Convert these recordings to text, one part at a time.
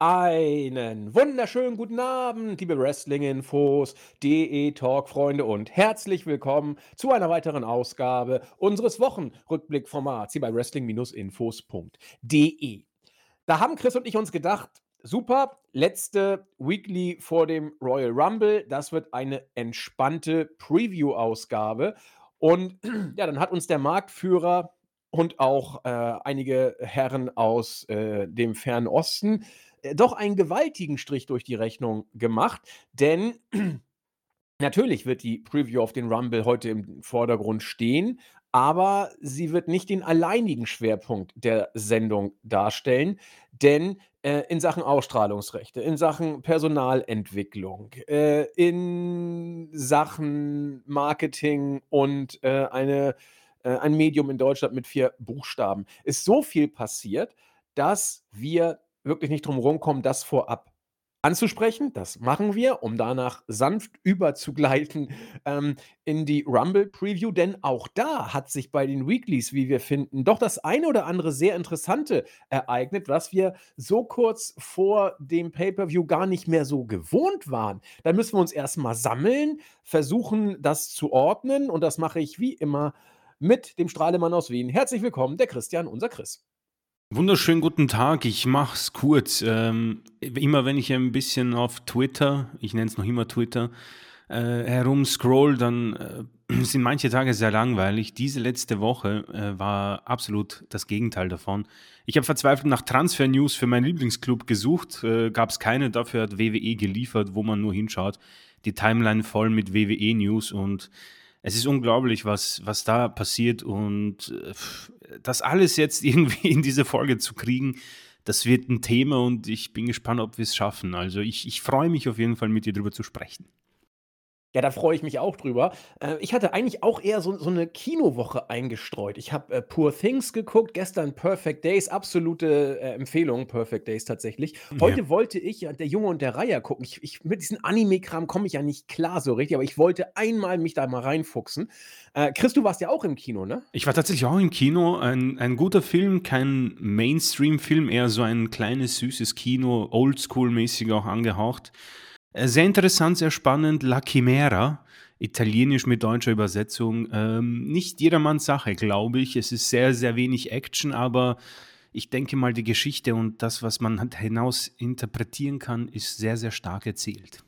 Einen wunderschönen guten Abend, liebe Wrestling-Infos, DE-Talk-Freunde und herzlich willkommen zu einer weiteren Ausgabe unseres Wochenrückblick-Formats hier bei Wrestling-Infos.de. Da haben Chris und ich uns gedacht, super, letzte Weekly vor dem Royal Rumble, das wird eine entspannte Preview-Ausgabe. Und ja, dann hat uns der Marktführer und auch äh, einige Herren aus äh, dem Fernen Osten äh, doch einen gewaltigen Strich durch die Rechnung gemacht, denn natürlich wird die Preview auf den Rumble heute im Vordergrund stehen, aber sie wird nicht den alleinigen Schwerpunkt der Sendung darstellen, denn äh, in Sachen Ausstrahlungsrechte, in Sachen Personalentwicklung, äh, in Sachen Marketing und äh, eine, äh, ein Medium in Deutschland mit vier Buchstaben. Ist so viel passiert, dass wir wirklich nicht drum rumkommen, das vorab anzusprechen. Das machen wir, um danach sanft überzugleiten ähm, in die Rumble-Preview, denn auch da hat sich bei den Weeklies, wie wir finden, doch das eine oder andere sehr Interessante ereignet, was wir so kurz vor dem Pay-per-View gar nicht mehr so gewohnt waren. Da müssen wir uns erstmal sammeln, versuchen, das zu ordnen und das mache ich wie immer mit dem Strahlemann aus Wien. Herzlich willkommen, der Christian, unser Chris. Wunderschönen guten Tag, ich mach's kurz. Ähm, immer wenn ich ein bisschen auf Twitter, ich nenne es noch immer Twitter, äh, herumscroll, dann äh, sind manche Tage sehr langweilig. Diese letzte Woche äh, war absolut das Gegenteil davon. Ich habe verzweifelt nach Transfer-News für meinen Lieblingsclub gesucht, äh, gab es keine, dafür hat WWE geliefert, wo man nur hinschaut. Die Timeline voll mit WWE-News und es ist unglaublich, was, was da passiert und äh, das alles jetzt irgendwie in diese Folge zu kriegen, das wird ein Thema und ich bin gespannt, ob wir es schaffen. Also ich, ich freue mich auf jeden Fall, mit dir darüber zu sprechen. Ja, da freue ich mich auch drüber. Äh, ich hatte eigentlich auch eher so so 'ne Kinowoche eingestreut. Ich habe, äh, Poor Things geguckt, gestern Perfect Days, absolute, äh, Empfehlung, Perfect Days tatsächlich. Heute ja. wollte ich ja Der Junge und der Reiher gucken. Ich ich mit diesem Anime-Kram komme ich ja nicht klar so richtig, aber ich wollte einmal mich da mal reinfuchsen. Äh, Chris, du warst ja auch im Kino, ne? Ich war tatsächlich auch im Kino. Ein ein guter Film, kein Mainstream-Film, eher so ein kleines, süßes Kino, oldschool-mäßig auch angehaucht. Äh, sehr interessant, sehr spannend. La Chimera, italienisch mit deutscher Übersetzung. Ähm, nicht jedermanns Sache, glaube ich. Es ist sehr, sehr wenig Action, aber ich denke mal, die Geschichte und das, was man hinaus interpretieren kann, ist sehr, sehr stark erzählt.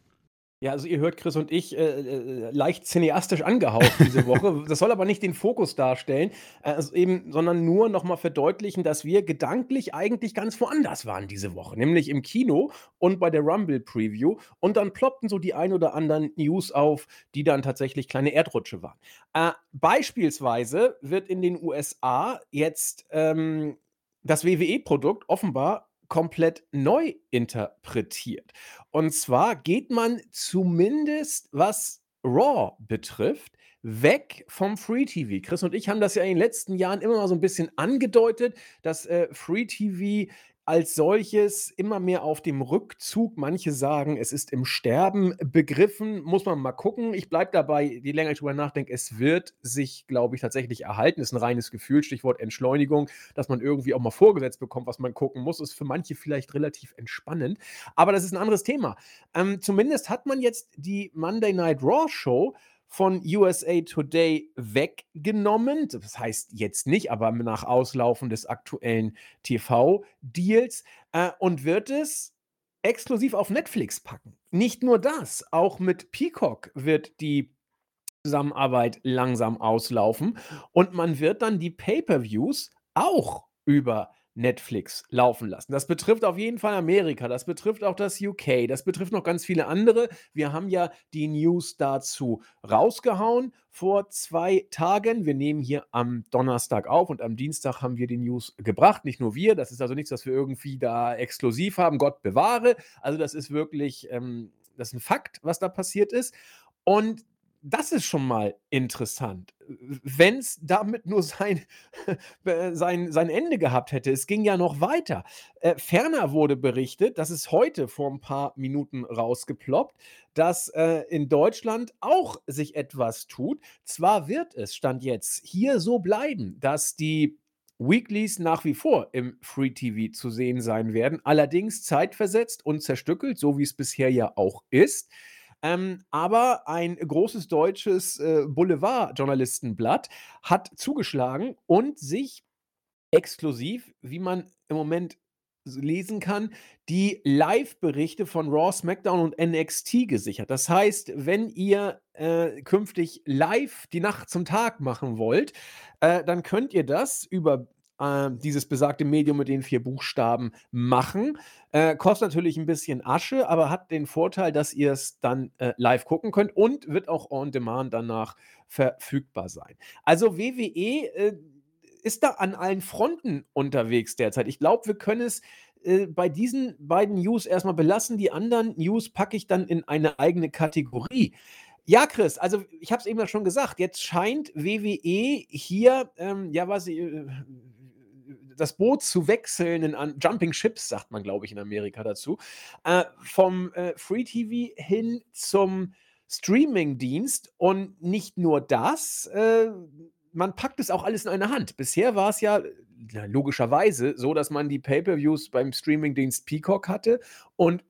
Ja, also ihr hört Chris und ich äh, äh, leicht cineastisch angehaucht diese Woche. Das soll aber nicht den Fokus darstellen, äh, also eben, sondern nur nochmal verdeutlichen, dass wir gedanklich eigentlich ganz woanders waren diese Woche, nämlich im Kino und bei der Rumble Preview. Und dann ploppten so die ein oder anderen News auf, die dann tatsächlich kleine Erdrutsche waren. Äh, beispielsweise wird in den USA jetzt ähm, das WWE-Produkt offenbar komplett neu interpretiert. Und zwar geht man zumindest, was Raw betrifft, weg vom Free TV. Chris und ich haben das ja in den letzten Jahren immer mal so ein bisschen angedeutet, dass äh, Free TV als solches immer mehr auf dem Rückzug. Manche sagen, es ist im Sterben begriffen. Muss man mal gucken. Ich bleibe dabei, je länger ich drüber nachdenke, es wird sich, glaube ich, tatsächlich erhalten. Ist ein reines Gefühl, Stichwort Entschleunigung, dass man irgendwie auch mal vorgesetzt bekommt, was man gucken muss. Ist für manche vielleicht relativ entspannend. Aber das ist ein anderes Thema. Ähm, zumindest hat man jetzt die Monday Night Raw Show von USA Today weggenommen. Das heißt jetzt nicht, aber nach Auslaufen des aktuellen TV-Deals äh, und wird es exklusiv auf Netflix packen. Nicht nur das, auch mit Peacock wird die Zusammenarbeit langsam auslaufen und man wird dann die Pay-per-Views auch über Netflix laufen lassen. Das betrifft auf jeden Fall Amerika, das betrifft auch das UK, das betrifft noch ganz viele andere. Wir haben ja die News dazu rausgehauen vor zwei Tagen. Wir nehmen hier am Donnerstag auf und am Dienstag haben wir die News gebracht. Nicht nur wir, das ist also nichts, was wir irgendwie da exklusiv haben, Gott bewahre. Also das ist wirklich, ähm, das ist ein Fakt, was da passiert ist. Und das ist schon mal interessant. Wenn es damit nur sein, sein, sein Ende gehabt hätte. Es ging ja noch weiter. Äh, ferner wurde berichtet, das ist heute vor ein paar Minuten rausgeploppt, dass äh, in Deutschland auch sich etwas tut. Zwar wird es, stand jetzt, hier so bleiben, dass die Weeklies nach wie vor im Free TV zu sehen sein werden, allerdings zeitversetzt und zerstückelt, so wie es bisher ja auch ist. Ähm, aber ein großes deutsches äh, Boulevard-Journalistenblatt hat zugeschlagen und sich exklusiv, wie man im Moment lesen kann, die Live-Berichte von Raw, SmackDown und NXT gesichert. Das heißt, wenn ihr äh, künftig live die Nacht zum Tag machen wollt, äh, dann könnt ihr das über äh, dieses besagte Medium mit den vier Buchstaben machen. Äh, kostet natürlich ein bisschen Asche, aber hat den Vorteil, dass ihr es dann äh, live gucken könnt und wird auch on demand danach verfügbar sein. Also WWE äh, ist da an allen Fronten unterwegs derzeit. Ich glaube, wir können es äh, bei diesen beiden News erstmal belassen. Die anderen News packe ich dann in eine eigene Kategorie. Ja, Chris, also ich habe es eben schon gesagt, jetzt scheint WWE hier, ähm, ja, was, äh, das Boot zu wechseln in an Jumping Ships, sagt man, glaube ich, in Amerika dazu, äh, vom äh, Free TV hin zum Streaming-Dienst. Und nicht nur das, äh, man packt es auch alles in eine Hand. Bisher war es ja logischerweise so, dass man die Pay-per-Views beim Streamingdienst Peacock hatte und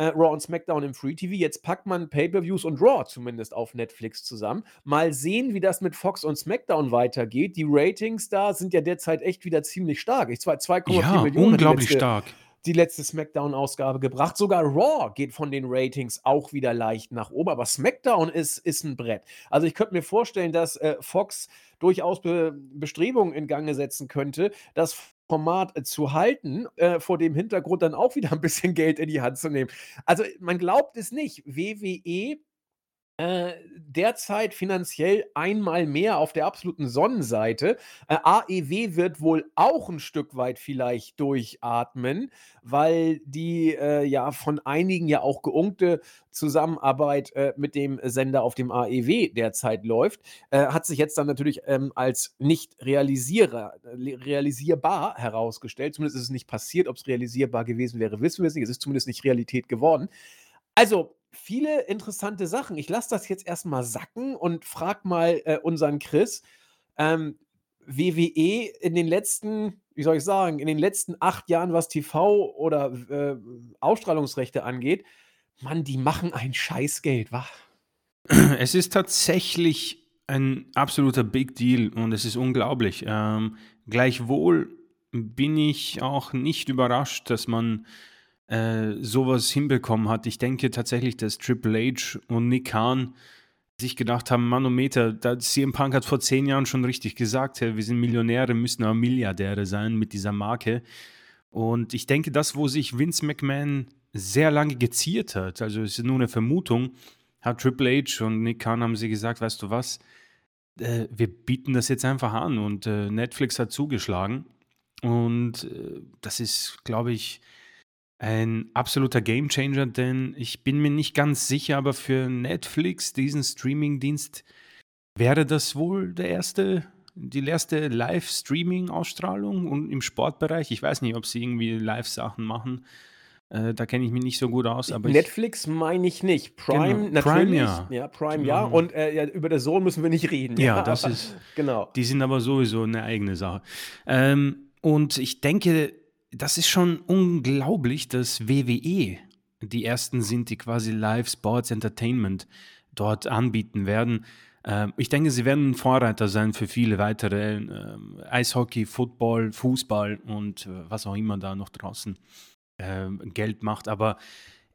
äh, Raw und SmackDown im Free TV. Jetzt packt man Pay-per-Views und Raw zumindest auf Netflix zusammen. Mal sehen, wie das mit Fox und SmackDown weitergeht. Die Ratings da sind ja derzeit echt wieder ziemlich stark. Ich 2,4 ja, Millionen. Unglaublich letzte, stark die letzte SmackDown-Ausgabe gebracht. Sogar Raw geht von den Ratings auch wieder leicht nach oben, aber SmackDown ist, ist ein Brett. Also ich könnte mir vorstellen, dass äh, Fox durchaus Be Bestrebungen in Gang setzen könnte, das Format äh, zu halten, äh, vor dem Hintergrund dann auch wieder ein bisschen Geld in die Hand zu nehmen. Also man glaubt es nicht. WWE äh, derzeit finanziell einmal mehr auf der absoluten Sonnenseite. Äh, AEW wird wohl auch ein Stück weit vielleicht durchatmen, weil die äh, ja von einigen ja auch geunkte Zusammenarbeit äh, mit dem Sender auf dem AEW derzeit läuft, äh, hat sich jetzt dann natürlich ähm, als nicht realisierbar herausgestellt. Zumindest ist es nicht passiert. Ob es realisierbar gewesen wäre, wissen wir es nicht. Es ist zumindest nicht Realität geworden. Also, viele interessante Sachen. Ich lasse das jetzt erstmal sacken und frage mal äh, unseren Chris. Ähm, WWE in den letzten, wie soll ich sagen, in den letzten acht Jahren, was TV oder äh, Ausstrahlungsrechte angeht, Mann, die machen ein Scheißgeld, wa? Es ist tatsächlich ein absoluter Big Deal und es ist unglaublich. Ähm, gleichwohl bin ich auch nicht überrascht, dass man äh, sowas hinbekommen hat. Ich denke tatsächlich, dass Triple H und Nick Khan sich gedacht haben, Manometer, da CM Punk hat vor zehn Jahren schon richtig gesagt, wir sind Millionäre, müssen aber Milliardäre sein mit dieser Marke. Und ich denke, das, wo sich Vince McMahon sehr lange geziert hat, also es ist nur eine Vermutung, hat Triple H und Nick Khan haben sie gesagt, weißt du was, äh, wir bieten das jetzt einfach an und äh, Netflix hat zugeschlagen. Und äh, das ist, glaube ich, ein absoluter Gamechanger, denn ich bin mir nicht ganz sicher, aber für Netflix, diesen Streamingdienst, wäre das wohl der erste, die erste Live-Streaming-Ausstrahlung und im Sportbereich. Ich weiß nicht, ob sie irgendwie Live-Sachen machen. Äh, da kenne ich mich nicht so gut aus. Aber Netflix meine ich nicht. Prime genau. natürlich. Prime, ja. ja Prime ja. Genau. Und äh, ja, über der Sohn müssen wir nicht reden. Ja, ja das ist. genau. Die sind aber sowieso eine eigene Sache. Ähm, und ich denke, das ist schon unglaublich, dass WWE die ersten sind, die quasi Live Sports Entertainment dort anbieten werden. Ähm, ich denke, sie werden Vorreiter sein für viele weitere ähm, Eishockey, Football, Fußball und äh, was auch immer da noch draußen ähm, Geld macht. Aber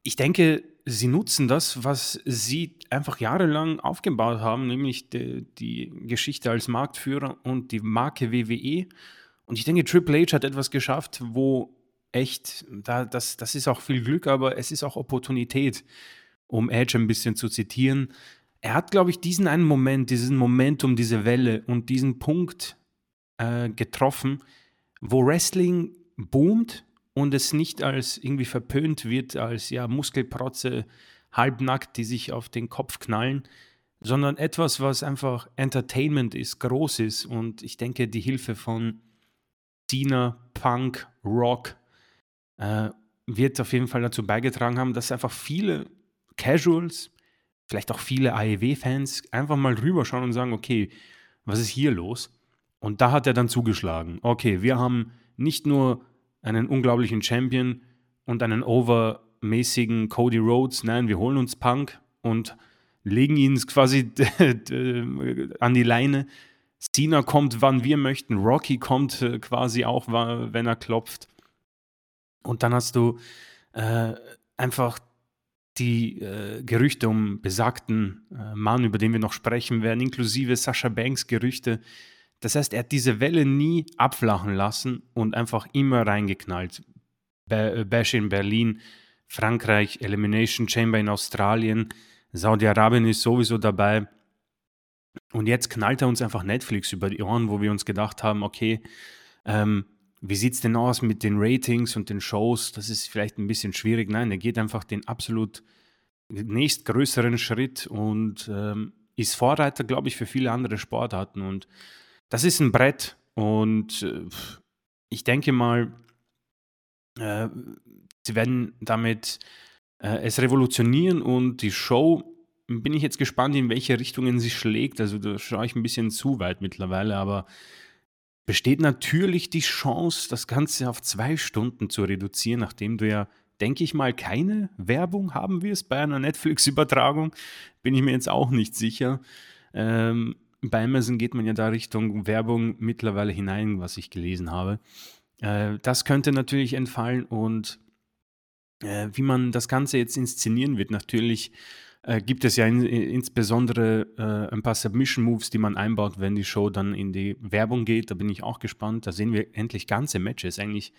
ich denke, sie nutzen das, was sie einfach jahrelang aufgebaut haben, nämlich die, die Geschichte als Marktführer und die Marke WWE und ich denke, Triple H hat etwas geschafft, wo echt, da, das, das ist auch viel Glück, aber es ist auch Opportunität, um Edge ein bisschen zu zitieren. Er hat, glaube ich, diesen einen Moment, diesen Momentum, diese Welle und diesen Punkt äh, getroffen, wo Wrestling boomt und es nicht als irgendwie verpönt wird, als ja Muskelprotze, halbnackt, die sich auf den Kopf knallen, sondern etwas, was einfach Entertainment ist, groß ist. Und ich denke, die Hilfe von Cena, Punk, Rock äh, wird auf jeden Fall dazu beigetragen haben, dass einfach viele Casuals, vielleicht auch viele AEW-Fans einfach mal rüberschauen und sagen, okay, was ist hier los? Und da hat er dann zugeschlagen. Okay, wir haben nicht nur einen unglaublichen Champion und einen overmäßigen Cody Rhodes, nein, wir holen uns Punk und legen ihn quasi an die Leine. Cena kommt, wann wir möchten. Rocky kommt äh, quasi auch, wenn er klopft. Und dann hast du äh, einfach die äh, Gerüchte um besagten äh, Mann, über den wir noch sprechen werden, inklusive Sascha Banks Gerüchte. Das heißt, er hat diese Welle nie abflachen lassen und einfach immer reingeknallt. Äh, Bash in Berlin, Frankreich, Elimination Chamber in Australien, Saudi-Arabien ist sowieso dabei. Und jetzt knallt er uns einfach Netflix über die Ohren, wo wir uns gedacht haben, okay, ähm, wie sieht es denn aus mit den Ratings und den Shows? Das ist vielleicht ein bisschen schwierig. Nein, er geht einfach den absolut nächstgrößeren Schritt und ähm, ist Vorreiter, glaube ich, für viele andere Sportarten. Und das ist ein Brett. Und äh, ich denke mal, äh, sie werden damit äh, es revolutionieren und die Show bin ich jetzt gespannt, in welche Richtungen sie schlägt. Also da schaue ich ein bisschen zu weit mittlerweile, aber besteht natürlich die Chance, das Ganze auf zwei Stunden zu reduzieren, nachdem du ja, denke ich mal, keine Werbung haben wirst bei einer Netflix-Übertragung. Bin ich mir jetzt auch nicht sicher. Ähm, bei Amazon geht man ja da Richtung Werbung mittlerweile hinein, was ich gelesen habe. Äh, das könnte natürlich entfallen und äh, wie man das Ganze jetzt inszenieren wird, natürlich äh, gibt es ja in, insbesondere äh, ein paar Submission-Moves, die man einbaut, wenn die Show dann in die Werbung geht. Da bin ich auch gespannt. Da sehen wir endlich ganze Matches. Eigentlich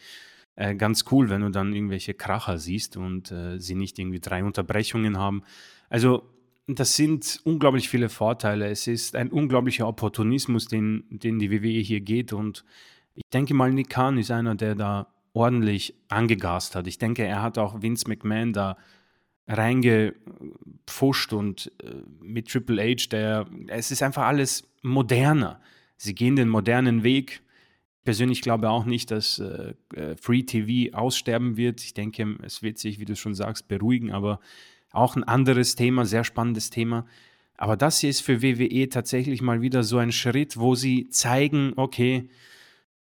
äh, ganz cool, wenn du dann irgendwelche Kracher siehst und äh, sie nicht irgendwie drei Unterbrechungen haben. Also das sind unglaublich viele Vorteile. Es ist ein unglaublicher Opportunismus, den, den die WWE hier geht. Und ich denke mal, Nick Khan ist einer, der da ordentlich angegast hat. Ich denke, er hat auch Vince McMahon da reingepfuscht und äh, mit Triple H, der, es ist einfach alles moderner. Sie gehen den modernen Weg. Ich persönlich glaube auch nicht, dass äh, äh Free TV aussterben wird. Ich denke, es wird sich, wie du schon sagst, beruhigen, aber auch ein anderes Thema, sehr spannendes Thema. Aber das hier ist für WWE tatsächlich mal wieder so ein Schritt, wo sie zeigen, okay,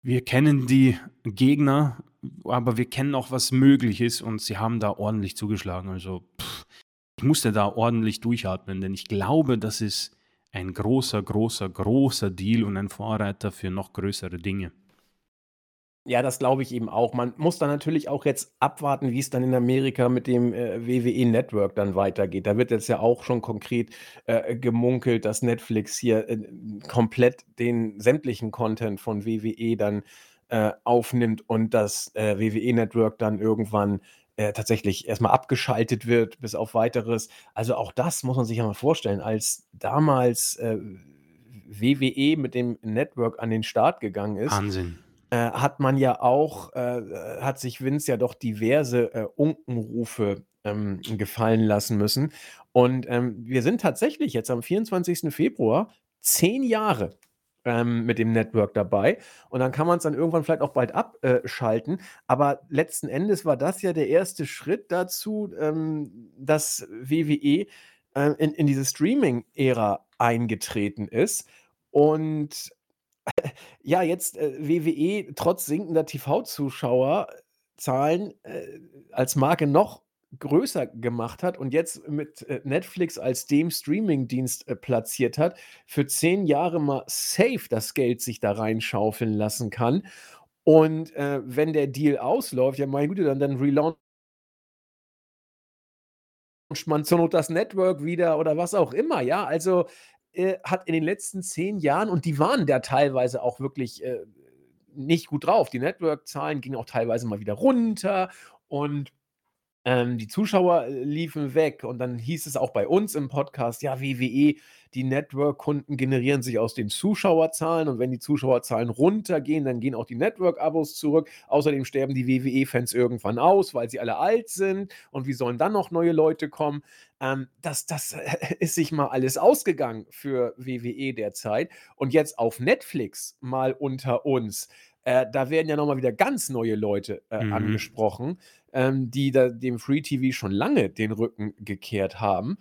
wir kennen die Gegner, aber wir kennen auch, was möglich ist und sie haben da ordentlich zugeschlagen. Also pff, ich musste da ordentlich durchatmen, denn ich glaube, das ist ein großer, großer, großer Deal und ein Vorreiter für noch größere Dinge. Ja, das glaube ich eben auch. Man muss dann natürlich auch jetzt abwarten, wie es dann in Amerika mit dem äh, WWE Network dann weitergeht. Da wird jetzt ja auch schon konkret äh, gemunkelt, dass Netflix hier äh, komplett den sämtlichen Content von WWE dann äh, aufnimmt und das äh, WWE Network dann irgendwann äh, tatsächlich erstmal abgeschaltet wird, bis auf weiteres. Also auch das muss man sich ja mal vorstellen, als damals WWE mit dem Network an den Start gegangen ist. Wahnsinn äh, hat man ja auch äh, hat sich Vince ja doch diverse, äh, Unkenrufe, ähm, gefallen lassen müssen. Und, ähm, wir sind tatsächlich jetzt am 24. Februar 10 Jahre, ähm, mit dem Network dabei. Und dann kann man es dann irgendwann vielleicht auch bald abschalten. Aber letzten Endes war das ja der erste Schritt dazu, ähm, dass WWE, äh, in in diese Streaming-Ära eingetreten ist. Und ja, jetzt, äh, WWE trotz sinkender TV-Zuschauerzahlen, äh, als Marke noch größer gemacht hat und jetzt mit, äh, Netflix als dem Streamingdienst, äh, platziert hat, für 10 Jahre mal safe das Geld sich da reinschaufeln lassen kann. Und, äh, wenn der Deal ausläuft, ja meine Güte, dann dann relauncht man zur Not das Network wieder oder was auch immer, ja? Also, äh, hat in den letzten zehn Jahren, und die waren da teilweise auch wirklich äh, nicht gut drauf. Die Network-Zahlen gingen auch teilweise mal wieder runter und ähm, die Zuschauer äh, liefen weg. Und dann hieß es auch bei uns im Podcast, ja, WWE die Network-Kunden generieren sich aus den Zuschauerzahlen und wenn die Zuschauerzahlen runtergehen, dann gehen auch die Network-Abos zurück. Außerdem sterben die WWE-Fans irgendwann aus, weil sie alle alt sind und wie sollen dann noch neue Leute kommen? Ähm, das, das ist sich mal alles ausgegangen für WWE derzeit. Und jetzt auf Netflix mal unter uns. Äh, da werden ja nochmal wieder ganz neue Leute äh, mhm. angesprochen, ähm, die da dem Free TV schon lange den Rücken gekehrt haben.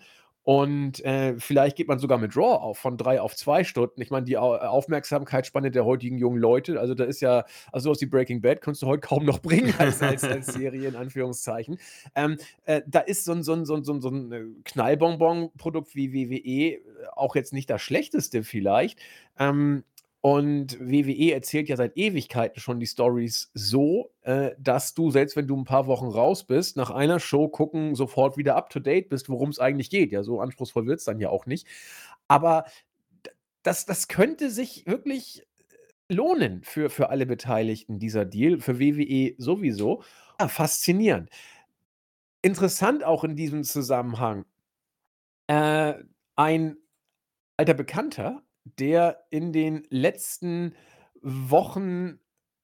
Und äh, vielleicht geht man sogar mit Raw auf, von drei auf zwei Stunden. Ich meine, die Au Aufmerksamkeitsspanne der heutigen jungen Leute, also da ist ja, also sowas wie Breaking Bad kannst du heute kaum noch bringen als, als, als Serie, in Anführungszeichen. Ähm, äh, da ist so ein, so ein, so ein, so ein, so ein äh, Knallbonbon-Produkt wie WWE äh, auch jetzt nicht das schlechteste vielleicht. Ähm, und WWE erzählt ja seit Ewigkeiten schon die Stories so, äh, dass du, selbst wenn du ein paar Wochen raus bist, nach einer Show gucken, sofort wieder up to date bist, worum es eigentlich geht. Ja, so anspruchsvoll wird es dann ja auch nicht. Aber das, das könnte sich wirklich äh, lohnen für, für alle Beteiligten, dieser Deal, für WWE sowieso. Ja, faszinierend. Interessant auch in diesem Zusammenhang. Äh, ein alter Bekannter der in den letzten Wochen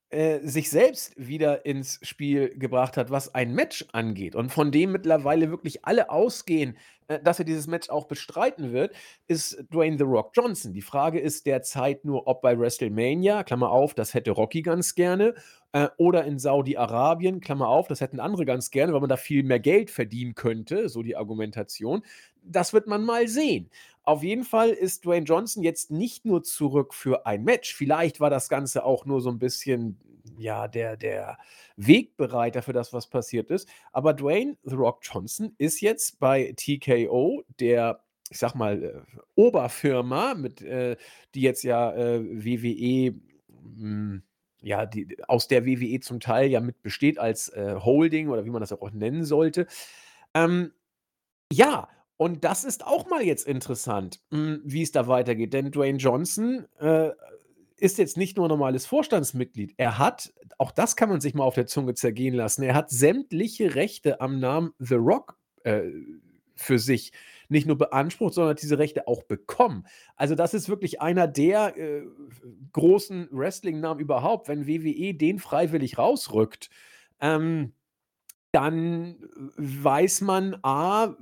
äh, sich selbst wieder ins Spiel gebracht hat, was ein Match angeht und von dem mittlerweile wirklich alle ausgehen, äh, dass er dieses Match auch bestreiten wird, ist Dwayne The Rock Johnson. Die Frage ist derzeit nur, ob bei WrestleMania, Klammer auf, das hätte Rocky ganz gerne, äh, oder in Saudi-Arabien, Klammer auf, das hätten andere ganz gerne, weil man da viel mehr Geld verdienen könnte, so die Argumentation. Das wird man mal sehen. Auf jeden Fall ist Dwayne Johnson jetzt nicht nur zurück für ein Match. Vielleicht war das Ganze auch nur so ein bisschen, ja, der, der Wegbereiter für das, was passiert ist. Aber Dwayne The Rock Johnson ist jetzt bei TKO, der, ich sag mal, äh, Oberfirma, mit, äh, die jetzt ja äh, WWE, mh, hm, ja, die, aus der WWE zum Teil ja mit besteht als äh, Holding oder wie man das auch nennen sollte. Ähm, ja, und das ist auch mal jetzt interessant, hm, wie es da weitergeht. Denn Dwayne Johnson äh, ist jetzt nicht nur normales Vorstandsmitglied. Er hat, auch das kann man sich mal auf der Zunge zergehen lassen, er hat sämtliche Rechte am Namen The Rock äh, für sich nicht nur beansprucht, sondern hat diese Rechte auch bekommen. Also das ist wirklich einer der äh, großen Wrestling-Namen überhaupt. Wenn WWE den freiwillig rausrückt, ähm, dann weiß man, a,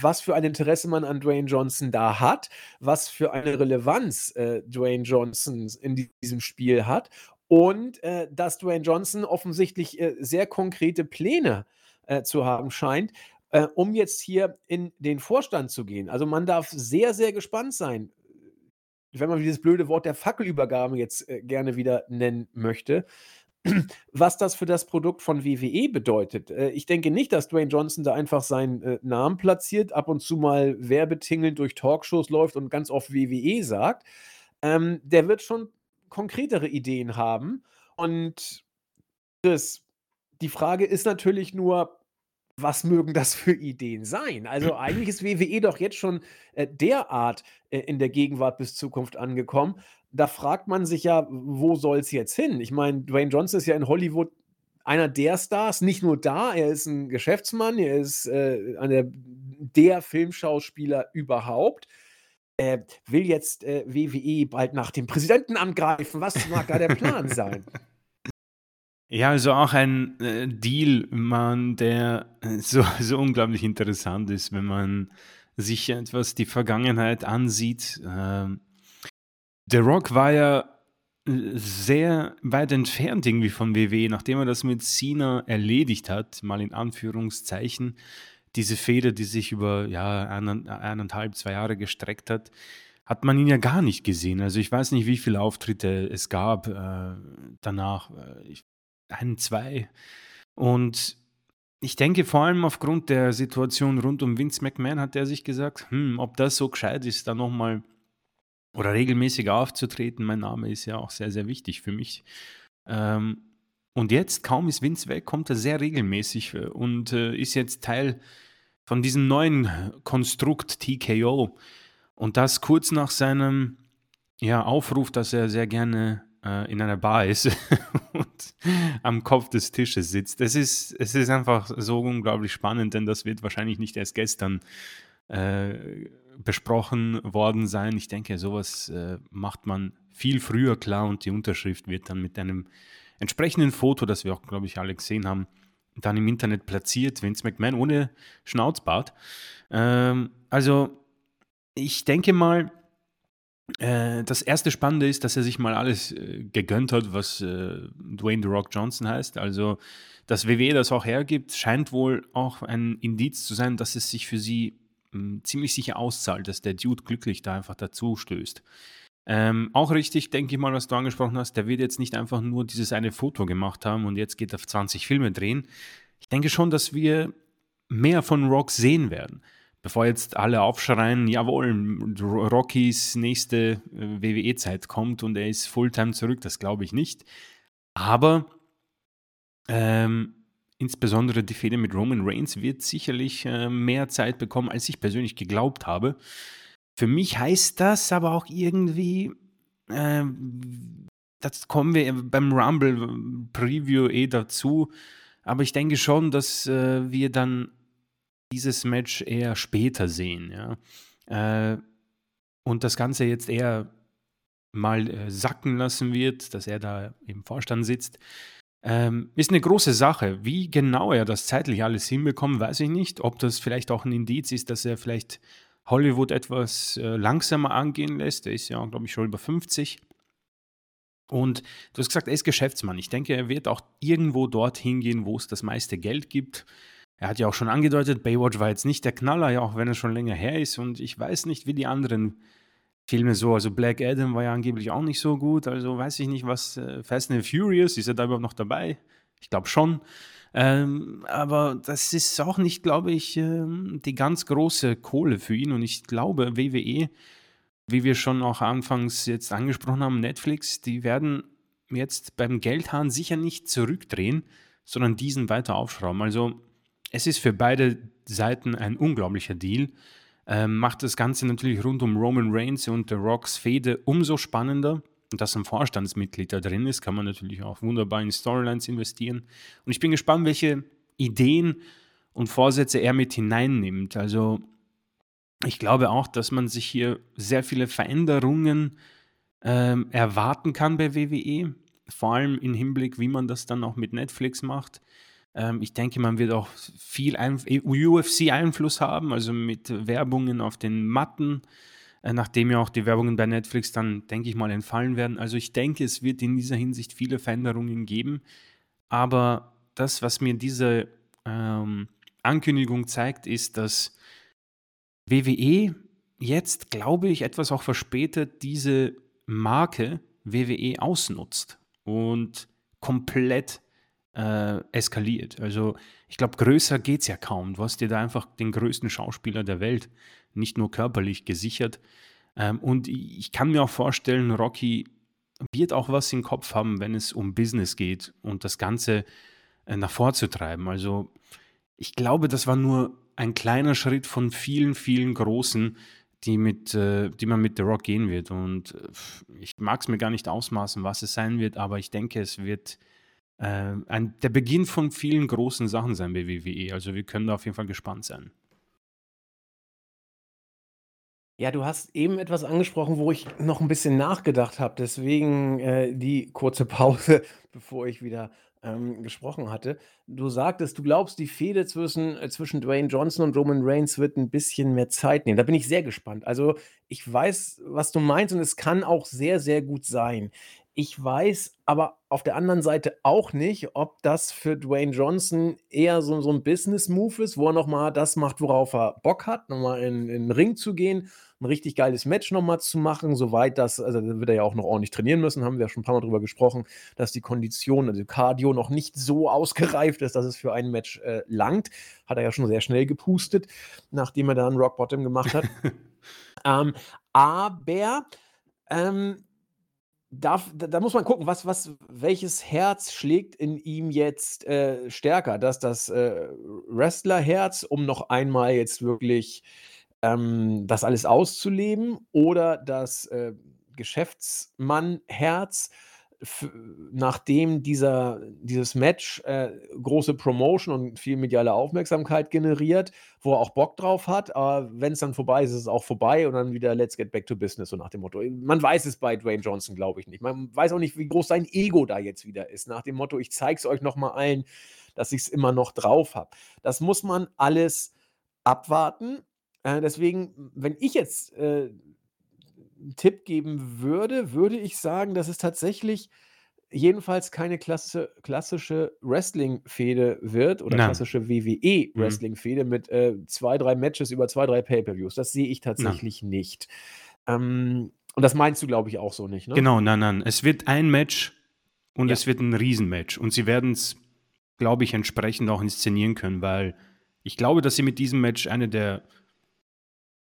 was für ein Interesse man an Dwayne Johnson da hat, was für eine Relevanz äh, Dwayne Johnson in diesem Spiel hat und äh, dass Dwayne Johnson offensichtlich äh, sehr konkrete Pläne äh, zu haben scheint, äh, um jetzt hier in den Vorstand zu gehen. Also man darf sehr, sehr gespannt sein, wenn man dieses blöde Wort der Fackelübergabe jetzt äh, gerne wieder nennen möchte was das für das Produkt von WWE bedeutet. Äh, ich denke nicht, dass Dwayne Johnson da einfach seinen äh, Namen platziert, ab und zu mal werbetingelnd durch Talkshows läuft und ganz oft WWE sagt. Ähm, der wird schon konkretere Ideen haben. Und das, die Frage ist natürlich nur, was mögen das für Ideen sein? Also eigentlich ist WWE doch jetzt schon äh, derart äh, in der Gegenwart bis Zukunft angekommen, da fragt man sich ja, wo soll es jetzt hin? Ich meine, Dwayne Johnson ist ja in Hollywood einer der Stars, nicht nur da, er ist ein Geschäftsmann, er ist äh, einer der Filmschauspieler überhaupt. Er will jetzt äh, WWE bald nach dem Präsidenten angreifen. Was mag da der Plan sein? Ja, also auch ein äh, Deal, man, der äh, so, so unglaublich interessant ist, wenn man sich etwas die Vergangenheit ansieht. Ähm, The Rock war ja äh, sehr weit entfernt irgendwie von WWE, nachdem er das mit Cena erledigt hat, mal in Anführungszeichen, diese Feder, die sich über ja, eineinhalb, zwei Jahre gestreckt hat, hat man ihn ja gar nicht gesehen. Also ich weiß nicht, wie viele Auftritte es gab äh, danach. Äh, ein, zwei. Und ich denke, vor allem aufgrund der Situation rund um Vince McMahon hat er sich gesagt, hm, ob das so gescheit ist, da nochmal oder regelmäßig aufzutreten. Mein Name ist ja auch sehr, sehr wichtig für mich. Ähm, und jetzt, kaum ist Vince weg, kommt er sehr regelmäßig äh, und äh, ist jetzt Teil von diesem neuen Konstrukt TKO. Und das kurz nach seinem ja, Aufruf, dass er sehr gerne äh, in einer Bar ist und am Kopf des Tisches sitzt. Es ist, es ist einfach so unglaublich spannend, denn das wird wahrscheinlich nicht erst gestern äh, besprochen worden sein. Ich denke, sowas äh, macht man viel früher klar und die Unterschrift wird dann mit einem entsprechenden Foto, das wir auch, glaube ich, alle gesehen haben, dann im Internet platziert. Vince McMahon ohne Schnauzbart. Ähm, also, ich denke mal, äh, das erste Spannende ist, dass er sich mal alles äh, gegönnt hat, was äh, Dwayne The Rock Johnson heißt. Also, dass WWE das auch hergibt, scheint wohl auch ein Indiz zu sein, dass es sich für sie hm, ziemlich sicher auszahlt, dass der Dude glücklich da einfach dazu stößt. Ähm, auch richtig, denke ich mal, was du angesprochen hast, der wird jetzt nicht einfach nur dieses eine Foto gemacht haben und jetzt geht er auf 20 Filme drehen. Ich denke schon, dass wir mehr von Rock sehen werden. Bevor jetzt alle aufschreien, jawohl, Rockys nächste äh, WWE-Zeit kommt und er ist Fulltime zurück, das glaube ich nicht. Aber ähm, insbesondere die Fehde mit Roman Reigns wird sicherlich äh, mehr Zeit bekommen, als ich persönlich geglaubt habe. Für mich heißt das aber auch irgendwie, äh, das kommen wir beim Rumble Preview eh dazu, aber ich denke schon, dass äh, wir dann dieses Match eher später sehen, ja. Äh, und das Ganze jetzt eher mal äh, sacken lassen wird, dass er da im Vorstand sitzt. Ähm, ist eine große Sache. Wie genau er das zeitlich alles hinbekommt, weiß ich nicht. Ob das vielleicht auch ein Indiz ist, dass er vielleicht Hollywood etwas äh, langsamer angehen lässt. Er ist ja, glaube ich, schon über 50. Und du hast gesagt, er ist Geschäftsmann. Ich denke, er wird auch irgendwo dorthin gehen, wo es das meiste Geld gibt. Er hat ja auch schon angedeutet, Baywatch war jetzt nicht der Knaller, ja, auch wenn er schon länger her ist. Und ich weiß nicht, wie die anderen Filme so. Also Black Adam war ja angeblich auch nicht so gut. Also weiß ich nicht, was äh, Fast and Furious, ist er da überhaupt noch dabei? Ich glaube schon. Ähm, aber das ist auch nicht, glaube ich, ähm, die ganz große Kohle für ihn. Und ich glaube, WWE, wie wir schon auch anfangs jetzt angesprochen haben, Netflix, die werden jetzt beim Geldhahn sicher nicht zurückdrehen, sondern diesen weiter aufschrauben. Also es ist für beide Seiten ein unglaublicher Deal. Ähm, macht das Ganze natürlich rund um Roman Reigns und The Rocks Fehde umso spannender. Und dass ein Vorstandsmitglied da drin ist, kann man natürlich auch wunderbar in Storylines investieren. Und ich bin gespannt, welche Ideen und Vorsätze er mit hineinnimmt. Also ich glaube auch, dass man sich hier sehr viele Veränderungen ähm, erwarten kann bei WWE. Vor allem im Hinblick, wie man das dann auch mit Netflix macht. Ähm, ich denke, man wird auch viel UFC-Einfluss haben, also mit Werbungen auf den Matten, äh, nachdem ja auch die Werbungen bei Netflix dann, denke ich mal, entfallen werden. Also ich denke, es wird in dieser Hinsicht viele Veränderungen geben. Aber das, was mir diese ähm, Ankündigung zeigt, ist, dass WWE jetzt, glaube ich, etwas auch verspätet diese Marke WWE ausnutzt und komplett äh, eskaliert. Also ich glaube, größer geht es ja kaum. Du hast dir da einfach den größten Schauspieler der Welt, nicht nur körperlich gesichert. Ähm, und ich kann mir auch vorstellen, Rocky wird auch was im Kopf haben, wenn es um Business geht und das Ganze äh, nach vorzutreiben. Also ich glaube, das war nur ein kleiner Schritt von vielen, vielen großen, die, mit, äh, die man mit The Rock gehen wird. Und äh, ich mag es mir gar nicht ausmaßen, was es sein wird, aber ich denke, es wird äh, ein, der Beginn von vielen großen Sachen sein bei WWE. Also wir können da auf jeden Fall gespannt sein. Ja, du hast eben etwas angesprochen, wo ich noch ein bisschen nachgedacht habe. Deswegen äh, die kurze Pause, bevor ich wieder ähm, gesprochen hatte. Du sagtest, du glaubst, die Fehde zwischen, äh, zwischen Dwayne Johnson und Roman Reigns wird ein bisschen mehr Zeit nehmen. Da bin ich sehr gespannt. Also ich weiß, was du meinst und es kann auch sehr, sehr gut sein. Ich weiß aber auf der anderen Seite auch nicht, ob das für Dwayne Johnson eher so, so ein Business-Move ist, wo er nochmal das macht, worauf er Bock hat, nochmal in, in den Ring zu gehen, ein richtig geiles Match nochmal zu machen, soweit das, also da wird er ja auch noch ordentlich trainieren müssen, haben wir ja schon ein paar Mal drüber gesprochen, dass die Kondition, also Cardio noch nicht so ausgereift ist, dass es für ein Match äh, langt. Hat er ja schon sehr schnell gepustet, nachdem er dann Rock Bottom gemacht hat. ähm, aber ähm, da, da, muss man gucken, was, was, welches Herz schlägt in ihm jetzt äh, stärker? Dass das äh, Wrestlerherz, um noch einmal jetzt wirklich ähm, das alles auszuleben, oder das äh, Geschäftsmannherz, nachdem dieser, dieses Match äh, große Promotion und viel mediale Aufmerksamkeit generiert, wo er auch Bock drauf hat, aber wenn es dann vorbei ist, ist es auch vorbei und dann wieder Let's get back to business, so nach dem Motto. Man weiß es bei Dwayne Johnson, glaube ich nicht. Man weiß auch nicht, wie groß sein Ego da jetzt wieder ist, nach dem Motto, ich zeige es euch nochmal allen, dass ich es immer noch drauf habe. Das muss man alles abwarten. Äh, deswegen, wenn ich jetzt äh, Tipp geben würde, würde ich sagen, dass es tatsächlich jedenfalls keine klassische, klassische Wrestling-Fehde wird oder Nein. klassische Mhm. WWE-Wrestling-Fehde mit äh, zwei, drei Matches über zwei, drei Pay-Per-Views. Das sehe ich Nein. tatsächlich nicht. Ähm, und das meinst du, glaube ich, auch so nicht, ne? Genau, nein, nein. Es wird ein Match und Ja. es wird ein Riesenmatch. Und sie werden es, glaube ich, entsprechend auch inszenieren können, weil ich glaube, dass sie mit diesem Match eine der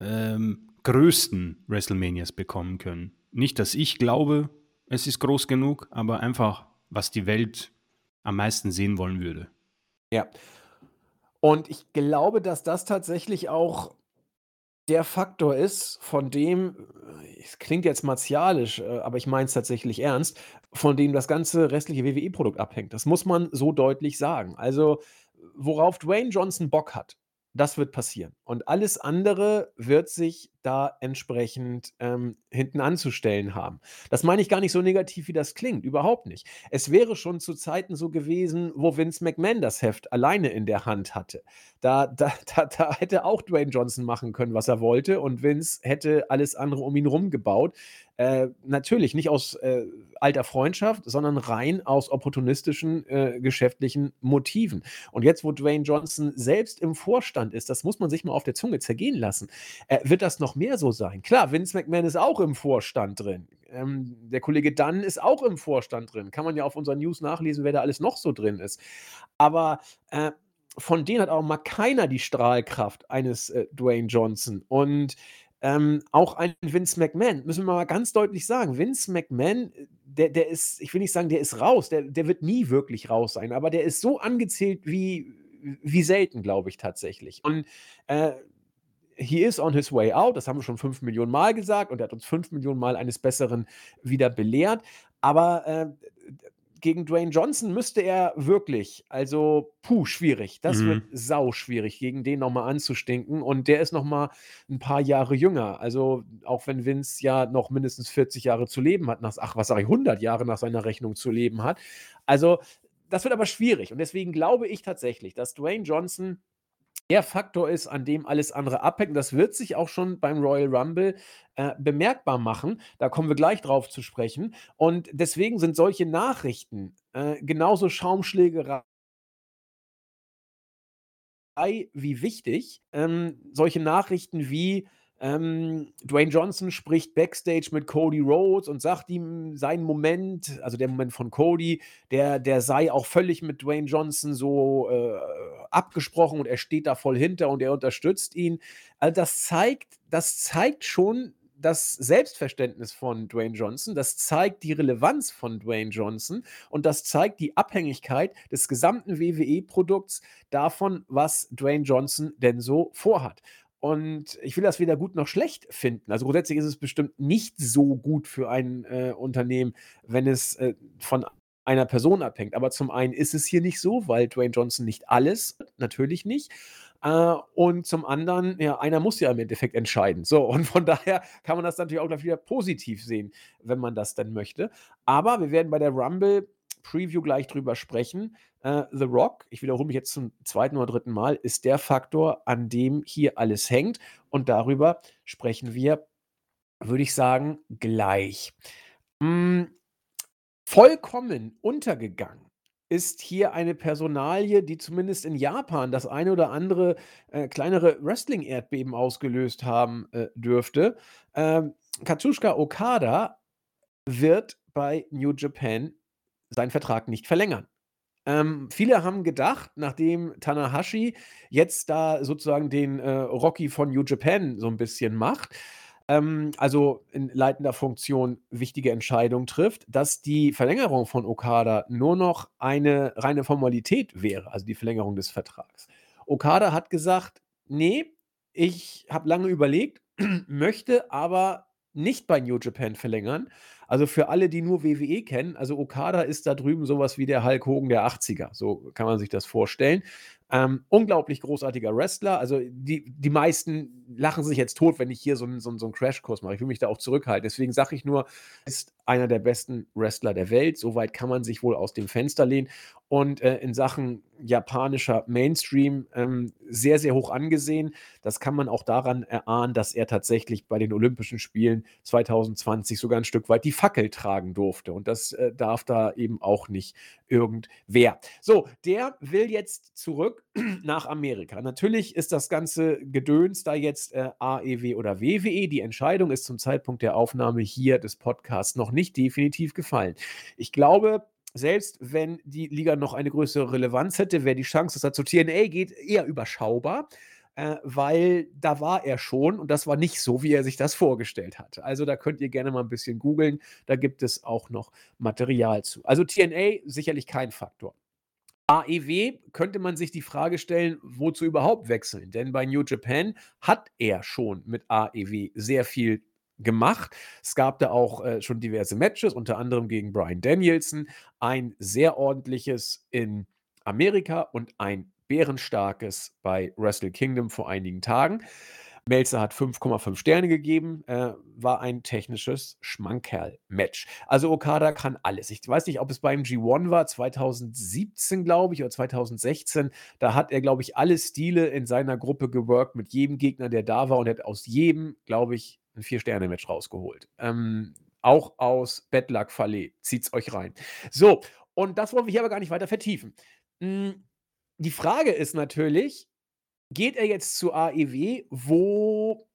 ähm, größten WrestleManias bekommen können. Nicht, dass ich glaube, es ist groß genug, aber einfach, was die Welt am meisten sehen wollen würde. Ja. Und ich glaube, dass das tatsächlich auch der Faktor ist, von dem, es klingt jetzt martialisch, äh, aber ich meine es tatsächlich ernst, von dem das ganze restliche WWE-Produkt abhängt. Das muss man so deutlich sagen. Also, worauf Dwayne Johnson Bock hat, das wird passieren. Und alles andere wird sich da entsprechend ähm, hinten anzustellen haben. Das meine ich gar nicht so negativ, wie das klingt. Überhaupt nicht. Es wäre schon zu Zeiten so gewesen, wo Vince McMahon das Heft alleine in der Hand hatte. Da, da, da, da hätte auch Dwayne Johnson machen können, was er wollte, und Vince hätte alles andere um ihn rum gebaut. Äh, natürlich nicht aus äh, alter Freundschaft, sondern rein aus opportunistischen äh, geschäftlichen Motiven. Und jetzt, wo Dwayne Johnson selbst im Vorstand ist, das muss man sich mal auf der Zunge zergehen lassen, äh, wird das noch mehr so sein. Klar, Vince McMahon ist auch im Vorstand drin. Ähm, der Kollege Dunn ist auch im Vorstand drin. Kann man ja auf unseren News nachlesen, wer da alles noch so drin ist. Aber äh, von denen hat auch mal keiner die Strahlkraft eines äh, Dwayne Johnson. Und ähm, auch ein Vince McMahon, müssen wir mal ganz deutlich sagen, Vince McMahon, äh, der, der ist, ich will nicht sagen, der ist raus, der, der wird nie wirklich raus sein, aber der ist so angezählt wie, wie selten, glaube ich tatsächlich. Und äh, he is on his way out, das haben wir schon fünf Millionen Mal gesagt und er hat uns fünf Millionen Mal eines Besseren wieder belehrt. Aber äh, gegen Dwayne Johnson müsste er wirklich, also puh, schwierig. Das Mhm. wird sau schwierig, gegen den nochmal anzustinken. Und der ist nochmal ein paar Jahre jünger. Also auch wenn Vince ja noch mindestens 40 Jahre zu leben hat, nach, ach was sage ich, 100 Jahre nach seiner Rechnung zu leben hat. Also das wird aber schwierig. Und deswegen glaube ich tatsächlich, dass Dwayne Johnson der Faktor ist, an dem alles andere abhängt. Das wird sich auch schon beim Royal Rumble äh, bemerkbar machen. Da kommen wir gleich drauf zu sprechen. Und deswegen sind solche Nachrichten äh, genauso Schaumschlägerei wie wichtig. Ähm, solche Nachrichten wie ähm, Dwayne Johnson spricht backstage mit Cody Rhodes und sagt ihm seinen Moment, also der Moment von Cody, der, der sei auch völlig mit Dwayne Johnson so äh, abgesprochen und er steht da voll hinter und er unterstützt ihn. Also das zeigt, das zeigt schon das Selbstverständnis von Dwayne Johnson, das zeigt die Relevanz von Dwayne Johnson und das zeigt die Abhängigkeit des gesamten WWE-Produkts davon, was Dwayne Johnson denn so vorhat. Und ich will das weder gut noch schlecht finden. Also grundsätzlich ist es bestimmt nicht so gut für ein äh, Unternehmen, wenn es äh, von einer Person abhängt. Aber zum einen ist es hier nicht so, weil Dwayne Johnson nicht alles, natürlich nicht. Äh, und zum anderen, ja, einer muss ja im Endeffekt entscheiden. So, und von daher kann man das natürlich auch gleich wieder positiv sehen, wenn man das denn möchte. Aber wir werden bei der Rumble Preview gleich drüber sprechen. Äh, The Rock, ich wiederhole mich jetzt zum zweiten oder dritten Mal, ist der Faktor, an dem hier alles hängt. Und darüber sprechen wir, würde ich sagen, gleich. Mm, vollkommen untergegangen ist hier eine Personalie, die zumindest in Japan das eine oder andere äh, kleinere Wrestling-Erdbeben ausgelöst haben äh, dürfte. Ähm, Katsushika Okada wird bei New Japan seinen Vertrag nicht verlängern. Ähm, viele haben gedacht, nachdem Tanahashi jetzt da sozusagen den äh, Rocky von New Japan so ein bisschen macht, ähm, also in leitender Funktion wichtige Entscheidungen trifft, dass die Verlängerung von Okada nur noch eine reine Formalität wäre, also die Verlängerung des Vertrags. Okada hat gesagt, nee, ich habe lange überlegt, möchte aber nicht bei New Japan verlängern. Also für alle, die nur WWE kennen, also Okada ist da drüben sowas wie der Hulk Hogan der 80er, so kann man sich das vorstellen. Ähm, unglaublich großartiger Wrestler. Also die, die meisten lachen sich jetzt tot, wenn ich hier so einen, so einen, so einen Crashkurs mache. Ich will mich da auch zurückhalten. Deswegen sage ich nur, ist einer der besten Wrestler der Welt. Soweit kann man sich wohl aus dem Fenster lehnen. Und äh, in Sachen japanischer Mainstream ähm, sehr, sehr hoch angesehen. Das kann man auch daran erahnen, dass er tatsächlich bei den Olympischen Spielen 2020 sogar ein Stück weit die Fackel tragen durfte. Und das äh, darf da eben auch nicht irgendwer. So, der will jetzt zurück nach Amerika. Natürlich ist das ganze Gedöns da jetzt äh, AEW oder WWE. Die Entscheidung ist zum Zeitpunkt der Aufnahme hier des Podcasts noch nicht definitiv gefallen. Ich glaube, selbst wenn die Liga noch eine größere Relevanz hätte, wäre die Chance, dass er zu TNA geht, eher überschaubar, äh, weil da war er schon und das war nicht so, wie er sich das vorgestellt hat. Also da könnt ihr gerne mal ein bisschen googeln, da gibt es auch noch Material zu. Also TNA sicherlich kein Faktor. AEW könnte man sich die Frage stellen, wozu überhaupt wechseln? Denn bei New Japan hat er schon mit AEW sehr viel gemacht. Es gab da auch äh, schon diverse Matches, unter anderem gegen Brian Danielson, ein sehr ordentliches in Amerika und ein bärenstarkes bei Wrestle Kingdom vor einigen Tagen. Melzer hat 5,5 Sterne gegeben, äh, war ein technisches Schmankerl-Match. Also Okada kann alles. Ich weiß nicht, ob es beim G1 war, 2017, glaube ich, oder 2016. Da hat er, glaube ich, alle Stile in seiner Gruppe geworkt mit jedem Gegner, der da war und hat aus jedem, glaube ich, ein Vier-Sterne-Match rausgeholt. Ähm, auch aus Bad Luck Fallait. Zieht's euch rein. So, und das wollen wir hier aber gar nicht weiter vertiefen. Hm, die Frage ist natürlich, geht er jetzt zu AEW, wo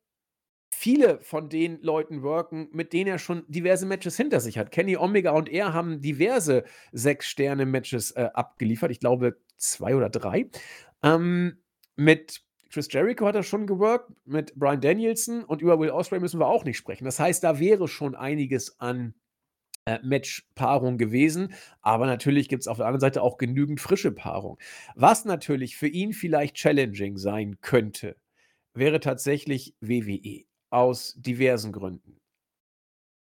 viele von den Leuten worken, mit denen er schon diverse Matches hinter sich hat. Kenny Omega und er haben diverse Sechs-Sterne-Matches äh, abgeliefert. Ich glaube, zwei oder drei. Ähm, mit Chris Jericho hat er schon geworkt, mit Brian Danielson und über Will Ospreay müssen wir auch nicht sprechen. Das heißt, da wäre schon einiges an äh, Match-Paarung gewesen, aber natürlich gibt es auf der anderen Seite auch genügend frische Paarung. Was natürlich für ihn vielleicht challenging sein könnte, wäre tatsächlich WWE aus diversen Gründen.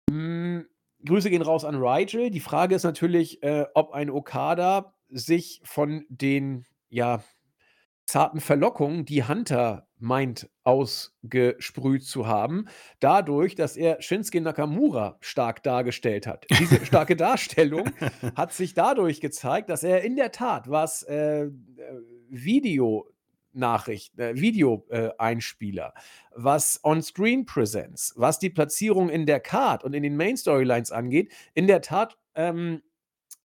Hm, Grüße gehen raus an Rigel. Die Frage ist natürlich, äh, ob ein Okada sich von den ja, zarten Verlockungen, die Hunter meint ausgesprüht zu haben, dadurch, dass er Shinsuke Nakamura stark dargestellt hat. Diese starke Darstellung hat sich dadurch gezeigt, dass er in der Tat, was äh, Video Nachricht, äh, Video-Einspieler, äh, was On-Screen-Präsenz, was die Platzierung in der Card und in den Main-Storylines angeht, in der Tat ähm,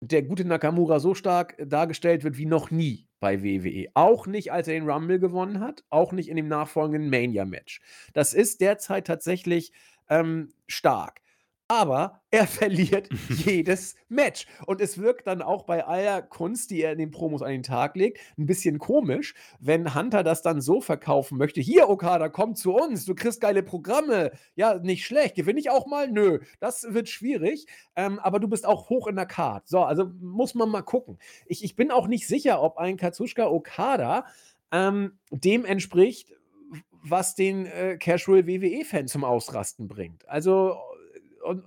der gute Nakamura so stark dargestellt wird wie noch nie bei WWE. Auch nicht, als er den Rumble gewonnen hat, auch nicht in dem nachfolgenden Mania-Match. Das ist derzeit tatsächlich ähm, stark aber er verliert jedes Match. Und es wirkt dann auch bei aller Kunst, die er in den Promos an den Tag legt, ein bisschen komisch, wenn Hunter das dann so verkaufen möchte. Hier, Okada, komm zu uns, du kriegst geile Programme. Ja, nicht schlecht. Gewinne ich auch mal? Nö, das wird schwierig. Ähm, aber du bist auch hoch in der Card. So, also muss man mal gucken. Ich, ich bin auch nicht sicher, ob ein Katsushika Okada ähm, dem entspricht, was den äh, Casual WWE-Fan zum Ausrasten bringt. Also und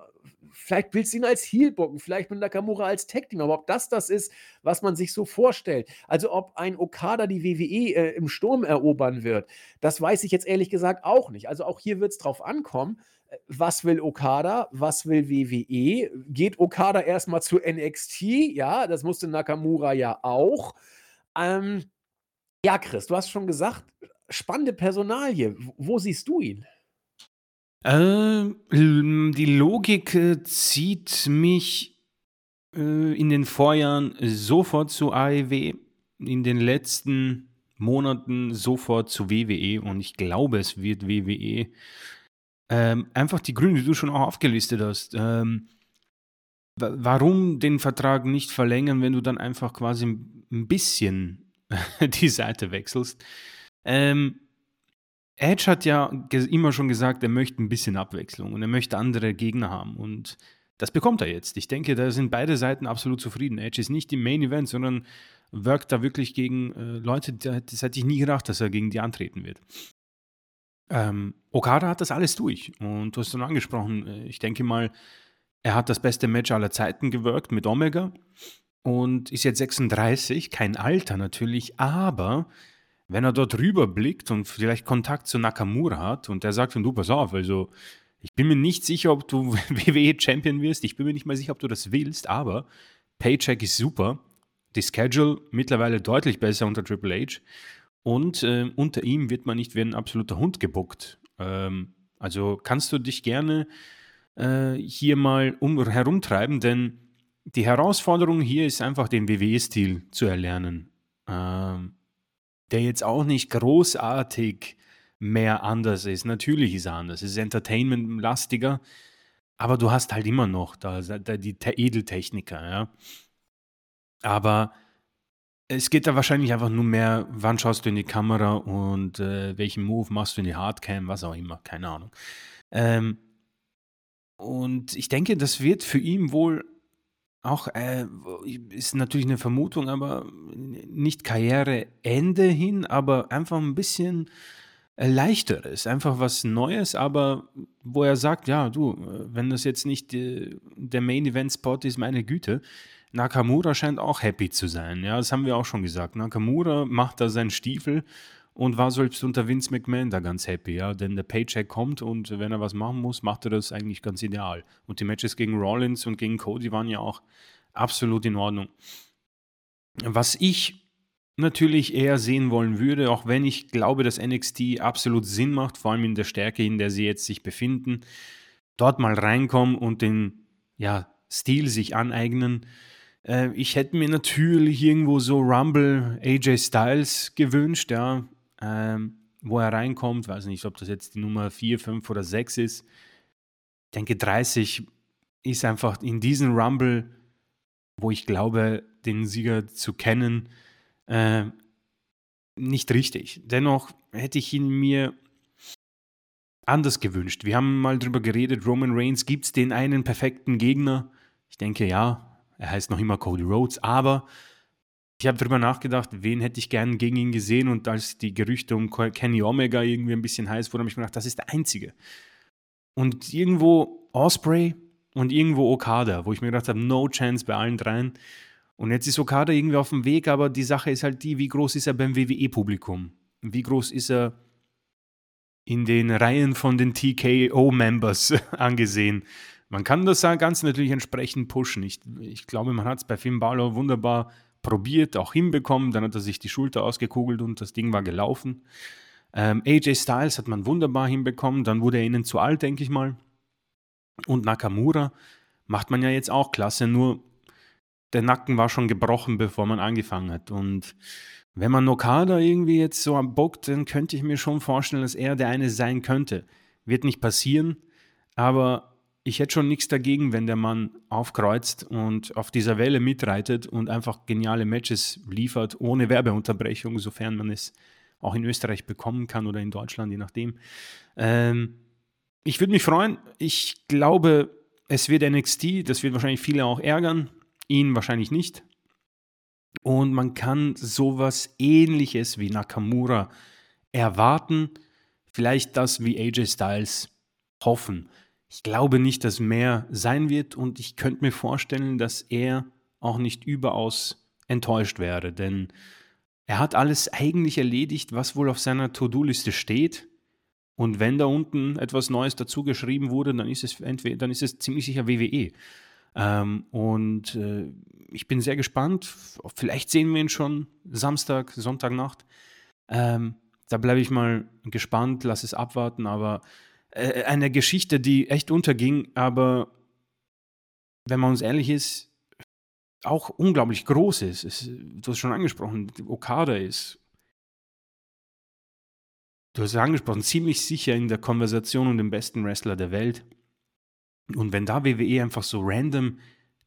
vielleicht willst du ihn als Heel bucken, vielleicht mit Nakamura als Tag Team, aber ob das das ist, was man sich so vorstellt, also ob ein Okada die WWE äh, im Sturm erobern wird, das weiß ich jetzt ehrlich gesagt auch nicht. Also auch hier wird es drauf ankommen, äh, was will Okada, was will WWE? Geht Okada erstmal zu NXT? Ja, das musste Nakamura ja auch. Ähm, ja, Chris, du hast schon gesagt, spannende Personalie. Wo siehst du ihn? Äh, die Logik äh, zieht mich äh, in den Vorjahren sofort zu AEW, in den letzten Monaten sofort zu WWE und ich glaube, es wird WWE. Ähm, einfach die Gründe, die du schon auch aufgelistet hast. Ähm, warum den Vertrag nicht verlängern, wenn du dann einfach quasi ein bisschen die Seite wechselst? Ähm, Edge hat ja immer schon gesagt, er möchte ein bisschen Abwechslung und er möchte andere Gegner haben. Und das bekommt er jetzt. Ich denke, da sind beide Seiten absolut zufrieden. Edge ist nicht im Main Event, sondern wirkt da wirklich gegen äh, Leute, das hätte ich nie gedacht, dass er gegen die antreten wird. Ähm, Okada hat das alles durch. Und du hast schon angesprochen, äh, ich denke mal, er hat das beste Match aller Zeiten gewirkt mit Omega. und ist jetzt 36, kein Alter natürlich, aber wenn er dort rüber blickt und vielleicht Kontakt zu Nakamura hat und der sagt, du, pass auf, also ich bin mir nicht sicher, ob du WWE Champion wirst, ich bin mir nicht mal sicher, ob du das willst, aber Paycheck ist super, die Schedule mittlerweile deutlich besser unter Triple H und äh, unter ihm wird man nicht wie ein absoluter Hund gebuckt. Ähm, also kannst du dich gerne äh, hier mal um, herumtreiben, denn die Herausforderung hier ist einfach, den WWE-Stil zu erlernen. Ähm, der jetzt auch nicht großartig mehr anders ist. Natürlich ist er anders. Es ist Entertainment-lastiger, aber du hast halt immer noch da, da die Edeltechniker, ja. Aber es geht da wahrscheinlich einfach nur mehr, wann schaust du in die Kamera und äh, welchen Move machst du in die Hardcam, was auch immer, keine Ahnung. Ähm, und ich denke, das wird für ihn wohl auch, äh, ist natürlich eine Vermutung, aber nicht Karriereende hin, aber einfach ein bisschen leichteres, einfach was Neues, aber wo er sagt, ja, du, wenn das jetzt nicht die, der Main Event Spot ist, meine Güte. Nakamura scheint auch happy zu sein. Ja, das haben wir auch schon gesagt. Nakamura macht da seinen Stiefel und war selbst unter Vince McMahon da ganz happy, ja, denn der Paycheck kommt und wenn er was machen muss, macht er das eigentlich ganz ideal. Und die Matches gegen Rollins und gegen Cody waren ja auch absolut in Ordnung. Was ich natürlich eher sehen wollen würde, auch wenn ich glaube, dass NXT absolut Sinn macht, vor allem in der Stärke, in der sie jetzt sich befinden, dort mal reinkommen und den ja, Stil sich aneignen. Äh, ich hätte mir natürlich irgendwo so Rumble AJ Styles gewünscht, ja, ähm, wo er reinkommt. Weiß nicht, ob das jetzt die Nummer 4, 5 oder 6 ist. Ich denke, 30 ist einfach in diesem Rumble, wo ich glaube, den Sieger zu kennen, äh, nicht richtig. Dennoch hätte ich ihn mir anders gewünscht. Wir haben mal drüber geredet, Roman Reigns, gibt es den einen perfekten Gegner? Ich denke ja, er heißt noch immer Cody Rhodes, aber ich habe darüber nachgedacht, wen hätte ich gern gegen ihn gesehen und als die Gerüchte um Kenny Omega irgendwie ein bisschen heiß wurden, habe ich mir gedacht, das ist der einzige. Und irgendwo Osprey und irgendwo Okada, wo ich mir gedacht habe, no chance bei allen dreien. Und jetzt ist Okada irgendwie auf dem Weg, aber die Sache ist halt die, wie groß ist er beim WWE-Publikum? Wie groß ist er in den Reihen von den TKO-Members angesehen? Man kann das Ganze natürlich entsprechend pushen. Ich, ich glaube, man hat es bei Finn Balor wunderbar probiert, auch hinbekommen. Dann hat er sich die Schulter ausgekugelt und das Ding war gelaufen. Ähm, AJ Styles hat man wunderbar hinbekommen. Dann wurde er ihnen zu alt, denke ich mal. Und Nakamura macht man ja jetzt auch klasse, nur der Nacken war schon gebrochen, bevor man angefangen hat. Und wenn man Okada irgendwie jetzt so am Bock, dann könnte ich mir schon vorstellen, dass er der eine sein könnte. Wird nicht passieren, aber ich hätte schon nichts dagegen, wenn der Mann aufkreuzt und auf dieser Welle mitreitet und einfach geniale Matches liefert, ohne Werbeunterbrechung, sofern man es auch in Österreich bekommen kann oder in Deutschland, je nachdem. Ähm, ich würde mich freuen. Ich glaube, es wird NXT, das wird wahrscheinlich viele auch ärgern, ihn wahrscheinlich nicht. Und man kann sowas ähnliches wie Nakamura erwarten, vielleicht das wie AJ Styles hoffen. Ich glaube nicht, dass mehr sein wird und ich könnte mir vorstellen, dass er auch nicht überaus enttäuscht wäre, denn er hat alles eigentlich erledigt, was wohl auf seiner To-Do-Liste steht. Und wenn da unten etwas Neues dazu geschrieben wurde, dann ist es entweder, dann ist es ziemlich sicher WWE. Ähm, und äh, ich bin sehr gespannt. Vielleicht sehen wir ihn schon Samstag, Sonntagnacht. Ähm, da bleibe ich mal gespannt, lass es abwarten, aber äh, eine Geschichte, die echt unterging, aber wenn man uns ehrlich ist, auch unglaublich groß ist. Es, du hast schon angesprochen, Okada ist, du hast es angesprochen, ziemlich sicher in der Konversation und dem besten Wrestler der Welt. Und wenn da WWE einfach so random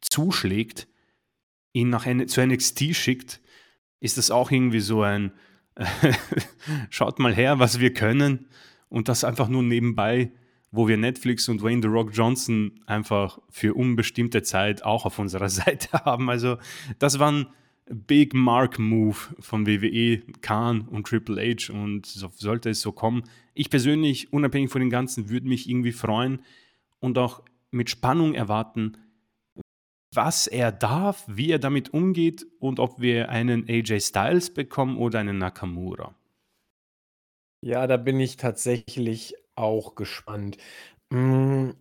zuschlägt, ihn nach zu NXT schickt, ist das auch irgendwie so ein, schaut mal her, was wir können und das einfach nur nebenbei, wo wir Netflix und Wayne The Rock Johnson einfach für unbestimmte Zeit auch auf unserer Seite haben. Also das war ein Big Mark Move von WWE, Khan und Triple H und so, sollte es so kommen. Ich persönlich, unabhängig von den Ganzen, würde mich irgendwie freuen und auch mit Spannung erwarten, was er darf, wie er damit umgeht und ob wir einen AJ Styles bekommen oder einen Nakamura. Ja, da bin ich tatsächlich auch gespannt. Hm,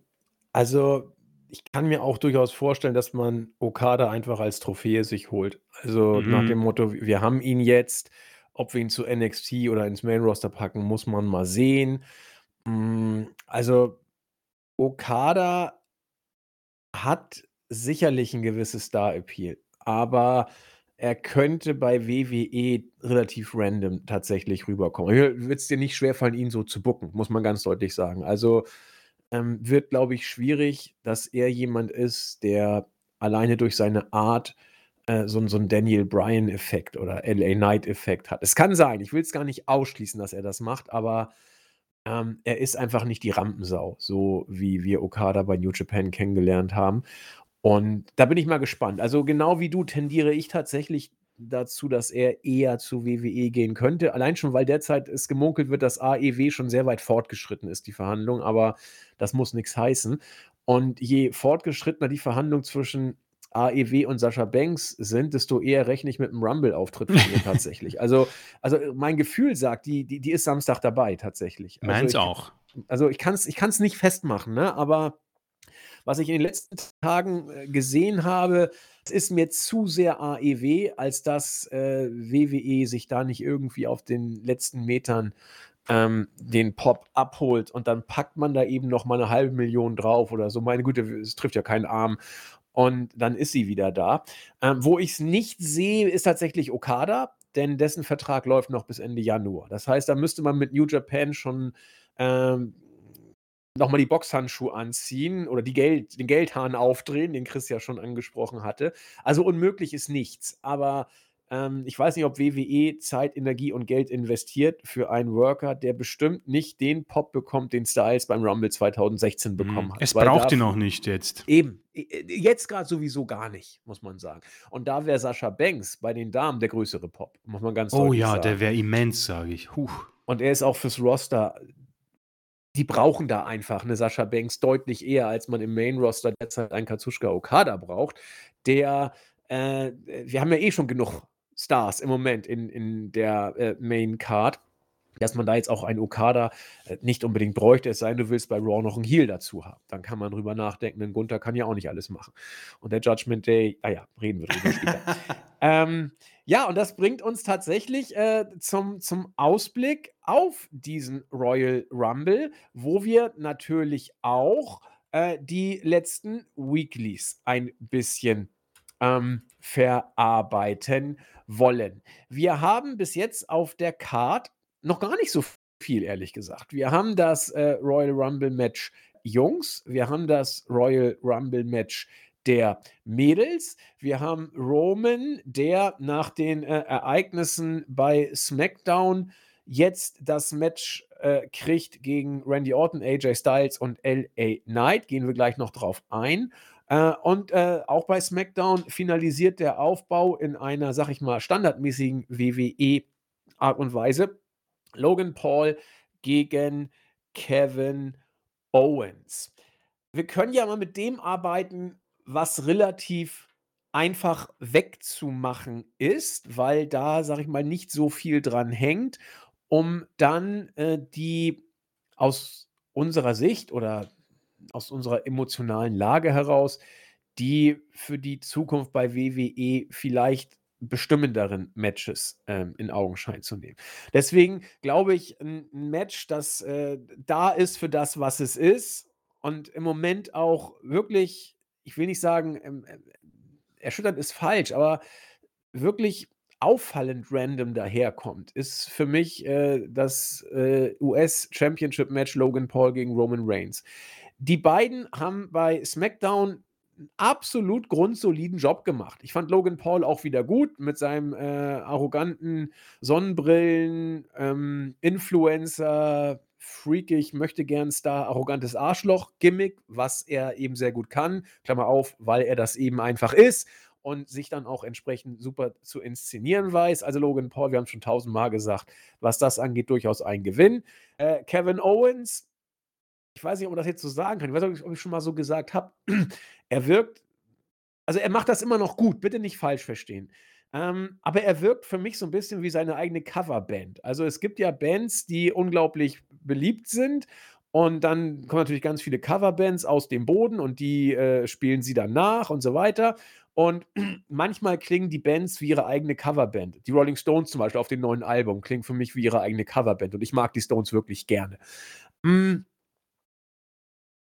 also, ich kann mir auch durchaus vorstellen, dass man Okada einfach als Trophäe sich holt. Also, nach dem Mhm. Motto: „Wir haben ihn jetzt, ob wir ihn zu NXT oder ins Main Roster packen, muss man mal sehen.“ Hm, also, Okada hat sicherlich 'n gewisses Star-Appeal, aber er könnte bei WWE relativ random tatsächlich rüberkommen. Würde es dir nicht schwerfallen, ihn so zu booken, muss man ganz deutlich sagen. Also, ähm, wird, glaube ich, schwierig, dass er jemand ist, der alleine durch seine Art, äh, so so 'n Daniel Bryan-Effekt oder LA Knight-Effekt hat. Es kann sein, ich will's gar nicht ausschließen, dass er das macht, aber, ähm, er ist einfach nicht die Rampensau, so wie wir Okada bei New Japan kennengelernt haben. Und da bin ich mal gespannt. Also, genau wie du tendiere ich tatsächlich dazu, dass er eher zu WWE gehen könnte. Allein schon, weil derzeit es gemunkelt wird, dass AEW schon sehr weit fortgeschritten ist, die Verhandlung, aber das muss nix heißen. Und je fortgeschrittener die Verhandlungen zwischen AEW und Sascha Banks sind, desto eher rechne ich mit 'nem Rumble-Auftritt von ihr tatsächlich. Also also, mein Gefühl sagt, die die die ist Samstag dabei tatsächlich. Also, Meins auch. also, ich kann's ich kann's nicht festmachen, ne, aber was ich in den letzten Tagen, äh, gesehen habe, es ist mir zu sehr AEW, als dass, äh, WWE sich da nicht irgendwie auf den letzten Metern, ähm, den Pop abholt und dann packt man da eben noch mal 'ne 1.000.000 drauf oder so. Meine Güte, es trifft ja keinen Arm. Und dann ist sie wieder da. Ähm, wo ich's nicht sehe, ist tatsächlich Okada, denn dessen Vertrag läuft noch bis Ende Januar. Das heißt, da müsste man mit New Japan schon, ähm, noch mal die Boxhandschuhe anziehen oder Geld den Geldhahn aufdrehen, den Chris ja schon angesprochen hatte. Also, unmöglich ist nichts, aber, ähm, ich weiß nicht, ob WWE Zeit, Energie und Geld investiert für einen Worker, der bestimmt nicht den Pop bekommt, den Styles beim Rumble 2016 Mhm. bekommen hat, Es braucht ihn auch nicht jetzt. Eben, jetzt grad sowieso gar nicht, muss man sagen. Und da wäre Sascha Banks bei den Damen der größere Pop, muss man ganz Oh deutlich ja, der sagen. wäre immens, sage ich. Hu. Und er ist auch fürs Roster die brauchen da einfach 'ne? Sascha Banks deutlich eher, als man im Main Roster derzeit einen Kazuchika Okada braucht, der äh, wir haben ja eh schon genug Stars im Moment in in der, äh, Main Card, dass man da jetzt auch einen Okada, äh, nicht unbedingt bräuchte, es sei denn, du willst bei Raw noch 'n Heel dazu haben. Dann kann man drüber nachdenken, 'nen Gunther kann ja auch nicht alles machen. Und der Judgment Day, ah ja, reden wir drüber später. Ähm, ja, und das bringt uns tatsächlich, äh, zum zum Ausblick auf diesen Royal Rumble, wo wir natürlich auch, äh, die letzten Weeklies ein bisschen, ähm, verarbeiten wollen. Wir haben bis jetzt auf der Card noch gar nicht so viel, ehrlich gesagt. Wir haben das, äh, Royal Rumble Match Jungs, wir haben das Royal Rumble Match der Mädels, wir haben Roman, der nach den, äh, Ereignissen bei SmackDown jetzt das Match, äh, kriegt gegen Randy Orton, AJ Styles und LA Knight, gehen wir gleich noch drauf ein. Äh, und, äh, auch bei SmackDown finalisiert der Aufbau in einer, sage ich mal, standardmäßigen WWE-Art und Weise. Logan Paul gegen Kevin Owens. Wir können ja mal mit dem arbeiten, was relativ einfach wegzumachen ist, weil da, sage ich mal, nicht so viel dran hängt, um dann, äh, die aus unserer Sicht oder aus unserer emotionalen Lage heraus, die für die Zukunft bei WWE vielleicht bestimmenderen Matches, ähm, in Augenschein zu nehmen. Deswegen glaube ich, 'n 'n Match, das, äh, da ist für das, was es ist und im Moment auch wirklich, ich will nicht sagen, ähm, ähm, erschütternd ist falsch, aber wirklich auffallend random daherkommt, ist für mich, äh, das, äh, US Championship Match Logan Paul gegen Roman Reigns. Die beiden haben bei SmackDown absolut grundsoliden Job gemacht. Ich fand Logan Paul auch wieder gut mit seinem, äh, arroganten Sonnenbrillen, ähm, Influencer, freakig, Möchtegern-Star, arrogantes Arschloch-Gimmick, was er eben sehr gut kann, Klammer auf, weil er das eben einfach ist und sich dann auch entsprechend super zu inszenieren weiß. Also, Logan Paul, wir haben's schon tausendmal gesagt, was das angeht, durchaus ein Gewinn. Äh, Kevin Owens, ich weiß nicht, ob man das jetzt so sagen kann. Ich weiß nicht, ob ich's schon mal so gesagt habe. Er wirkt also er macht das immer noch gut, bitte nicht falsch verstehen. Ähm, aber er wirkt für mich so ein bisschen wie seine eigene Coverband. Also, es gibt ja Bands, die unglaublich beliebt sind und dann kommen natürlich ganz viele Coverbands aus dem Boden und die, äh, spielen sie dann nach und so weiter. Und manchmal klingen die Bands wie ihre eigene Coverband. Die Rolling Stones zum Beispiel auf dem neuen Album klingen für mich wie ihre eigene Coverband und ich mag die Stones wirklich gerne. Hm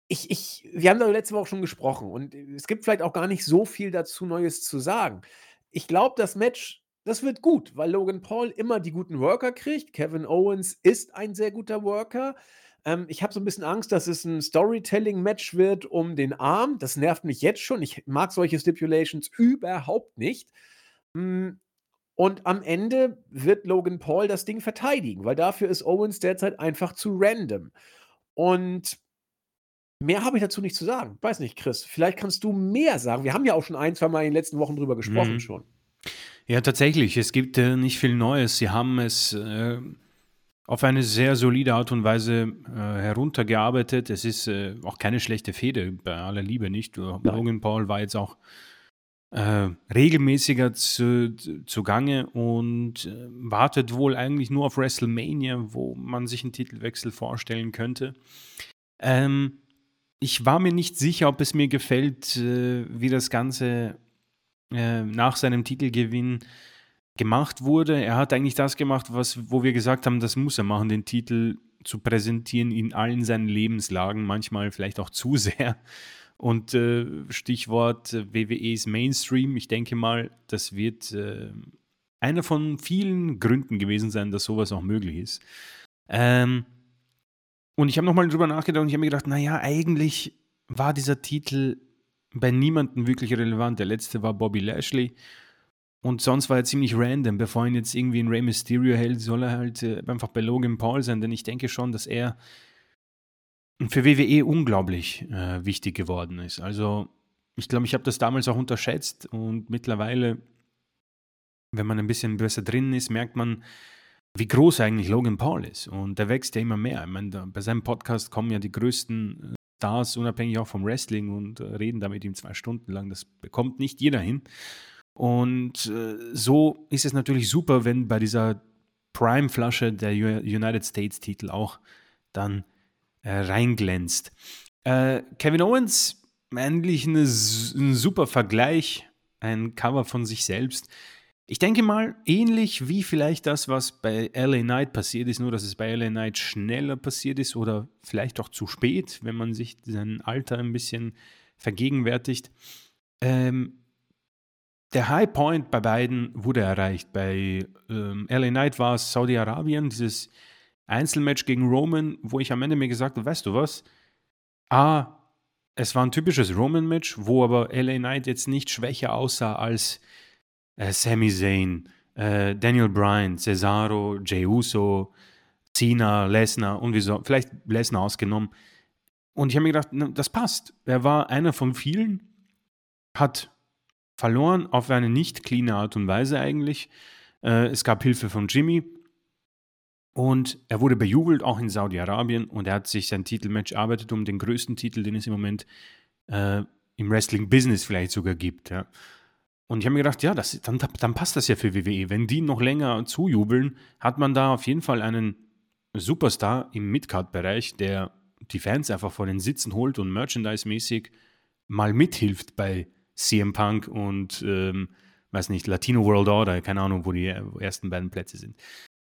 ich ich wir haben da letzte Woche schon gesprochen und es gibt vielleicht auch gar nicht so viel dazu Neues zu sagen. Ich glaube, das Match, das wird gut, weil Logan Paul immer die guten Worker kriegt. Kevin Owens ist ein sehr guter Worker. Ähm, ich habe so ein bisschen Angst, dass es ein Storytelling-Match wird um den Arm. Das nervt mich jetzt schon. Ich mag solche Stipulations überhaupt nicht. Hm, und am Ende wird Logan Paul das Ding verteidigen, weil dafür ist Owens derzeit einfach zu random. Und Mehr habe ich dazu nicht zu sagen. Weiß nicht, Chris. Vielleicht kannst du mehr sagen. Wir haben ja auch schon ein, zwei Mal in den letzten Wochen drüber gesprochen mhm. schon. Ja, tatsächlich. Es gibt äh, nicht viel Neues. Sie haben es äh, auf eine sehr solide Art und Weise äh, heruntergearbeitet. Es ist äh, auch keine schlechte Fehde, bei aller Liebe nicht. Nein. Logan Paul war jetzt auch äh, regelmäßiger zu, zugange und äh, wartet wohl eigentlich nur auf WrestleMania, wo man sich einen Titelwechsel vorstellen könnte. Ähm, ich war mir nicht sicher, ob es mir gefällt, äh, wie das Ganze äh, nach seinem Titelgewinn gemacht wurde. Er hat eigentlich das gemacht, was, wo wir gesagt haben, das muss er machen, den Titel zu präsentieren in allen seinen Lebenslagen, manchmal vielleicht auch zu sehr. Und äh, Stichwort WWE ist Mainstream. Ich denke mal, das wird äh, einer von vielen Gründen gewesen sein, dass sowas auch möglich ist. Ähm, und ich habe nochmal drüber nachgedacht und ich habe mir gedacht, naja, eigentlich war dieser Titel bei niemandem wirklich relevant. Der letzte war Bobby Lashley. Und sonst war er ziemlich random. Bevor ihn jetzt irgendwie in Rey Mysterio hält, soll er halt äh, einfach bei Logan Paul sein. Denn ich denke schon, dass er für WWE unglaublich äh, wichtig geworden ist. Also ich glaube, ich habe das damals auch unterschätzt. Und mittlerweile, wenn man ein bisschen besser drin ist, merkt man, wie groß eigentlich Logan Paul ist. Und der wächst ja immer mehr. Ich meine, bei seinem Podcast kommen ja die größten äh, Stars, unabhängig auch vom Wrestling, und äh, reden da mit ihm zwei Stunden lang. Das bekommt nicht jeder hin. Und äh, so ist es natürlich super, wenn bei dieser Prime-Flasche der United States-Titel auch dann äh, reinglänzt. Äh, Kevin Owens, eigentlich eine, ein super Vergleich, ein Cover von sich selbst. Ich denke mal, ähnlich wie vielleicht das, was bei LA Knight passiert ist, nur dass es bei LA Knight schneller passiert ist oder vielleicht auch zu spät, wenn man sich sein Alter ein bisschen vergegenwärtigt. Ähm, der High Point bei beiden wurde erreicht. Bei ähm, LA Knight war es Saudi-Arabien, dieses Einzelmatch gegen Roman, wo ich am Ende mir gesagt habe, weißt du was? A, es war ein typisches Roman-Match, wo aber LA Knight jetzt nicht schwächer aussah als äh, Sami Zayn, äh, Daniel Bryan, Cesaro, Jey Uso, Cena, Lesnar und wieso, vielleicht Lesnar ausgenommen. Und ich habe mir gedacht, das passt. Er war einer von vielen, hat verloren auf eine nicht cleane Art und Weise eigentlich. Äh, es gab Hilfe von Jimmy und er wurde bejubelt, auch in Saudi-Arabien und er hat sich sein Titelmatch erarbeitet um den größten Titel, den es im Moment äh, im Wrestling-Business vielleicht sogar gibt. Ja. Und ich habe mir gedacht, ja, das, dann, dann passt das ja für WWE. Wenn die noch länger zujubeln, hat man da auf jeden Fall einen Superstar im Midcard-Bereich, der die Fans einfach vor den Sitzen holt und merchandise-mäßig mal mithilft bei CM Punk und, ähm, weiß nicht, Latino World Order, keine Ahnung, wo die ersten beiden Plätze sind.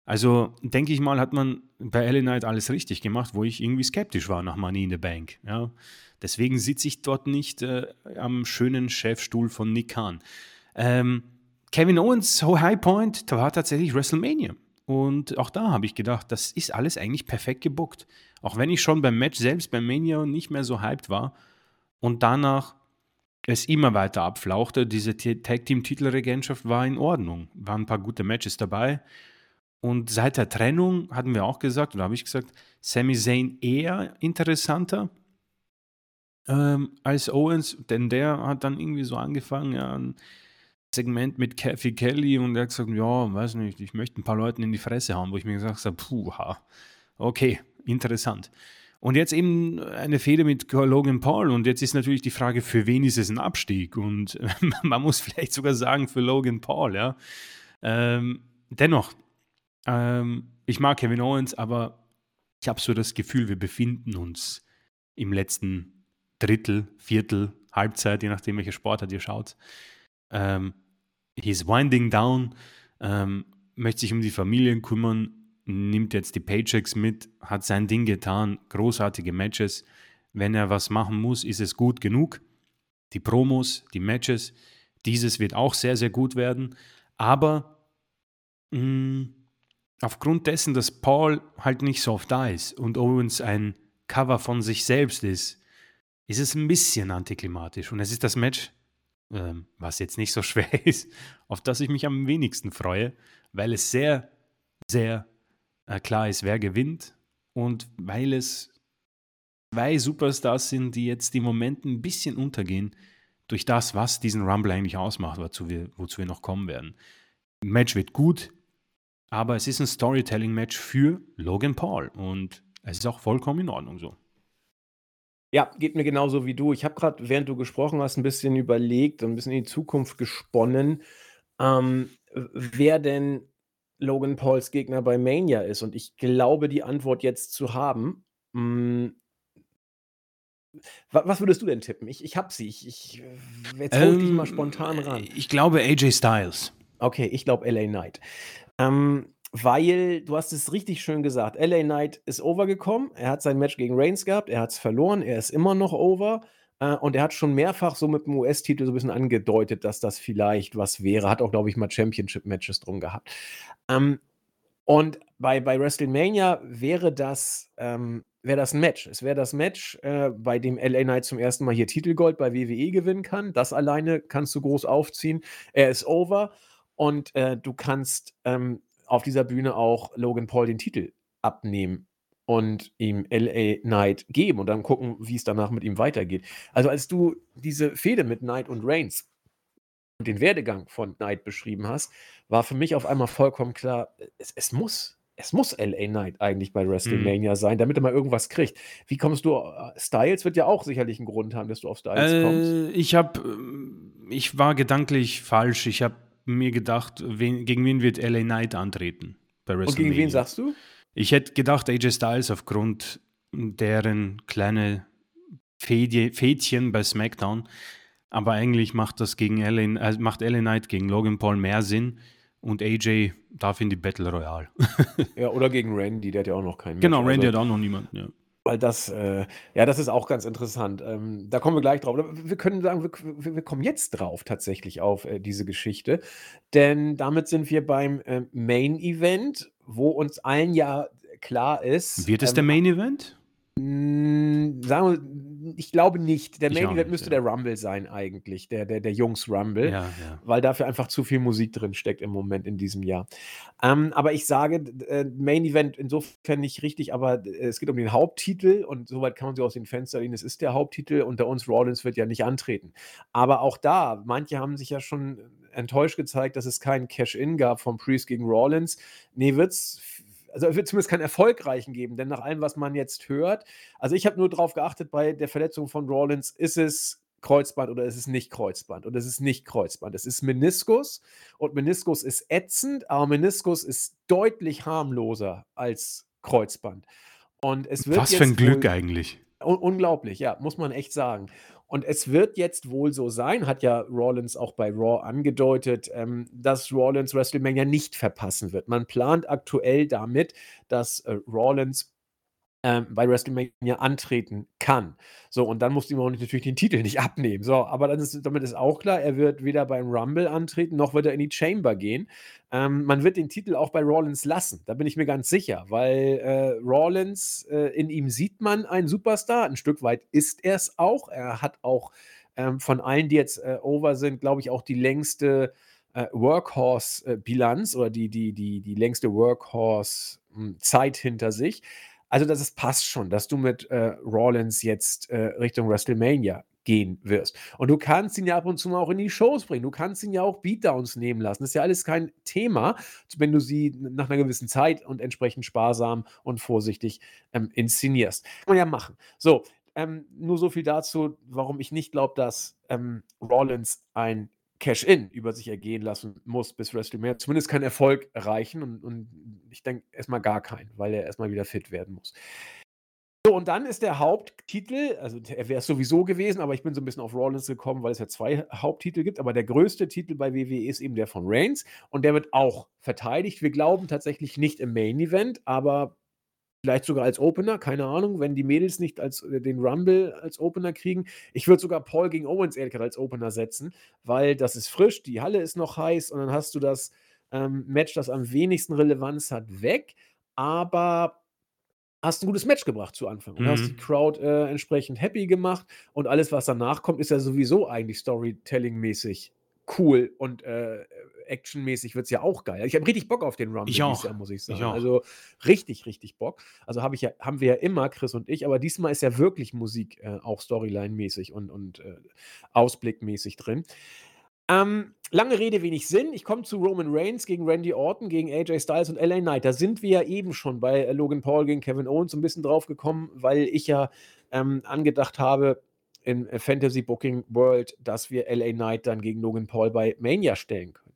Also denke ich mal, hat man bei LA Knight alles richtig gemacht, wo ich irgendwie skeptisch war nach Money in the Bank. Ja. Deswegen sitze ich dort nicht äh, am schönen Chefstuhl von Nick Khan. Ähm, Kevin Owens High Point war tatsächlich WrestleMania. Und auch da habe ich gedacht, das ist alles eigentlich perfekt gebuckt. Auch wenn ich schon beim Match selbst beim Mania nicht mehr so hyped war und danach es immer weiter abflauchte, diese Tag Team Titelregentschaft war in Ordnung. Waren ein paar gute Matches dabei. Und seit der Trennung hatten wir auch gesagt, oder habe ich gesagt, Sami Zayn eher interessanter ähm, als Owens, denn der hat dann irgendwie so angefangen, ja, ein Segment mit Kathy Kelly und er hat gesagt, ja, weiß nicht, ich möchte ein paar Leuten in die Fresse hauen, wo ich mir gesagt habe, puh, okay, interessant. Und jetzt eben eine Fehde mit Logan Paul. Und jetzt ist natürlich die Frage, für wen ist es ein Abstieg? Und man muss vielleicht sogar sagen, für Logan Paul, ja. Ähm, dennoch, ähm, ich mag Kevin Owens, aber ich habe so das Gefühl, wir befinden uns im letzten Drittel, Viertel, Halbzeit, je nachdem, welcher Sportart ihr schaut. Ähm, he's winding down, ähm, möchte sich um die Familien kümmern, nimmt jetzt die Paychecks mit, hat sein Ding getan, großartige Matches. Wenn er was machen muss, ist es gut genug. Die Promos, die Matches, dieses wird auch sehr, sehr gut werden. Aber mh, mm, aufgrund dessen, dass Paul halt nicht so oft da ist und Owens ein Cover von sich selbst ist, ist es ein bisschen antiklimatisch. Und es ist das Match, ähm, was jetzt nicht so schwer ist, auf das ich mich am wenigsten freue, weil es sehr, sehr äh, klar ist, wer gewinnt und weil es zwei Superstars sind, die jetzt im Moment ein bisschen untergehen durch das, was diesen Rumble eigentlich ausmacht, wozu wir, wozu wir noch kommen werden. Match wird gut, aber es ist ein Storytelling-Match für Logan Paul und es ist auch vollkommen in Ordnung so. Ja, geht mir genauso wie du. Ich habe gerade, während du gesprochen hast, ein bisschen überlegt und ein bisschen in die Zukunft gesponnen, ähm, wer denn Logan Pauls Gegner bei Mania ist. Und ich glaube, die Antwort jetzt zu haben. Hm, was würdest du denn tippen? Ich, ich habe sie. Ich, ich, jetzt hol ähm, dich mal spontan ran. Ich glaube AJ Styles. Okay, ich glaube LA Knight. Ähm, weil, du hast es richtig schön gesagt, LA Knight ist overgekommen. Er hat sein Match gegen Reigns gehabt. Er hat es verloren. Er ist immer noch over. Äh, und er hat schon mehrfach so mit dem US-Titel so ein bisschen angedeutet, dass das vielleicht was wäre. Hat auch, glaube ich, mal Championship-Matches drum gehabt. Ähm, und bei, bei WrestleMania wäre das, ähm, wäre das ein Match. Es wäre das Match, äh, bei dem LA Knight zum ersten Mal hier Titelgold bei WWE gewinnen kann. Das alleine kannst du groß aufziehen. Er ist over und äh, du kannst ähm, auf dieser Bühne auch Logan Paul den Titel abnehmen und ihm LA Knight geben und dann gucken, wie es danach mit ihm weitergeht. Also als du diese Fehde mit Knight und Reigns und den Werdegang von Knight beschrieben hast, war für mich auf einmal vollkommen klar, es, es muss, es muss LA Knight eigentlich bei mhm. WrestleMania mhm. sein, damit er mal irgendwas kriegt. Wie kommst du? Äh, Styles wird ja auch sicherlich einen Grund haben, dass du auf Styles äh, kommst. Ich habe, ich war gedanklich falsch. Ich habe mir gedacht, wen, gegen wen wird LA Knight antreten bei WrestleMania? Und gegen wen sagst du? Ich hätte gedacht, AJ Styles aufgrund deren kleine Fädchen bei SmackDown. Aber eigentlich macht das gegen Ellen, äh, macht Ellen Knight gegen Logan Paul mehr Sinn und AJ darf in die Battle Royale. ja, oder gegen Randy, der hat ja auch noch keinen. Genau, Randy also, hat auch noch niemanden, ja. Weil das, äh, ja, das ist auch ganz interessant. Ähm, da kommen wir gleich drauf. Wir können sagen, wir, wir kommen jetzt drauf tatsächlich auf äh, diese Geschichte. Denn damit sind wir beim äh, Main Event wo uns allen ja klar ist. Wird es ähm, der Main Event? Hm, sagen wir, ich glaube nicht. Der Main Event müsste ja. der Rumble sein, eigentlich. Der, der, der Jungs Rumble. Ja, ja. Weil dafür einfach zu viel Musik drin steckt im Moment in diesem Jahr. Ähm, aber ich sage, äh, Main Event insofern nicht richtig, aber äh, es geht um den Haupttitel und soweit kann man sich aus den Fenster lehnen. Es ist der Haupttitel. Unter uns Rollins wird ja nicht antreten. Aber auch da, manche haben sich ja schon enttäuscht gezeigt, dass es keinen Cash-In gab vom Priest gegen Rollins. Nee, wird's also es wird zumindest keinen erfolgreichen geben, denn nach allem, was man jetzt hört, also ich habe nur darauf geachtet, bei der Verletzung von Rollins, ist es Kreuzband oder ist es nicht Kreuzband und es ist nicht Kreuzband. Es ist Meniskus und Meniskus ist ätzend, aber Meniskus ist deutlich harmloser als Kreuzband. Und es wird Was für ein Glück eigentlich. Un unglaublich, ja, muss man echt sagen. Und es wird jetzt wohl so sein, hat ja Rollins auch bei Raw angedeutet, ähm, dass Rollins WrestleMania nicht verpassen wird. Man plant aktuell damit, dass äh, Rollins ähm, bei WrestleMania antreten kann. So, und dann musste ihm auch natürlich den Titel nicht abnehmen. So, aber dann ist, damit ist auch klar, er wird weder beim Rumble antreten, noch wird er in die Chamber gehen. Ähm, man wird den Titel auch bei Rollins lassen, da bin ich mir ganz sicher, weil äh, Rollins, äh, in ihm sieht man einen Superstar, ein Stück weit ist er es auch. Er hat auch ähm, von allen, die jetzt äh, over sind, glaube ich, auch die längste äh, Workhorse-Bilanz oder die, die, die, die längste Workhorse-Zeit hinter sich. Also, das ist, passt schon, dass du mit äh, Rollins jetzt äh, Richtung WrestleMania gehen wirst. Und du kannst ihn ja ab und zu mal auch in die Shows bringen. Du kannst ihn ja auch Beatdowns nehmen lassen. Das ist ja alles kein Thema, wenn du sie nach einer gewissen Zeit und entsprechend sparsam und vorsichtig ähm, inszenierst. Kann man ja machen. So, ähm, nur so viel dazu, warum ich nicht glaube, dass ähm, Rollins ein Cash-In über sich ergehen lassen muss bis WrestleMania. Zumindest keinen Erfolg erreichen und, und ich denke erstmal gar keinen, weil er erstmal wieder fit werden muss. So, und dann ist der Haupttitel, also er wäre es sowieso gewesen, aber ich bin so ein bisschen auf Rollins gekommen, weil es ja zwei Haupttitel gibt. Aber der größte Titel bei WWE ist eben der von Reigns und der wird auch verteidigt. Wir glauben tatsächlich nicht im Main Event, aber vielleicht sogar als Opener, keine Ahnung, wenn die Mädels nicht als äh, den Rumble als Opener kriegen. Ich würde sogar Paul gegen Owens ehrlich als Opener setzen, weil das ist frisch, die Halle ist noch heiß und dann hast du das ähm, Match, das am wenigsten Relevanz hat, weg. Aber hast ein gutes Match gebracht zu Anfang und hast die mhm. Crowd, äh, entsprechend happy gemacht und alles, was danach kommt, ist ja sowieso eigentlich Storytelling-mäßig cool und, äh, actionmäßig wird's ja auch geil. Ich habe richtig Bock auf den Rumble Ich auch. Jahr, muss ich Ich sagen. auch. Also, richtig, richtig Bock. Also, habe ich ja haben wir ja immer, Chris und ich, aber diesmal ist ja wirklich Musik, äh, auch Storyline-mäßig und und, äh, ausblickmäßig drin. Ähm, lange Rede, wenig Sinn. Ich komme zu Roman Reigns gegen Randy Orton, gegen AJ Styles und LA Knight. Da sind wir ja eben schon bei äh, Logan Paul gegen Kevin Owens ein bisschen drauf gekommen, weil ich ja ähm, angedacht habe in äh, Fantasy Booking World, dass wir LA Knight dann gegen Logan Paul bei Mania stellen können.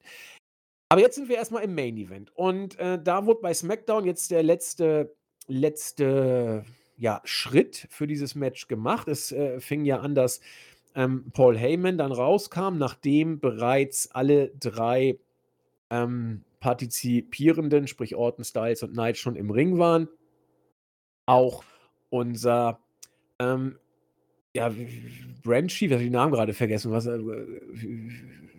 Aber jetzt sind wir erstmal im Main Event. Und äh, da wurde bei SmackDown jetzt der letzte, letzte ja, Schritt für dieses Match gemacht. Es äh, fing ja an, dass ähm, Paul Heyman dann rauskam, nachdem bereits alle drei ähm, Partizipierenden, sprich Orton, Styles und Knight, schon im Ring waren. Auch unser ähm, ja, Brand Chief, ich habe den Namen gerade vergessen. Was, äh,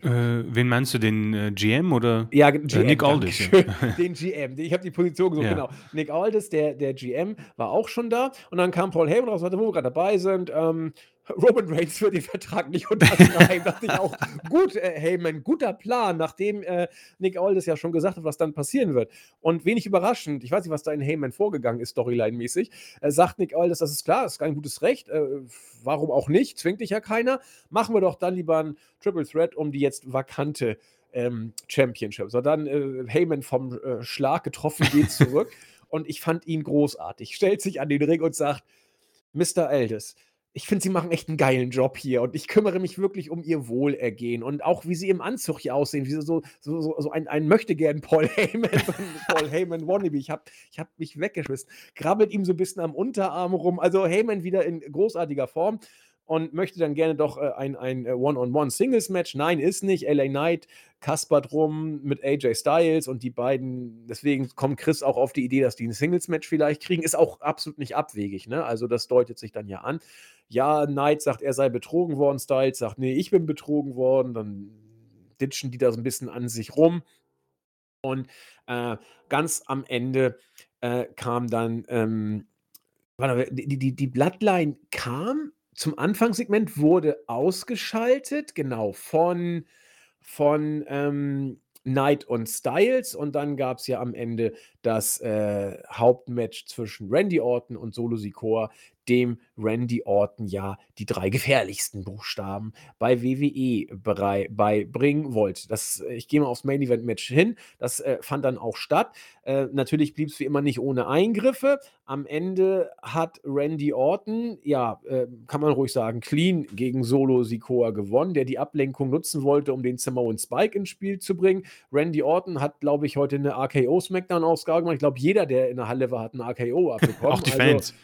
Äh, wen meinst du, den äh, GM oder? ja, Äh, GM, Nick Aldis. Den GM. Ich habe die Position gesucht, ja. genau. Nick Aldis, der, der GM, war auch schon da. Und dann kam Paul Heyman raus und sagte, wo wir gerade dabei sind, ähm, Roman Reigns wird den Vertrag nicht unterschreiben. dachte ich auch, gut, äh, Heyman, guter Plan, nachdem äh, Nick Aldis ja schon gesagt hat, was dann passieren wird. Und wenig überraschend, ich weiß nicht, was da in Heyman vorgegangen ist, Storyline-mäßig, äh, sagt Nick Aldis, das ist klar, das ist kein gutes Recht, äh, warum auch nicht, zwingt dich ja keiner. Machen wir doch dann lieber ein Triple Threat um die jetzt vakante ähm, Championship. So, dann äh, Heyman vom äh, Schlag getroffen, geht zurück. und ich fand ihn großartig. Stellt sich an den Ring und sagt, Mr. Aldis, ich finde, sie machen echt einen geilen Job hier und ich kümmere mich wirklich um ihr Wohlergehen und auch wie sie im Anzug hier aussehen, wie sie so, so, so, so ein, ein möchte gern Paul Heyman, Paul Heyman Wannabe. Ich habe ich hab mich weggeschmissen. Krabbelt ihm so ein bisschen am Unterarm rum. Also Heyman wieder in großartiger Form und möchte dann gerne doch äh, ein, ein äh, One-on-One-Singles-Match. Nein, ist nicht. LA Knight kaspert rum mit AJ Styles und die beiden, deswegen kommt Chris auch auf die Idee, dass die ein Singles-Match vielleicht kriegen. Ist auch absolut nicht abwegig, ne? Also das deutet sich dann ja an. Ja, Knight sagt, er sei betrogen worden, Styles sagt, nee, ich bin betrogen worden. Dann ditchen die da so ein bisschen an sich rum. Und äh, ganz am Ende äh, kam dann, ähm, die, die, die Bloodline kam zum Anfangssegment wurde ausgeschaltet, genau, von von, ähm, Knight und Styles und dann gab es ja am Ende das, äh, Hauptmatch zwischen Randy Orton und Solo Sikoa, dem Randy Orton ja die drei gefährlichsten Buchstaben bei WWE beibringen wollte. Das ich gehe mal aufs Main Event Match hin. Das, äh, fand dann auch statt. Äh, natürlich blieb es wie immer nicht ohne Eingriffe. Am Ende hat Randy Orton, ja, äh, kann man ruhig sagen, clean gegen Solo Sikoa gewonnen, der die Ablenkung nutzen wollte, um den Samoan Spike ins Spiel zu bringen. Randy Orton hat, glaube ich, heute eine RKO Smackdown-Ausgabe gemacht. Ich glaube, jeder, der in der Halle war, hat eine RKO abbekommen. Auch die Also Fans.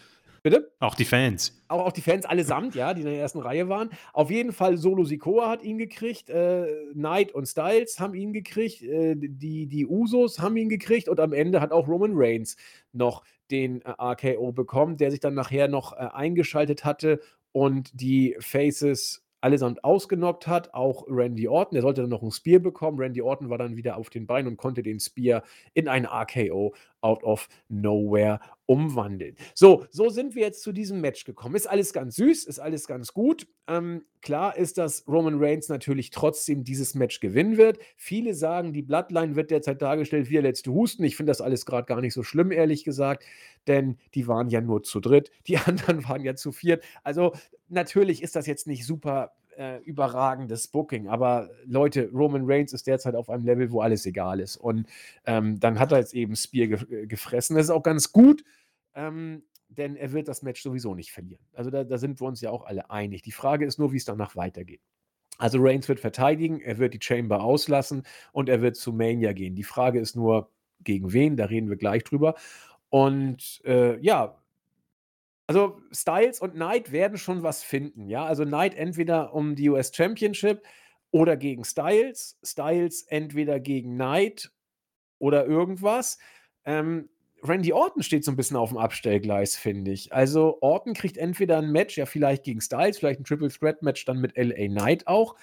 Bitte? Auch die Fans. Auch auch die Fans allesamt, ja, die in der ersten Reihe waren. Auf jeden Fall Solo Sikoa hat ihn gekriegt, äh, Knight und Styles haben ihn gekriegt, äh, die die Usos haben ihn gekriegt und am Ende hat auch Roman Reigns noch den, äh, RKO bekommen, der sich dann nachher noch, äh, eingeschaltet hatte und die Faces allesamt ausgenockt hat, auch Randy Orton. Der sollte dann noch ein Spear bekommen. Randy Orton war dann wieder auf den Beinen und konnte den Spear in ein RKO out of nowhere umwandeln. So, so sind wir jetzt zu diesem Match gekommen. Ist alles ganz süß, ist alles ganz gut. Ähm, klar ist, dass Roman Reigns natürlich trotzdem dieses Match gewinnen wird. Viele sagen, die Bloodline wird derzeit dargestellt wie der letzte Husten. Ich finde das alles gerade gar nicht so schlimm, ehrlich gesagt, denn die waren ja nur zu dritt, die anderen waren ja zu viert. Also natürlich ist das jetzt nicht super äh, überragendes Booking. Aber Leute, Roman Reigns ist derzeit auf einem Level, wo alles egal ist. Und ähm, dann hat er jetzt eben Spear ge gefressen. Das ist auch ganz gut. Ähm, denn er wird das Match sowieso nicht verlieren. Also da, da sind wir uns ja auch alle einig. Die Frage ist nur, wie es danach weitergeht. Also Reigns wird verteidigen, er wird die Chamber auslassen und er wird zu Mania gehen. Die Frage ist nur, gegen wen, da reden wir gleich drüber. Und äh, ja, also Styles und Knight werden schon was finden, ja. Also Knight entweder um die US Championship oder gegen Styles. Styles entweder gegen Knight oder irgendwas. Ähm, Randy Orton steht so ein bisschen auf dem Abstellgleis, finde ich. Also Orton kriegt entweder ein Match, ja vielleicht gegen Styles, vielleicht ein Triple Threat Match dann mit LA Knight auch.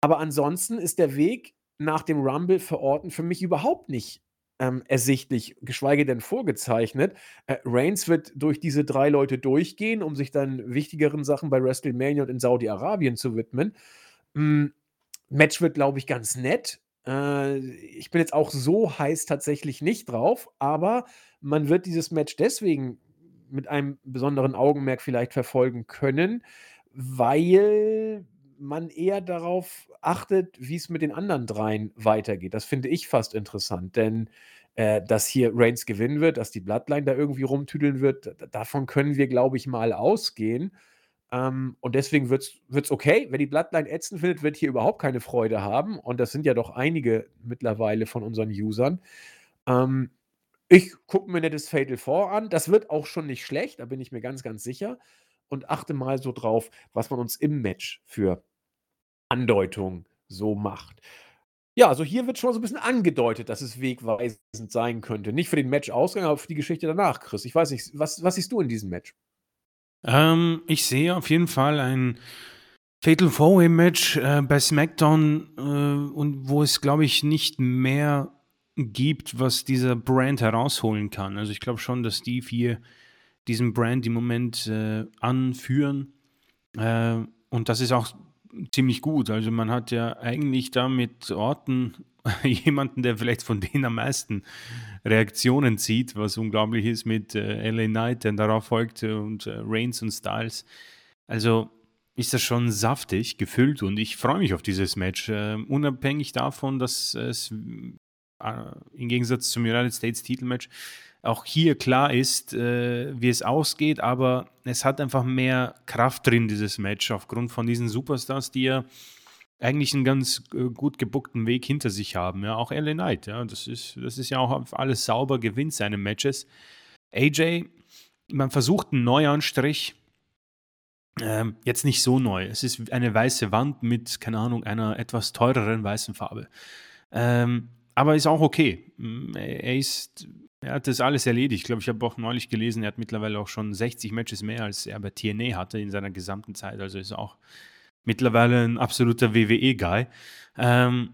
Aber ansonsten ist der Weg nach dem Rumble für Orton für mich überhaupt nicht ähm, ersichtlich, geschweige denn vorgezeichnet. Äh, Reigns wird durch diese drei Leute durchgehen, um sich dann wichtigeren Sachen bei WrestleMania und in Saudi-Arabien zu widmen. Mm, Match wird, glaube ich, ganz nett. Äh, ich bin jetzt auch so heiß tatsächlich nicht drauf, aber man wird dieses Match deswegen mit einem besonderen Augenmerk vielleicht verfolgen können, weil man eher darauf achtet, wie es mit den anderen dreien weitergeht. Das finde ich fast interessant, denn äh, dass hier Reigns gewinnen wird, dass die Bloodline da irgendwie rumtüdeln wird, davon können wir, glaube ich, mal ausgehen. Ähm, und deswegen wird es okay. Wer die Bloodline ätzend findet, wird hier überhaupt keine Freude haben. Und das sind ja doch einige mittlerweile von unseren Usern. Ähm, ich gucke mir das Fatal 4 an. Das wird auch schon nicht schlecht, da bin ich mir ganz, ganz sicher. Und achte mal so drauf, was man uns im Match für Andeutung so macht. Ja, also hier wird schon so ein bisschen angedeutet, dass es wegweisend sein könnte. Nicht für den Match-Ausgang, aber für die Geschichte danach, Chris. Ich weiß nicht, was, was siehst du in diesem Match? Ähm, ich sehe auf jeden Fall ein Fatal Four-Way-Match äh, bei SmackDown äh, und wo es, glaube ich, nicht mehr gibt, was dieser Brand herausholen kann. Also ich glaube schon, dass die vier diesen Brand im Moment äh, anführen. Äh, und das ist auch ziemlich gut. Also man hat ja eigentlich da mit Orten jemanden, der vielleicht von denen am meisten Reaktionen zieht, was unglaublich ist mit äh, LA Knight, der darauf folgte und äh, Reigns und Styles. Also ist das schon saftig gefüllt und ich freue mich auf dieses Match. Äh, unabhängig davon, dass es äh, im Gegensatz zum United States Titelmatch auch hier klar ist, äh, wie es ausgeht, aber es hat einfach mehr Kraft drin, dieses Match, aufgrund von diesen Superstars, die ja eigentlich einen ganz äh, gut gebuckten Weg hinter sich haben. Ja, auch LA Knight, ja, das ist, das ist ja auch alles sauber, gewinnt seine Matches. AJ, man versucht einen Neuanstrich, ähm, jetzt nicht so neu. Es ist eine weiße Wand mit, keine Ahnung, einer etwas teureren weißen Farbe. Ähm, aber ist auch okay. Mm, er ist er hat das alles erledigt. Ich glaube, ich habe auch neulich gelesen, er hat mittlerweile auch schon 60 Matches mehr, als er bei TNA hatte in seiner gesamten Zeit. Also ist auch mittlerweile ein absoluter WWE-Guy. Ähm,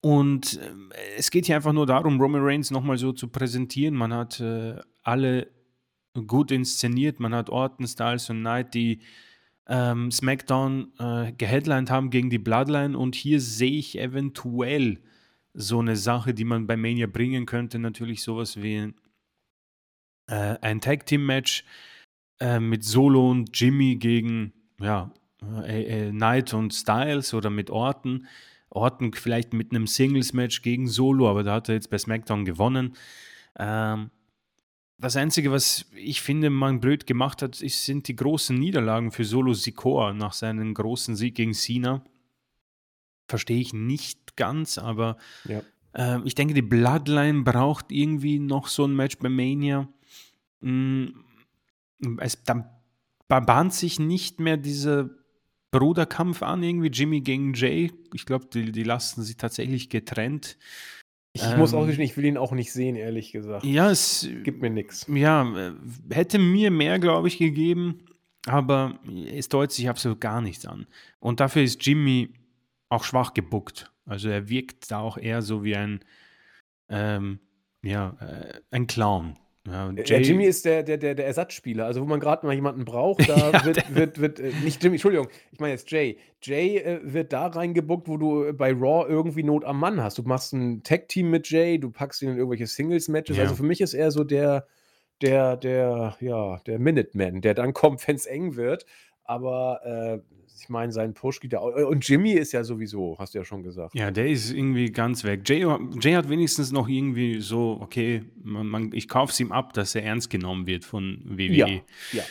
und äh, es geht hier einfach nur darum, Roman Reigns nochmal so zu präsentieren. Man hat äh, alle gut inszeniert. Man hat Orton, Styles und Knight, die ähm, SmackDown äh, geheadlined haben gegen die Bloodline. Und hier sehe ich eventuell so eine Sache, die man bei Mania bringen könnte, natürlich sowas wie äh, ein Tag Team Match äh, mit Solo und Jimmy gegen ja, äh, äh, Knight und Styles oder mit Orton. Orton vielleicht mit einem Singles Match gegen Solo, aber da hat er jetzt bei SmackDown gewonnen. Ähm, das Einzige, was ich finde, man blöd gemacht hat, ist, sind die großen Niederlagen für Solo Sikoa nach seinem großen Sieg gegen Cena. Verstehe ich nicht ganz, aber ja. äh, ich denke, die Bloodline braucht irgendwie noch so ein Match bei Mania. Mm, es, dann bahnt sich nicht mehr dieser Bruderkampf an, irgendwie Jimmy gegen Jay. Ich glaube, die, die lassen sich tatsächlich getrennt. Ich ähm, muss auch ähm, ich will ihn auch nicht sehen, ehrlich gesagt. Ja, es gibt mir nichts. Ja, äh, hätte mir mehr, glaube ich, gegeben, aber es deutet sich absolut gar nichts an. Und dafür ist Jimmy auch schwach gebuckt. Also er wirkt da auch eher so wie ein ähm, ja, äh, ein Clown. Ja, äh, Jay, Jimmy ist der, der, der, der Ersatzspieler. Also, wo man gerade mal jemanden braucht, da ja, wird, wird, wird, äh, nicht Jimmy, Entschuldigung, ich meine jetzt Jay. Jay äh, wird da reingebuckt, wo du bei Raw irgendwie Not am Mann hast. Du machst ein Tag-Team mit Jay, du packst ihn in irgendwelche Singles-Matches. Ja. Also, für mich ist er so der, der, der, ja, der Minuteman, der dann kommt, wenn es eng wird. Aber äh, ich meine, sein Push geht ja auch. Und Jimmy ist ja sowieso, hast du ja schon gesagt. Ja, der ist irgendwie ganz weg. Jay, Jay hat wenigstens noch irgendwie so, okay, man, man, ich kaufe es ihm ab, dass er ernst genommen wird von WWE. Ja, ja.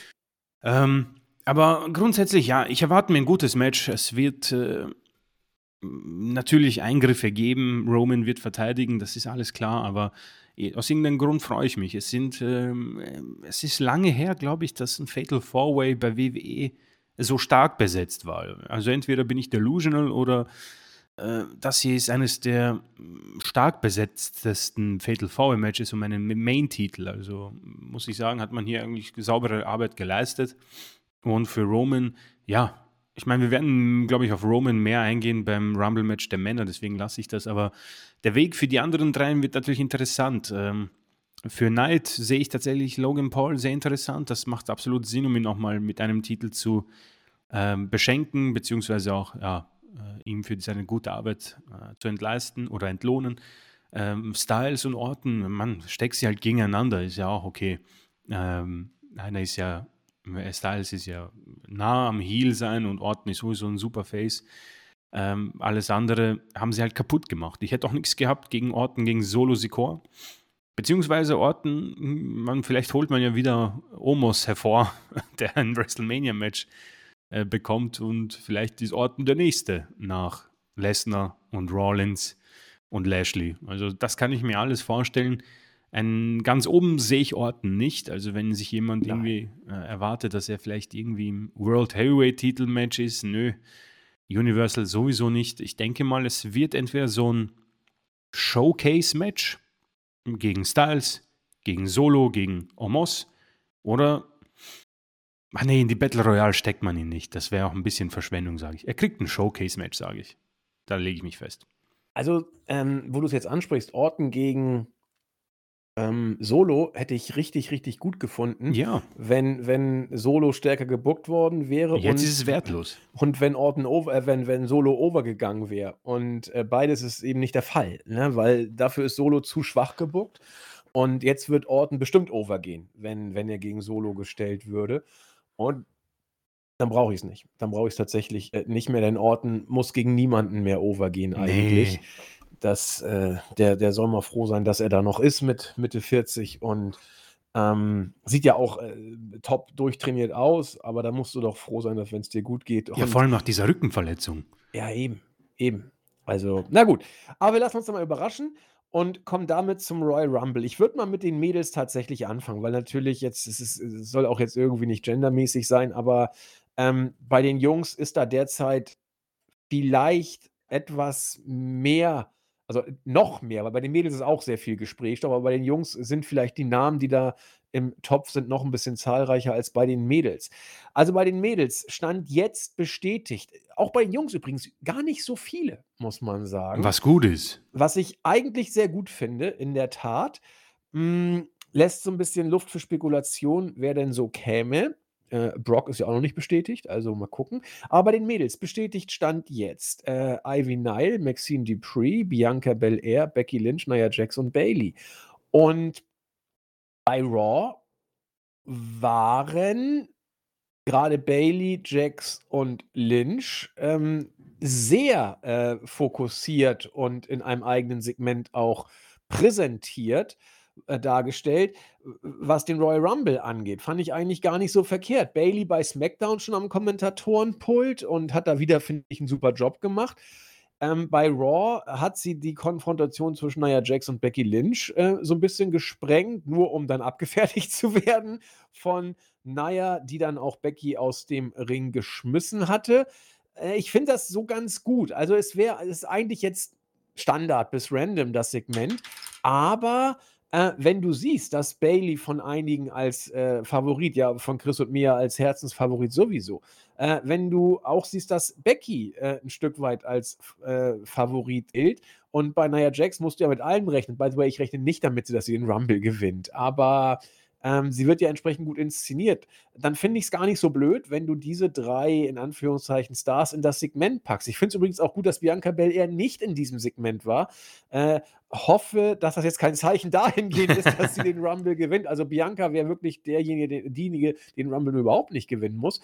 Ähm, aber grundsätzlich, ja, ich erwarte mir ein gutes Match. Es wird äh, natürlich Eingriffe geben. Roman wird verteidigen, das ist alles klar, aber aus irgendeinem Grund freue ich mich. Es, sind, ähm, es ist lange her, glaube ich, dass ein Fatal Four Way bei WWE so stark besetzt war. Also entweder bin ich delusional oder äh, das hier ist eines der stark besetztesten Fatal Four Matches um einen Main-Titel. Also muss ich sagen, hat man hier eigentlich saubere Arbeit geleistet. Und für Roman, ja, ich meine, wir werden, glaube ich, auf Roman mehr eingehen beim Rumble-Match der Männer, deswegen lasse ich das. Aber der Weg für die anderen dreien wird natürlich interessant. Ähm, für Knight sehe ich tatsächlich Logan Paul sehr interessant. Das macht absolut Sinn, um ihn nochmal mit einem Titel zu ähm, beschenken, beziehungsweise auch ja, äh, ihm für seine gute Arbeit äh, zu entleisten oder entlohnen. Ähm, Styles und Orton, man steckt sie halt gegeneinander, ist ja auch okay. Ähm, einer ist ja, Styles ist ja nah am Heel sein und Orton ist sowieso ein super Face. Ähm, alles andere haben sie halt kaputt gemacht. Ich hätte auch nichts gehabt gegen Orton, gegen Solo Sikor. Beziehungsweise Orton, man, vielleicht holt man ja wieder Omos hervor, der ein WrestleMania-Match äh, bekommt und vielleicht ist Orton der nächste nach Lesnar und Rollins und Lashley. Also das kann ich mir alles vorstellen. Ein, ganz oben sehe ich Orton nicht. Also wenn sich jemand Nein. irgendwie äh, erwartet, dass er vielleicht irgendwie im World Heavyweight Titelmatch ist, nö, Universal sowieso nicht. Ich denke mal, es wird entweder so ein Showcase-Match gegen Styles, gegen Solo, gegen Omos oder Ach nee, in die Battle Royale steckt man ihn nicht. Das wäre auch ein bisschen Verschwendung, sage ich. Er kriegt ein Showcase-Match, sage ich. Da lege ich mich fest. Also, ähm, wo du es jetzt ansprichst, Orton gegen ähm, Solo hätte ich richtig, richtig gut gefunden. Ja. Wenn, wenn Solo stärker gebuckt worden wäre. Jetzt und, ist es wertlos. Und wenn Orton over, äh, wenn, wenn Solo overgegangen wäre. Und äh, beides ist eben nicht der Fall, ne? weil dafür ist Solo zu schwach gebuckt. Und jetzt wird Orton bestimmt overgehen, wenn, wenn er gegen Solo gestellt würde. Und dann brauche ich es nicht. Dann brauche ich es tatsächlich äh, nicht mehr, denn Orton muss gegen niemanden mehr overgehen eigentlich. Nee. Das, äh, der, der soll mal froh sein, dass er da noch ist mit Mitte 40 und ähm, sieht ja auch äh, top durchtrainiert aus, aber da musst du doch froh sein, dass wenn es dir gut geht. Ja, vor allem nach dieser Rückenverletzung. Ja, eben, eben. Also, na gut. Aber wir lassen uns da mal überraschen und komme damit zum Royal Rumble. Ich würde mal mit den Mädels tatsächlich anfangen, weil natürlich jetzt, es, ist, es soll auch jetzt irgendwie nicht gendermäßig sein, aber ähm, bei den Jungs ist da derzeit vielleicht etwas mehr, also noch mehr, weil bei den Mädels ist auch sehr viel Gespräch, aber bei den Jungs sind vielleicht die Namen, die da im Topf sind, noch ein bisschen zahlreicher als bei den Mädels. Also bei den Mädels stand jetzt bestätigt, auch bei den Jungs übrigens, gar nicht so viele, muss man sagen. Was gut ist. Was ich eigentlich sehr gut finde, in der Tat, mh, hm, lässt so ein bisschen Luft für Spekulation, wer denn so käme. Äh, Brock ist ja auch noch nicht bestätigt, also mal gucken. Aber den Mädels bestätigt stand jetzt äh, Ivy Nile, Maxine Dupree, Bianca Belair, Becky Lynch, Nia Jax und Bailey. Und bei Raw waren gerade Bailey, Jax und Lynch ähm, sehr äh, fokussiert und in einem eigenen Segment auch präsentiert äh, dargestellt, was den Royal Rumble angeht. Fand ich eigentlich gar nicht so verkehrt. Bailey bei SmackDown schon am Kommentatorenpult und hat da wieder, finde ich, einen super Job gemacht. Ähm, bei Raw hat sie die Konfrontation zwischen Nia Jax und Becky Lynch äh, so ein bisschen gesprengt, nur um dann abgefertigt zu werden von Nia, die dann auch Becky aus dem Ring geschmissen hatte. Äh, ich finde das so ganz gut. Also es wäre, es ist eigentlich jetzt Standard bis random, das Segment. Aber Äh, wenn du siehst, dass Bailey von einigen als äh, Favorit, ja, von Chris und mir als Herzensfavorit sowieso, äh, wenn du auch siehst, dass Becky äh, ein Stück weit als äh, Favorit gilt und bei Nia Jax musst du ja mit allem rechnen. By the way, ich rechne nicht damit, dass sie den Rumble gewinnt, aber ähm, sie wird ja entsprechend gut inszeniert. Dann finde ich es gar nicht so blöd, wenn du diese drei, in Anführungszeichen, Stars in das Segment packst. Ich finde es übrigens auch gut, dass Bianca Belair nicht in diesem Segment war. Äh, hoffe, dass das jetzt kein Zeichen dahingehend ist, dass sie den Rumble gewinnt. Also Bianca wäre wirklich derjenige, diejenige, den Rumble überhaupt nicht gewinnen muss.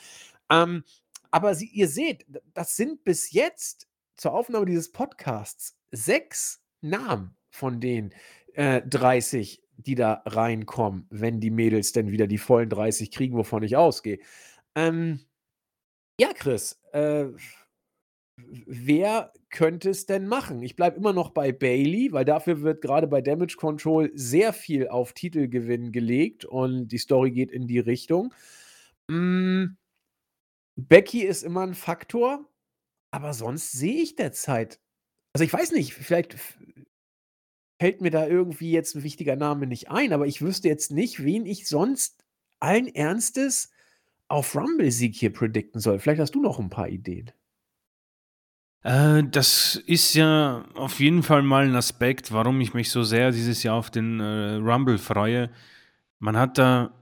Ähm, aber sie, ihr seht, das sind bis jetzt zur Aufnahme dieses Podcasts sechs Namen von den äh, 30 die da reinkommen, wenn die Mädels denn wieder die vollen 30 kriegen, wovon ich ausgehe. Ähm, ja, Chris, äh, wer könnte es denn machen? Ich bleibe immer noch bei Bailey, weil dafür wird gerade bei Damage Control sehr viel auf Titelgewinn gelegt und die Story geht in die Richtung. Mm, Becky ist immer ein Faktor, aber sonst sehe ich derzeit. Also ich weiß nicht, vielleicht fällt mir da irgendwie jetzt ein wichtiger Name nicht ein, aber ich wüsste jetzt nicht, wen ich sonst allen Ernstes auf Rumble-Sieg hier predikten soll. Vielleicht hast du noch ein paar Ideen. Äh, das ist ja auf jeden Fall mal ein Aspekt, warum ich mich so sehr dieses Jahr auf den äh, Rumble freue. Man hat da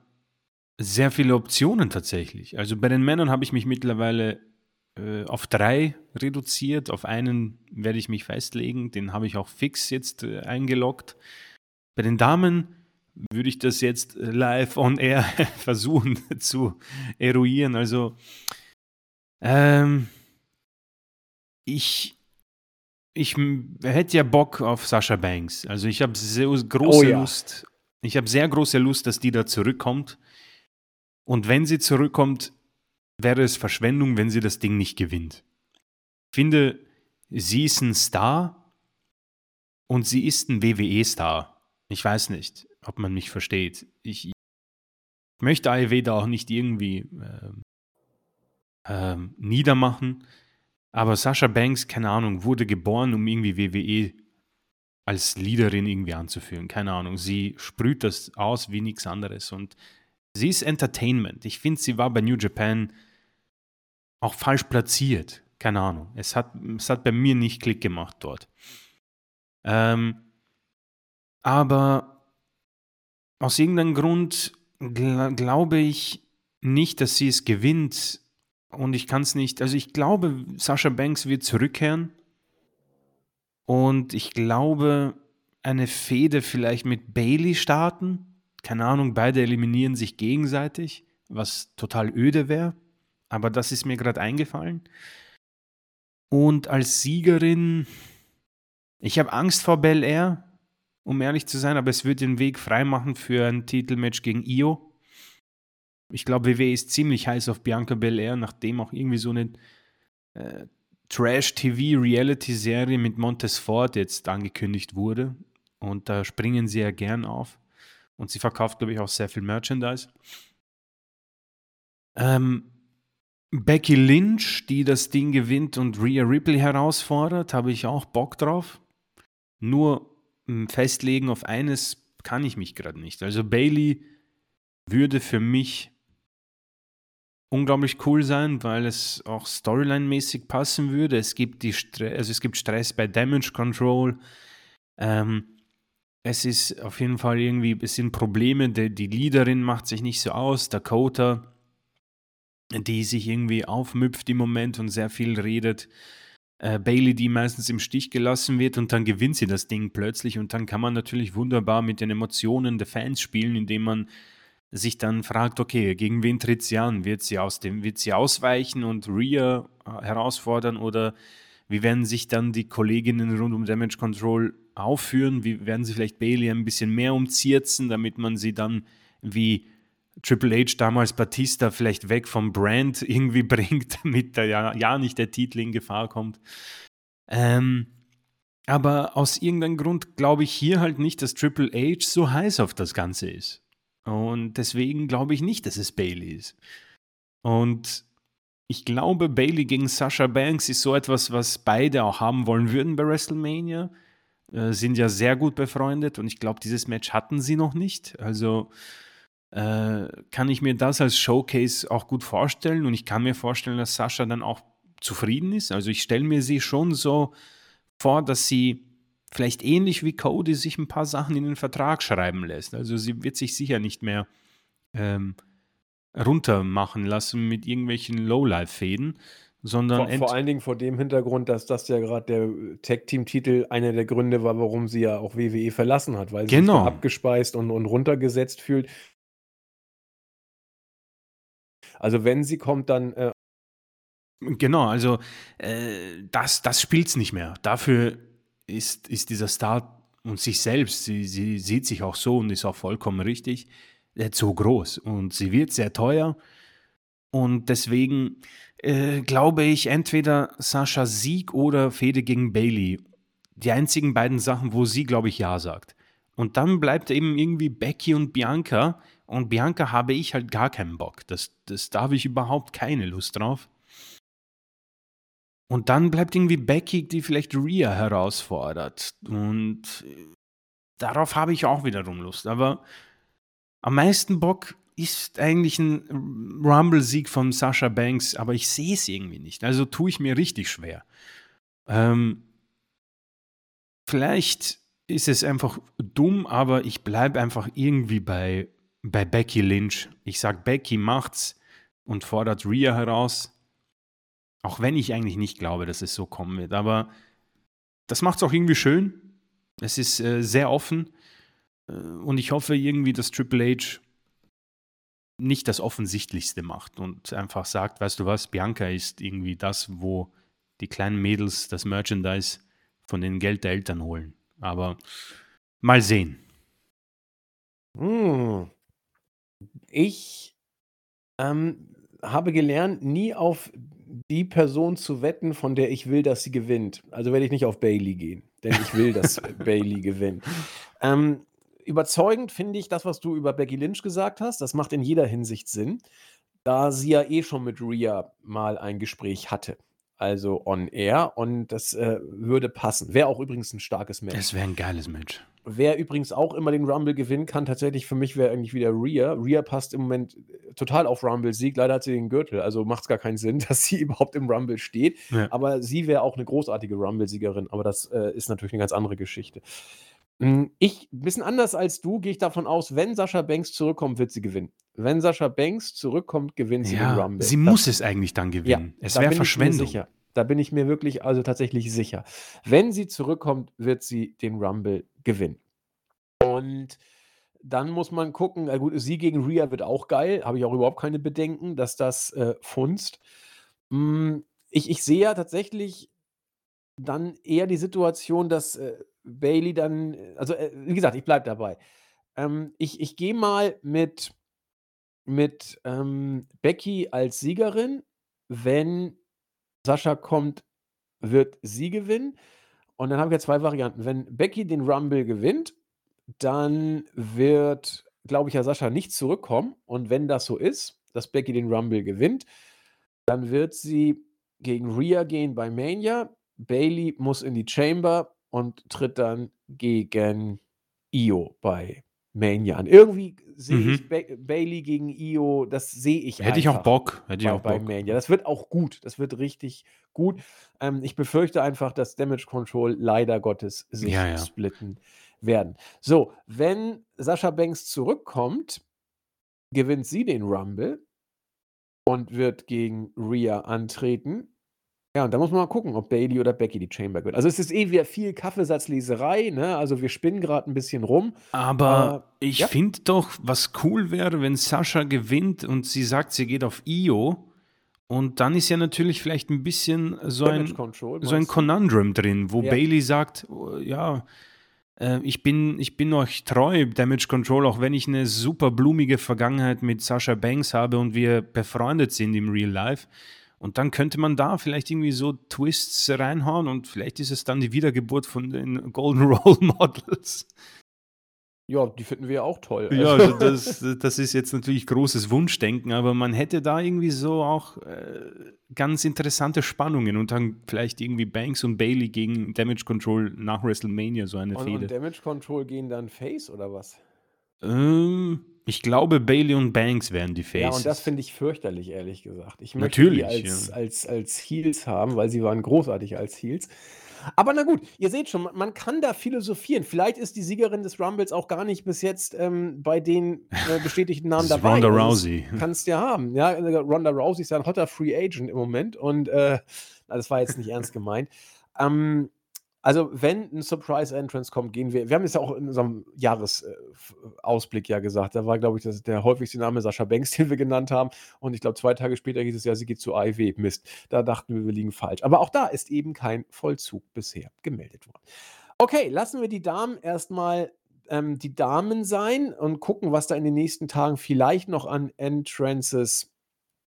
sehr viele Optionen tatsächlich. Also bei den Männern habe ich mich mittlerweile äh, auf drei reduziert. Auf einen werde ich mich festlegen. Den habe ich auch fix jetzt äh, eingeloggt. Bei den Damen würde ich das jetzt live on air versuchen zu eruieren. Also ähm, ich, ich hätte ja Bock auf Sascha Banks. Also ich habe sehr große oh, ja. Lust. Ich habe sehr große Lust, dass die da zurückkommt. Und wenn sie zurückkommt, wäre es Verschwendung, wenn sie das Ding nicht gewinnt. Ich finde, sie ist ein Star und sie ist ein WWE-Star. Ich weiß nicht, ob man mich versteht. Ich, möchte AEW da auch nicht irgendwie äh, äh, niedermachen. Aber Sascha Banks, keine Ahnung, wurde geboren, um irgendwie WWE als Leaderin irgendwie anzuführen. Keine Ahnung. Sie sprüht das aus wie nichts anderes. Und sie ist Entertainment. Ich finde, sie war bei New Japan auch falsch platziert. Keine Ahnung. Es hat, es hat bei mir nicht Klick gemacht dort. Ähm, aber aus irgendeinem Grund gl glaube ich nicht, dass sie es gewinnt. Und ich kann es nicht. Also ich glaube, Sascha Banks wird zurückkehren. Und ich glaube, eine Fehde vielleicht mit Bailey starten. Keine Ahnung, beide eliminieren sich gegenseitig, was total öde wäre aber das ist mir gerade eingefallen. Und als Siegerin, ich habe Angst vor Bel Air, um ehrlich zu sein, aber es wird den Weg freimachen für ein Titelmatch gegen Io. Ich glaube, WWE ist ziemlich heiß auf Bianca Belair, nachdem auch irgendwie so eine äh, Trash-TV-Reality-Serie mit Montes Ford jetzt angekündigt wurde. Und da springen sie ja gern auf. Und sie verkauft, glaube ich, auch sehr viel Merchandise. Ähm, Becky Lynch, die das Ding gewinnt und Rhea Ripley herausfordert, habe ich auch Bock drauf. Nur hm, festlegen auf eines kann ich mich gerade nicht. Also Bailey würde für mich unglaublich cool sein, weil es auch storyline-mäßig passen würde. Es gibt, die also es gibt Stress bei Damage Control. Ähm, es ist auf jeden Fall irgendwie, es sind Probleme, die, die Leaderin macht sich nicht so aus, Dakota die sich irgendwie aufmüpft im Moment und sehr viel redet. Äh, Bailey, die meistens im Stich gelassen wird und dann gewinnt sie das Ding plötzlich und dann kann man natürlich wunderbar mit den Emotionen der Fans spielen, indem man sich dann fragt, okay, gegen wen tritt sie an? Wird sie aus dem, wird sie ausweichen und Rhea äh, herausfordern oder wie werden sich dann die Kolleginnen rund um Damage Control aufführen? Wie werden sie vielleicht Bailey ein bisschen mehr umzirzen, damit man sie dann wie Triple H damals Batista vielleicht weg vom Brand irgendwie bringt, damit da ja, ja nicht der Titel in Gefahr kommt. Ähm, aber aus irgendeinem Grund glaube ich hier halt nicht, dass Triple H so heiß auf das Ganze ist. Und deswegen glaube ich nicht, dass es Bailey ist. Und ich glaube, Bailey gegen Sasha Banks ist so etwas, was beide auch haben wollen würden bei WrestleMania. äh, sind ja sehr gut befreundet und ich glaube, dieses Match hatten sie noch nicht. Also äh, kann ich mir das als Showcase auch gut vorstellen und ich kann mir vorstellen, dass Sascha dann auch zufrieden ist. Also ich stelle mir sie schon so vor, dass sie vielleicht ähnlich wie Cody sich ein paar Sachen in den Vertrag schreiben lässt. Also sie wird sich sicher nicht mehr ähm, runtermachen lassen mit irgendwelchen Lowlife-Fäden, sondern vor, vor, allen Dingen vor dem Hintergrund, dass das ja gerade der Tag-Team-Titel einer der Gründe war, warum sie ja auch WWE verlassen hat, weil sie genau. sich abgespeist und, und runtergesetzt fühlt. Also wenn sie kommt, dann äh Genau, also äh, das, das spielt es nicht mehr. Dafür ist, ist dieser Star und sich selbst, sie, sie sieht sich auch so und ist auch vollkommen richtig, äh, zu groß. Und sie wird sehr teuer. Und deswegen äh, glaube ich, entweder Sascha Sieg oder Fede gegen Bailey. Die einzigen beiden Sachen, wo sie, glaube ich, Ja sagt. Und dann bleibt eben irgendwie Becky und Bianca. Und Bianca habe ich halt gar keinen Bock. Das, das da habe ich überhaupt keine Lust drauf. Und dann bleibt irgendwie Becky, die vielleicht Rhea herausfordert. Und darauf habe ich auch wiederum Lust. Aber am meisten Bock ist eigentlich ein Rumble-Sieg von Sasha Banks, aber ich sehe es irgendwie nicht. Also tue ich mir richtig schwer. Ähm, vielleicht ist es einfach dumm, aber ich bleibe einfach irgendwie bei, bei Becky Lynch. Ich sage, Becky macht's und fordert Rhea heraus. Auch wenn ich eigentlich nicht glaube, dass es so kommen wird. Aber das macht es auch irgendwie schön. Es ist äh, sehr offen. Äh, und ich hoffe irgendwie, dass Triple H nicht das Offensichtlichste macht und einfach sagt, weißt du was, Bianca ist irgendwie das, wo die kleinen Mädels das Merchandise von den Geld der Eltern holen. Aber mal sehen. Hm. Ich ähm, habe gelernt, nie auf die Person zu wetten, von der ich will, dass sie gewinnt. Also werde ich nicht auf Bailey gehen, denn ich will, dass Bailey gewinnt. Ähm, überzeugend finde ich das, was du über Becky Lynch gesagt hast. Das macht in jeder Hinsicht Sinn, da sie ja eh schon mit Rhea mal ein Gespräch hatte. Also on air und das äh, würde passen. Wäre auch übrigens ein starkes Match. Es wäre ein geiles Match. Wer übrigens auch immer den Rumble gewinnen kann, tatsächlich für mich wäre eigentlich wieder Rhea. Rhea passt im Moment äh, total auf Rumble-Sieg. Leider hat sie den Gürtel, also macht es gar keinen Sinn, dass sie überhaupt im Rumble steht. Ja. Aber sie wäre auch eine großartige Rumble-Siegerin. Aber das äh, ist natürlich eine ganz andere Geschichte. Hm, ich, ein bisschen anders als du, gehe ich davon aus, wenn Sascha Banks zurückkommt, wird sie gewinnen. Wenn Sascha Banks zurückkommt, gewinnt sie ja, den Rumble. Sie das, muss es eigentlich dann gewinnen. Ja, es wäre Verschwendung. Da bin ich mir wirklich also tatsächlich sicher. Wenn sie zurückkommt, wird sie den Rumble gewinnen. Und dann muss man gucken, gut, sie gegen Rhea wird auch geil, habe ich auch überhaupt keine Bedenken, dass das äh, funzt. Hm, ich, ich sehe ja tatsächlich dann eher die Situation, dass äh, Bailey dann, also äh, wie gesagt, ich bleibe dabei. Ähm, ich ich gehe mal mit, mit ähm, Becky als Siegerin, wenn Sascha kommt, wird sie gewinnen. Und dann haben wir zwei Varianten. Wenn Becky den Rumble gewinnt, dann wird, glaube ich, ja Sascha nicht zurückkommen. Und wenn das so ist, dass Becky den Rumble gewinnt, dann wird sie gegen Rhea gehen bei Mania. Bailey muss in die Chamber und tritt dann gegen Io bei Mania an. Irgendwie sehe mhm. ich ba Bailey gegen Io, das sehe ich Hätte ich auch Bock. Hätte bei, ich auch bei Bock. Mania. Das wird auch gut. Das wird richtig gut. Ähm, ich befürchte einfach, dass Damage Control leider Gottes sich ja, ja. splitten werden. So, wenn Sascha Banks zurückkommt, gewinnt sie den Rumble und wird gegen Rhea antreten. Ja, und da muss man mal gucken, ob Bailey oder Becky die Chamber gewinnt. Also es ist eh wieder viel Kaffeesatzleserei, ne? Also wir spinnen gerade ein bisschen rum. Aber äh, ich ja? finde doch, was cool wäre, wenn Sascha gewinnt und sie sagt, sie geht auf Io. Und dann ist ja natürlich vielleicht ein bisschen so ein, so ein Conundrum drin, wo ja. Bailey sagt, oh, ja, äh, ich, bin, ich bin euch treu, Damage Control, auch wenn ich eine super blumige Vergangenheit mit Sascha Banks habe und wir befreundet sind im Real Life. Und dann könnte man da vielleicht irgendwie so Twists reinhauen und vielleicht ist es dann die Wiedergeburt von den Golden Role Models. Ja, die finden wir ja auch toll. Ja, also das, das ist jetzt natürlich großes Wunschdenken, aber man hätte da irgendwie so auch äh, ganz interessante Spannungen und dann vielleicht irgendwie Banks und Bailey gegen Damage Control nach WrestleMania, so eine und, Fehde. und Damage Control gehen dann Face oder was? Ähm, ich glaube, Bailey und Banks wären die Faces. Ja, und das finde ich fürchterlich, ehrlich gesagt. Ich möchte die Natürlich, als, ja. als, als Heels haben, weil sie waren großartig als Heels. Aber na gut, ihr seht schon, man, kann da philosophieren. Vielleicht ist die Siegerin des Rumbles auch gar nicht bis jetzt ähm, bei den äh, bestätigten Namen Das ist dabei. Ronda Also, Rousey. Kannst du ja haben. Ja, äh, Ronda Rousey ist ja ein hotter Free Agent im Moment und äh, das war jetzt nicht ernst gemeint. Ähm, also, wenn ein Surprise Entrance kommt, gehen wir. Wir haben es ja auch in unserem Jahresausblick ja gesagt. Da war, glaube ich, das, der häufigste Name Sascha Banks, den wir genannt haben. Und ich glaube, zwei Tage später hieß es ja, sie geht zu AIW. Mist. Da dachten wir, wir liegen falsch. Aber auch da ist eben kein Vollzug bisher gemeldet worden. Okay, lassen wir die Damen erstmal ähm, die Damen sein und gucken, was da in den nächsten Tagen vielleicht noch an Entrances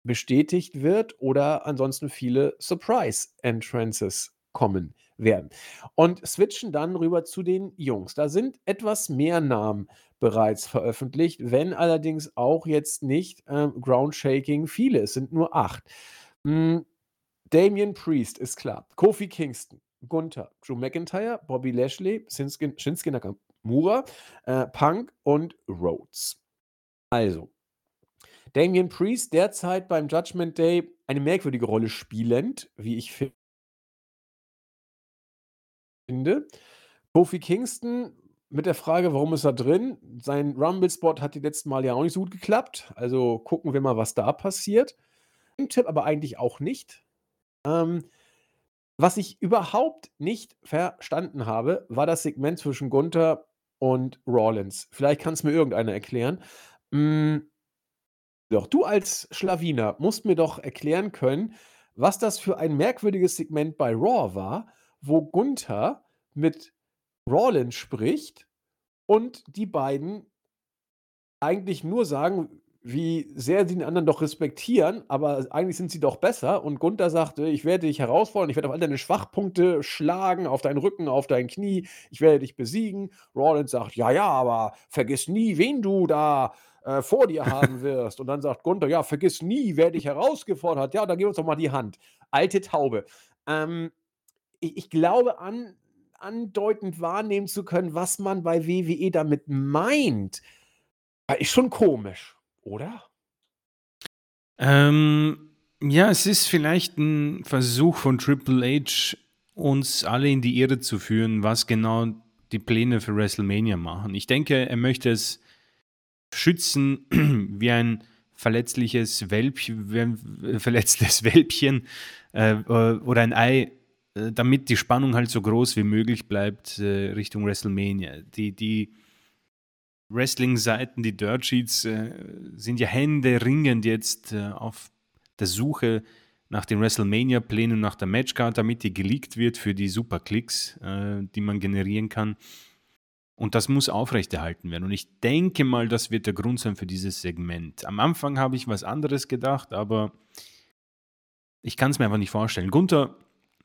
bestätigt wird oder ansonsten viele Surprise Entrances kommen werden. Und switchen dann rüber zu den Jungs. Da sind etwas mehr Namen bereits veröffentlicht, wenn allerdings auch jetzt nicht ähm, Groundshaking viele. Es sind nur acht. Mm, Damian Priest ist klar. Kofi Kingston, Gunther, Drew McIntyre, Bobby Lashley, Shinsuke, Shinsuke Nakamura, äh, Punk und Rhodes. Also, Damian Priest derzeit beim Judgment Day eine merkwürdige Rolle spielend, wie ich fi- finde. Kofi Kingston mit der Frage, warum ist er drin? Sein Rumble-Spot hat die letzten Mal ja auch nicht so gut geklappt. Also gucken wir mal, was da passiert. Ein Tipp aber eigentlich auch nicht. Ähm, was ich überhaupt nicht verstanden habe, war das Segment zwischen Gunther und Rollins. Vielleicht kann es mir irgendeiner erklären. Mm, doch, du als Schlawiner musst mir doch erklären können, was das für ein merkwürdiges Segment bei Raw war, wo Gunther mit Rollins spricht und die beiden eigentlich nur sagen, wie sehr sie den anderen doch respektieren, aber eigentlich sind sie doch besser. Und Gunther sagt, äh, ich werde dich herausfordern, ich werde auf all deine Schwachpunkte schlagen, auf deinen Rücken, auf dein Knie, ich werde dich besiegen. Rollins sagt, ja, ja, aber vergiss nie, wen du da äh, vor dir haben wirst. Und dann sagt Gunther, ja, vergiss nie, wer dich herausgefordert hat. Ja, dann gib uns doch mal die Hand. Alte Taube. Ähm, ich, ich glaube, an, andeutend wahrnehmen zu können, was man bei WWE damit meint, äh, ist schon komisch, oder? Ähm, ja, es ist vielleicht ein Versuch von Triple H, uns alle in die Irre zu führen, was genau die Pläne für WrestleMania machen. Ich denke, er möchte es schützen wie ein verletzliches wie ein verletztes Welpchen äh, oder ein Ei, äh, damit die Spannung halt so groß wie möglich bleibt äh, Richtung WrestleMania. Die, die Wrestling-Seiten, die Dirt Sheets, äh, sind ja händeringend jetzt äh, auf der Suche nach den WrestleMania-Plänen, nach der Matchcard, damit die geleakt wird für die Superklicks, äh, die man generieren kann. Und das muss aufrechterhalten werden. Und ich denke mal, das wird der Grund sein für dieses Segment. Am Anfang habe ich was anderes gedacht, aber ich kann es mir einfach nicht vorstellen. Gunther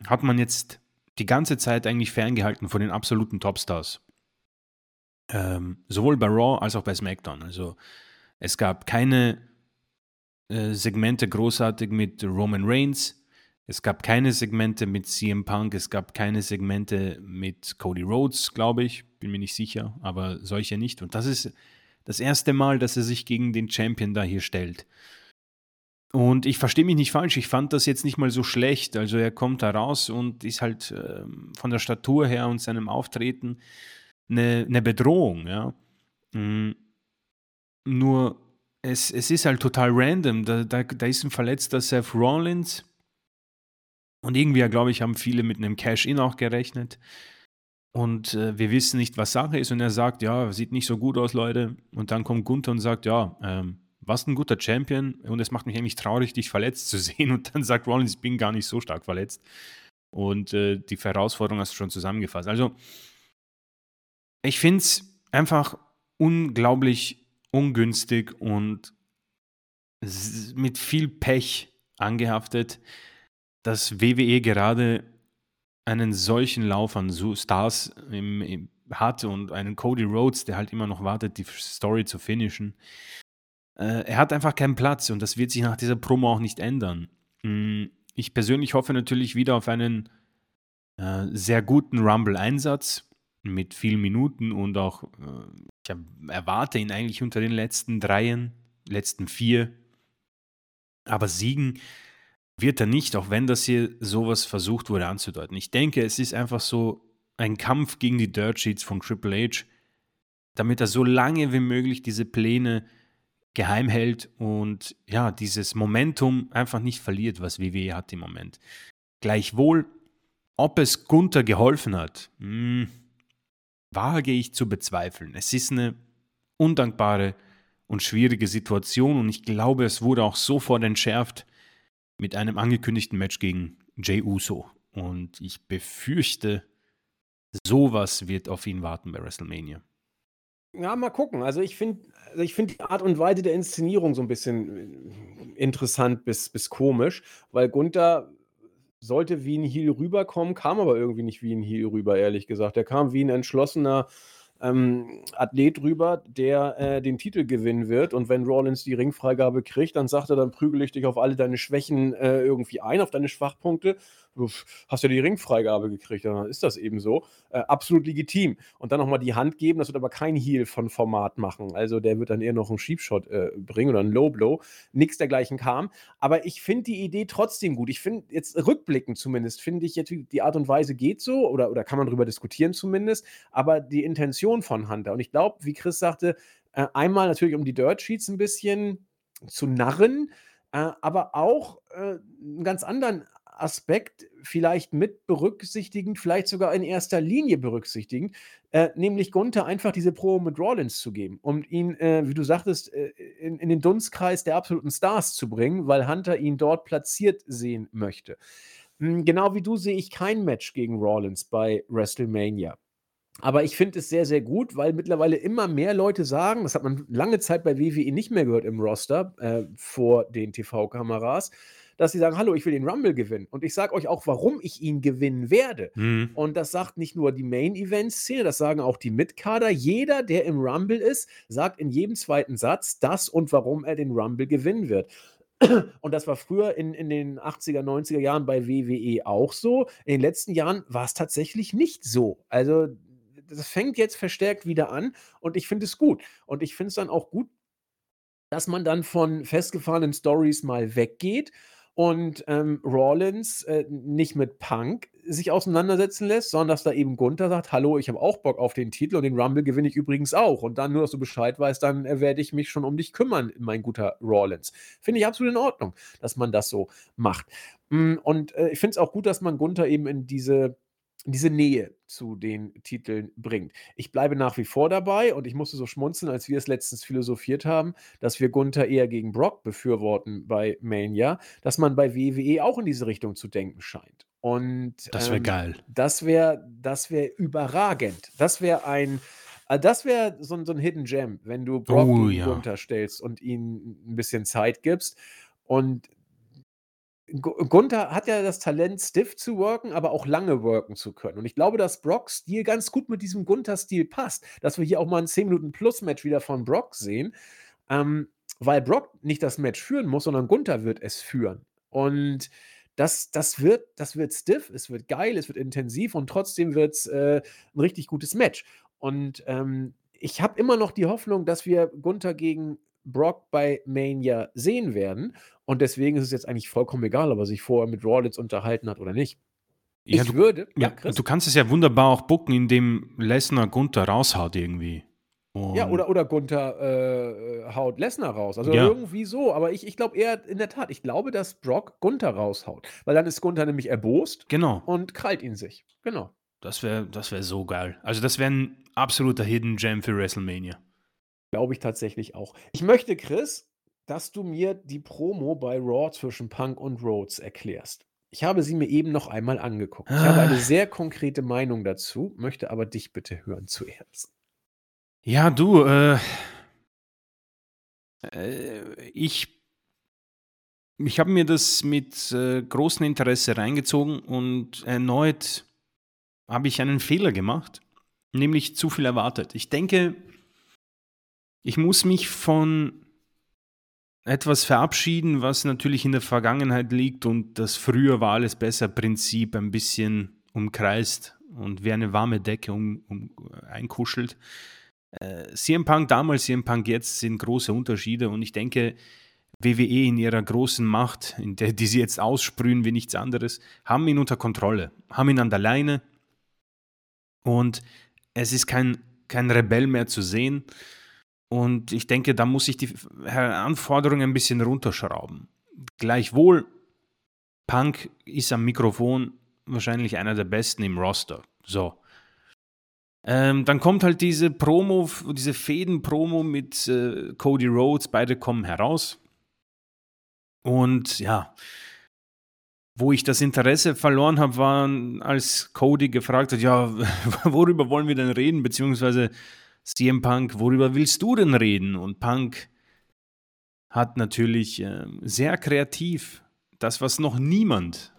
hat man jetzt die ganze Zeit eigentlich ferngehalten von den absoluten Topstars. Ähm, sowohl bei Raw als auch bei SmackDown. Also es gab keine äh, Segmente großartig mit Roman Reigns. Es gab keine Segmente mit CM Punk. Es gab keine Segmente mit Cody Rhodes, glaube ich. Bin mir nicht sicher, aber solche nicht. Und das ist das erste Mal, dass er sich gegen den Champion da hier stellt. Und ich verstehe mich nicht falsch, ich fand das jetzt nicht mal so schlecht. Also er kommt da raus und ist halt ähm, von der Statur her und seinem Auftreten eine, eine Bedrohung, ja. Mm, Nur es, es ist halt total random. Da, da, da ist ein verletzter Seth Rollins. Und irgendwie, glaube ich, haben viele mit einem Cash-In auch gerechnet. Und äh, wir wissen nicht, was Sache ist. Und er sagt, ja, sieht nicht so gut aus, Leute. Und dann kommt Gunther und sagt, ja, ähm, was ein guter Champion. Und es macht mich eigentlich traurig, dich verletzt zu sehen. Und dann sagt Rollins, ich bin gar nicht so stark verletzt. Und äh, die Herausforderung hast du schon zusammengefasst. Also, ich finde es einfach unglaublich ungünstig und mit viel Pech angehaftet, dass WWE gerade einen solchen Lauf an Stars im, im, hat und einen Cody Rhodes, der halt immer noch wartet, die Story zu finishen. Äh, er hat einfach keinen Platz und das wird sich nach dieser Promo auch nicht ändern. Mm, ich persönlich hoffe natürlich wieder auf einen äh, sehr guten Rumble-Einsatz mit vielen Minuten und auch, äh, ich erwarte ihn eigentlich unter den letzten dreien, letzten vier. Aber siegen wird er nicht, auch wenn das hier sowas versucht wurde anzudeuten. Ich denke, es ist einfach so ein Kampf gegen die Dirt Sheets von Triple H, damit er so lange wie möglich diese Pläne geheim hält und ja, dieses Momentum einfach nicht verliert, was WWE hat im Moment. Gleichwohl, ob es Gunther geholfen hat, mh, hm, wage ich zu bezweifeln. Es ist eine undankbare und schwierige Situation und ich glaube, es wurde auch sofort entschärft mit einem angekündigten Match gegen Jay Uso. Und ich befürchte, sowas wird auf ihn warten bei WrestleMania. Ja, mal gucken. Also ich finde also ich find die Art und Weise der Inszenierung so ein bisschen äh, interessant bis, bis komisch, weil Gunther sollte wie ein Heel rüberkommen, kam aber irgendwie nicht wie ein Heel rüber, ehrlich gesagt. Er kam wie ein entschlossener ähm, Athlet rüber, der äh, den Titel gewinnen wird. Und wenn Rollins die Ringfreigabe kriegt, dann sagt er, dann prügel ich dich auf alle deine Schwächen äh, irgendwie ein, auf deine Schwachpunkte hast ja die Ringfreigabe gekriegt, dann ist das eben so. Äh, absolut legitim. Und dann nochmal die Hand geben, das wird aber kein Heal von Format machen. Also der wird dann eher noch einen Sheepshot äh, bringen oder einen Low Blow. Nichts dergleichen kam. Aber ich finde die Idee trotzdem gut. Ich finde jetzt rückblickend zumindest, finde ich jetzt, die Art und Weise geht so oder, oder kann man darüber diskutieren zumindest. Aber die Intention von Hunter und ich glaube, wie Chris sagte, äh, einmal natürlich um die Dirt Sheets ein bisschen zu narren, äh, aber auch äh, einen ganz anderen Aspekt vielleicht mit berücksichtigend, vielleicht sogar in erster Linie berücksichtigend, äh, nämlich Gunther einfach diese Pro mit Rollins zu geben, um ihn, äh, wie du sagtest, äh, in, in, den Dunstkreis der absoluten Stars zu bringen, weil Hunter ihn dort platziert sehen möchte. Hm, genau wie du sehe ich kein Match gegen Rollins bei WrestleMania. Aber ich finde es sehr, sehr gut, weil mittlerweile immer mehr Leute sagen, das hat man lange Zeit bei WWE nicht mehr gehört im Roster, äh, vor den TV-Kameras, dass sie sagen, hallo, ich will den Rumble gewinnen. Und ich sage euch auch, warum ich ihn gewinnen werde. Mhm. Und das sagt nicht nur die Main-Event-Szene, das sagen auch die Mitkader. Jeder, der im Rumble ist, sagt in jedem zweiten Satz das und warum er den Rumble gewinnen wird. Und das war früher in, in den 80er, 90er Jahren bei WWE auch so. In den letzten Jahren war es tatsächlich nicht so. Also das fängt jetzt verstärkt wieder an und ich finde es gut. Und ich finde es dann auch gut, dass man dann von festgefahrenen Stories mal weggeht und ähm, Rawlins äh, nicht mit Punk sich auseinandersetzen lässt, sondern dass da eben Gunther sagt, hallo, ich habe auch Bock auf den Titel und den Rumble gewinne ich übrigens auch. Und dann nur, dass du Bescheid weißt, dann äh, werde ich mich schon um dich kümmern, mein guter Rawlins. Finde ich absolut in Ordnung, dass man das so macht. Mm, und äh, ich finde es auch gut, dass man Gunther eben in diese diese Nähe zu den Titeln bringt. Ich bleibe nach wie vor dabei und ich musste so schmunzeln, als wir es letztens philosophiert haben, dass wir Gunther eher gegen Brock befürworten bei Mania, dass man bei WWE auch in diese Richtung zu denken scheint. Und das wäre ähm, geil. Das wäre das wär überragend. Das wäre ein, äh, das wäre so, so, ein Hidden Gem, wenn du Brock oh, ja. Stellst und ihm ein bisschen Zeit gibst. Und Gunther hat ja das Talent, stiff zu worken, aber auch lange worken zu können. Und ich glaube, dass Brocks Stil ganz gut mit diesem Gunther-Stil passt. Dass wir hier auch mal ein 10 Minuten Plus-Match wieder von Brock sehen. Ähm, weil Brock nicht das Match führen muss, sondern Gunther wird es führen. Und das, das, wird, das wird stiff, es wird geil, es wird intensiv und trotzdem wird es äh, ein richtig gutes Match. Und ähm, ich habe immer noch die Hoffnung, dass wir Gunther gegen Brock bei Mania sehen werden. Und deswegen ist es jetzt eigentlich vollkommen egal, ob er sich vorher mit Rollins unterhalten hat oder nicht. Ich ja, du, würde. Ja, Chris? du kannst es ja wunderbar auch bucken, indem Lesnar Gunther raushaut irgendwie. Und ja, oder, oder Gunther äh, haut Lesnar raus. Also ja. irgendwie so. Aber ich, ich glaube eher in der Tat, ich glaube, dass Brock Gunther raushaut. Weil dann ist Gunther nämlich erbost genau. und krallt ihn sich. Genau. Das wäre das wär so geil. Also, das wäre ein absoluter Hidden Gem für WrestleMania. Glaube ich tatsächlich auch. Ich möchte, Chris, dass du mir die Promo bei Raw zwischen Punk und Rhodes erklärst. Ich habe sie mir eben noch einmal angeguckt. Ich habe eine ah. sehr konkrete Meinung dazu, möchte aber dich bitte hören zuerst. Ja, du, äh, äh, ich, ich habe mir das mit äh, großem Interesse reingezogen und erneut habe ich einen Fehler gemacht. nämlich zu viel erwartet. Ich denke, ich muss mich von etwas verabschieden, was natürlich in der Vergangenheit liegt und das früher war alles besser Prinzip ein bisschen umkreist und wie eine warme Decke um, um einkuschelt. Äh, CM Punk damals, CM Punk jetzt sind große Unterschiede und ich denke, WWE in ihrer großen Macht, in der, die sie jetzt aussprühen wie nichts anderes, haben ihn unter Kontrolle, haben ihn an der Leine und es ist kein, kein Rebell mehr zu sehen. Und ich denke, da muss ich die Anforderungen ein bisschen runterschrauben. Gleichwohl, Punk ist am Mikrofon wahrscheinlich einer der besten im Roster. So. Ähm, dann kommt halt diese Promo, diese Fäden-Promo mit äh, Cody Rhodes, beide kommen heraus. Und ja, wo ich das Interesse verloren habe, war, als Cody gefragt hat, ja, worüber wollen wir denn reden, beziehungsweise CM Punk, worüber willst du denn reden? Und Punk hat natürlich äh, sehr kreativ das, was noch niemand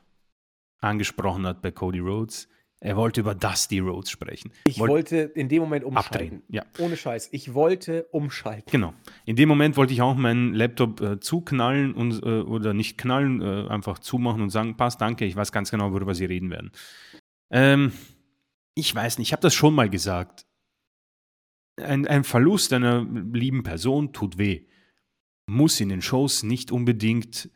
angesprochen hat bei Cody Rhodes. Er wollte über Dusty Rhodes sprechen. Ich wollte, wollte in dem Moment umschalten. Abdrehen, ja. Ohne Scheiß. Ich wollte umschalten. Genau. In dem Moment wollte ich auch meinen Laptop äh, zuknallen und, äh, oder nicht knallen, äh, einfach zumachen und sagen, passt, danke, ich weiß ganz genau, worüber Sie reden werden. Ähm, ich weiß nicht, ich habe das schon mal gesagt ein, ein Verlust einer lieben Person tut weh. Muss in den Shows nicht unbedingt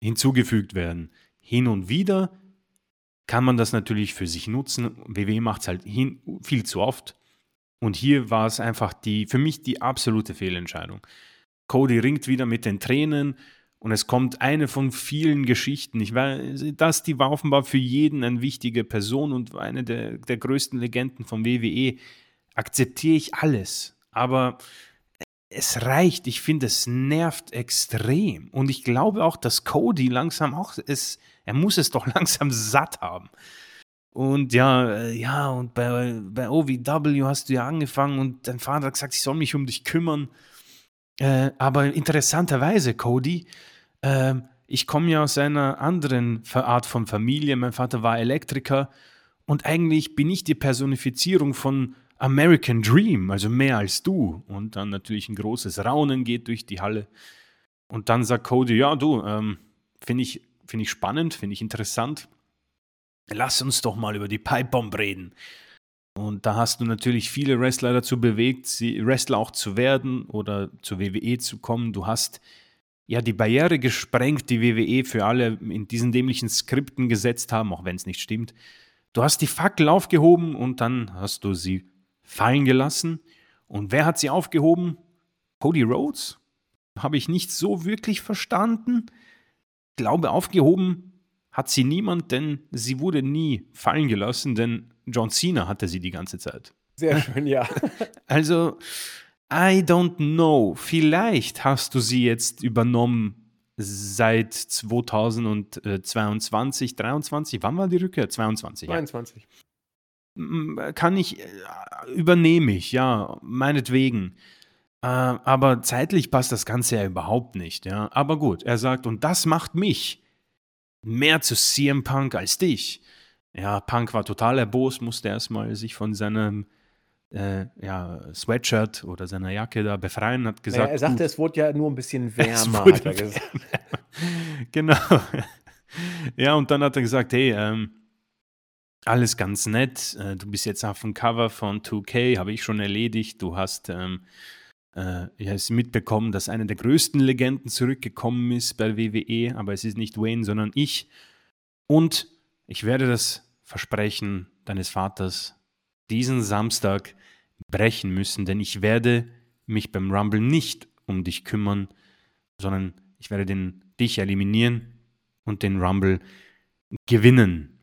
hinzugefügt werden. Hin und wieder kann man das natürlich für sich nutzen. WWE macht es halt hin, viel zu oft. Und hier war es einfach die, für mich die absolute Fehlentscheidung. Cody ringt wieder mit den Tränen und es kommt eine von vielen Geschichten. Ich weiß, das die war offenbar für jeden eine wichtige Person und eine der, der größten Legenden von WWE akzeptiere ich alles. Aber es reicht. Ich finde, es nervt extrem. Und ich glaube auch, dass Cody langsam auch es, er muss es doch langsam satt haben. Und ja, äh, ja, und bei, bei OVW hast du ja angefangen und dein Vater hat gesagt, ich soll mich um dich kümmern. Äh, aber interessanterweise, Cody, äh, ich komme ja aus einer anderen Art von Familie. Mein Vater war Elektriker und eigentlich bin ich die Personifizierung von American Dream, also mehr als du. Und dann natürlich ein großes Raunen geht durch die Halle. Und dann sagt Cody, ja, du, ähm, finde ich, find ich spannend, finde ich interessant. Lass uns doch mal über die Pipebomb reden. Und da hast du natürlich viele Wrestler dazu bewegt, sie Wrestler auch zu werden oder zur WWE zu kommen. Du hast ja die Barriere gesprengt, die WWE für alle in diesen dämlichen Skripten gesetzt haben, auch wenn es nicht stimmt. Du hast die Fackel aufgehoben und dann hast du sie fallen gelassen. Und wer hat sie aufgehoben? Cody Rhodes? Habe ich nicht so wirklich verstanden. Ich glaube, aufgehoben hat sie niemand, denn sie wurde nie fallen gelassen, denn John Cena hatte sie die ganze Zeit. Sehr schön, ja. Also, I don't know. Vielleicht hast du sie jetzt übernommen seit 2022, 23. Wann war die Rückkehr? 22. 22. Ja kann ich, äh, übernehme ich, ja, meinetwegen. Äh, aber zeitlich passt das Ganze ja überhaupt nicht, ja. Aber gut, er sagt, und das macht mich mehr zu CM Punk als dich. Ja, Punk war total erbost, musste erstmal sich von seinem äh, ja, Sweatshirt oder seiner Jacke da befreien, hat gesagt. Naja, er sagte, es wurde ja nur ein bisschen wärmer, hat er gesagt. genau. ja, und dann hat er gesagt, hey, ähm, alles ganz nett. Äh, du bist jetzt auf dem Cover von 2K, habe ich schon erledigt. Du hast ähm, äh, hast mitbekommen, dass eine der größten Legenden zurückgekommen ist bei WWE, aber es ist nicht Wayne, sondern ich. Und ich werde das Versprechen deines Vaters diesen Samstag brechen müssen, denn ich werde mich beim Rumble nicht um dich kümmern, sondern ich werde den, dich eliminieren und den Rumble gewinnen.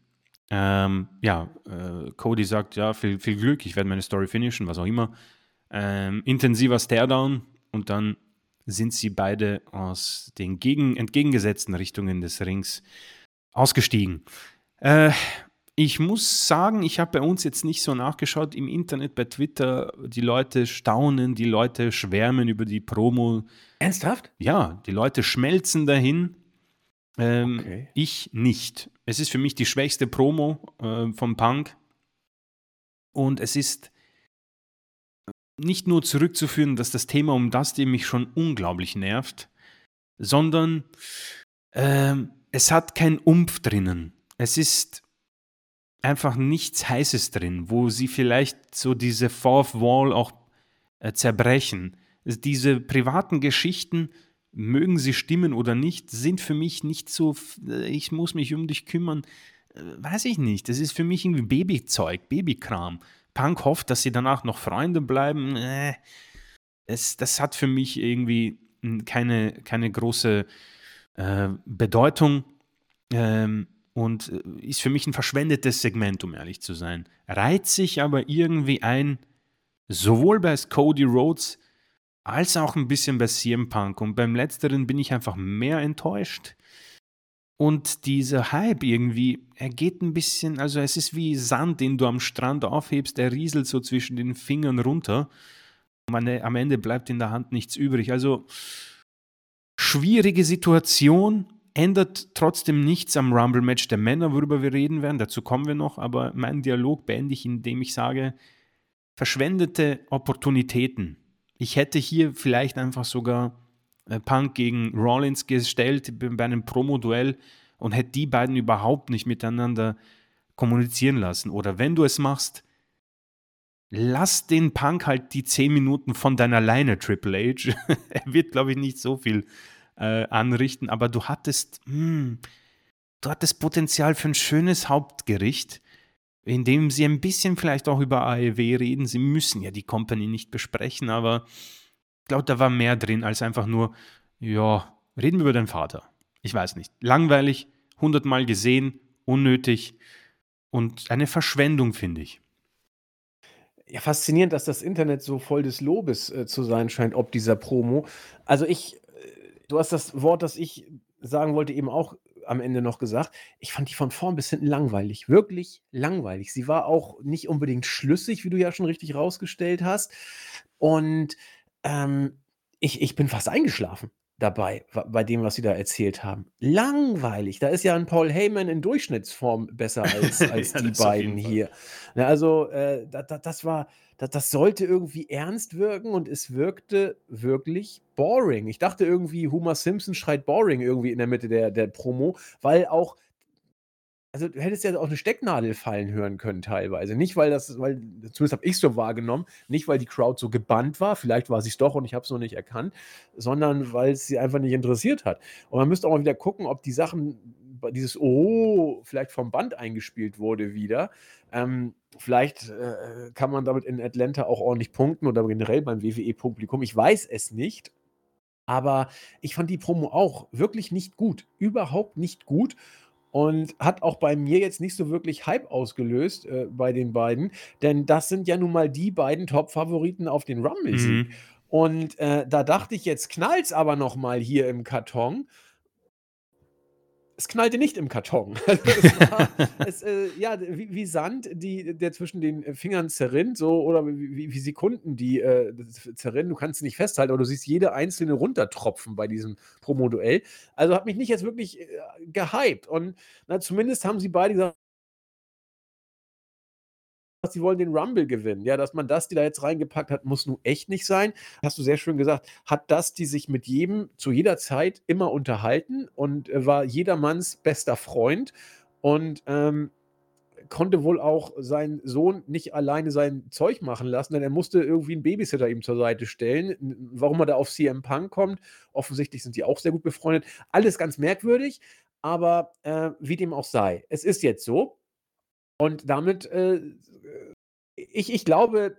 Ähm, ja, äh, Cody sagt, ja, viel, viel Glück, ich werde meine Story finishen, was auch immer. Ähm, intensiver Staredown und dann sind sie beide aus den gegen, entgegengesetzten Richtungen des Rings ausgestiegen. Äh, ich muss sagen, ich habe bei uns jetzt nicht so nachgeschaut im Internet, bei Twitter. Die Leute staunen, die Leute schwärmen über die Promo. Ernsthaft? Ja, die Leute schmelzen dahin. Ähm, okay. Ich nicht. Es ist für mich die schwächste Promo äh, vom Punk. Und es ist nicht nur zurückzuführen, dass das Thema um das Ding mich schon unglaublich nervt, sondern ähm, es hat kein Umf drinnen. Es ist einfach nichts Heißes drin, wo sie vielleicht so diese Fourth Wall auch äh, zerbrechen. Diese privaten Geschichten, mögen sie stimmen oder nicht, sind für mich nicht so, äh, ich muss mich um dich kümmern, äh, weiß ich nicht. Das ist für mich irgendwie Babyzeug, Babykram. Punk hofft, dass sie danach noch Freunde bleiben. Äh, es, das hat für mich irgendwie keine, keine große äh, Bedeutung ähm, und ist für mich ein verschwendetes Segment, um ehrlich zu sein. Reiht sich aber irgendwie ein, sowohl bei Cody Rhodes als auch ein bisschen bei CM Punk. Und beim letzteren bin ich einfach mehr enttäuscht. Und dieser Hype irgendwie, er geht ein bisschen, also es ist wie Sand, den du am Strand aufhebst, der rieselt so zwischen den Fingern runter. Und am Ende bleibt in der Hand nichts übrig. Also schwierige Situation, ändert trotzdem nichts am Rumble-Match der Männer, worüber wir reden werden. Dazu kommen wir noch, aber meinen Dialog beende ich, indem ich sage, verschwendete Opportunitäten. Ich hätte hier vielleicht einfach sogar äh, Punk gegen Rollins gestellt bei einem Promo-Duell und hätte die beiden überhaupt nicht miteinander kommunizieren lassen. Oder wenn du es machst, lass den Punk halt die 10 Minuten von deiner Leine, Triple H. er wird, glaube ich, nicht so viel äh, anrichten, aber du hattest, mh, hm, du hattest Potenzial für ein schönes Hauptgericht, in dem sie ein bisschen vielleicht auch über AEW reden. Sie müssen ja die Company nicht besprechen, aber ich glaube, da war mehr drin als einfach nur, ja, reden wir über deinen Vater. Ich weiß nicht. Langweilig, hundertmal gesehen, unnötig und eine Verschwendung, finde ich. Ja, faszinierend, dass das Internet so voll des Lobes äh, zu sein scheint, ob dieser Promo. Also ich, äh, du hast das Wort, das ich sagen wollte, eben auch am Ende noch gesagt. Ich fand die von vorn bis hinten langweilig. Wirklich langweilig. Sie war auch nicht unbedingt schlüssig, wie du ja schon richtig rausgestellt hast. Und ähm, ich, ich bin fast eingeschlafen dabei, bei dem, was sie da erzählt haben. Langweilig. Da ist ja ein Paul Heyman in Durchschnittsform besser als, als ja, die beiden hier. Also, äh, da, da, das war, da, das sollte irgendwie ernst wirken und es wirkte wirklich boring. Ich dachte irgendwie, Homer Simpson schreit boring irgendwie in der Mitte der, der Promo, weil auch also, du hättest ja auch eine Stecknadel fallen hören können teilweise. Nicht, weil das weil zumindest habe ich so wahrgenommen, nicht, weil die Crowd so gebannt war, vielleicht war sie es doch und ich habe es noch nicht erkannt, sondern weil es sie einfach nicht interessiert hat. Und man müsste auch mal wieder gucken, ob die Sachen dieses „Oh“ vielleicht vom Band eingespielt wurde wieder. Ähm, vielleicht, äh, kann man damit in Atlanta auch ordentlich punkten oder generell beim WWE-Publikum. Ich weiß es nicht. Aber ich fand die Promo auch wirklich nicht gut, überhaupt nicht gut und hat auch bei mir jetzt nicht so wirklich Hype ausgelöst äh, bei den beiden, denn das sind ja nun mal die beiden Top-Favoriten auf den Rumble-Sieg. Mhm. Und äh, da dachte ich, jetzt knallt's aber noch mal hier im Karton es knallte nicht im Karton. Also war, es, äh, ja, wie, wie, Sand, die, der zwischen den Fingern zerrinnt, so oder wie, wie Sekunden, die äh, zerrinnen. Du kannst sie nicht festhalten, aber du siehst jede einzelne runtertropfen bei diesem Promo-Duell. Also hat mich nicht jetzt wirklich äh, gehypt. Und na, zumindest haben sie beide gesagt, sie wollen den Rumble gewinnen. Ja, dass man das, die da jetzt reingepackt hat, muss nun echt nicht sein. Hast du sehr schön gesagt. Hat das, die sich mit jedem zu jeder Zeit immer unterhalten und äh, war jedermanns bester Freund und ähm, konnte wohl auch seinen Sohn nicht alleine sein Zeug machen lassen, denn er musste irgendwie einen Babysitter ihm zur Seite stellen. Warum er da auf CM Punk kommt, offensichtlich sind die auch sehr gut befreundet. Alles ganz merkwürdig, aber äh, wie dem auch sei. Es ist jetzt so. Und damit, äh, ich, ich glaube,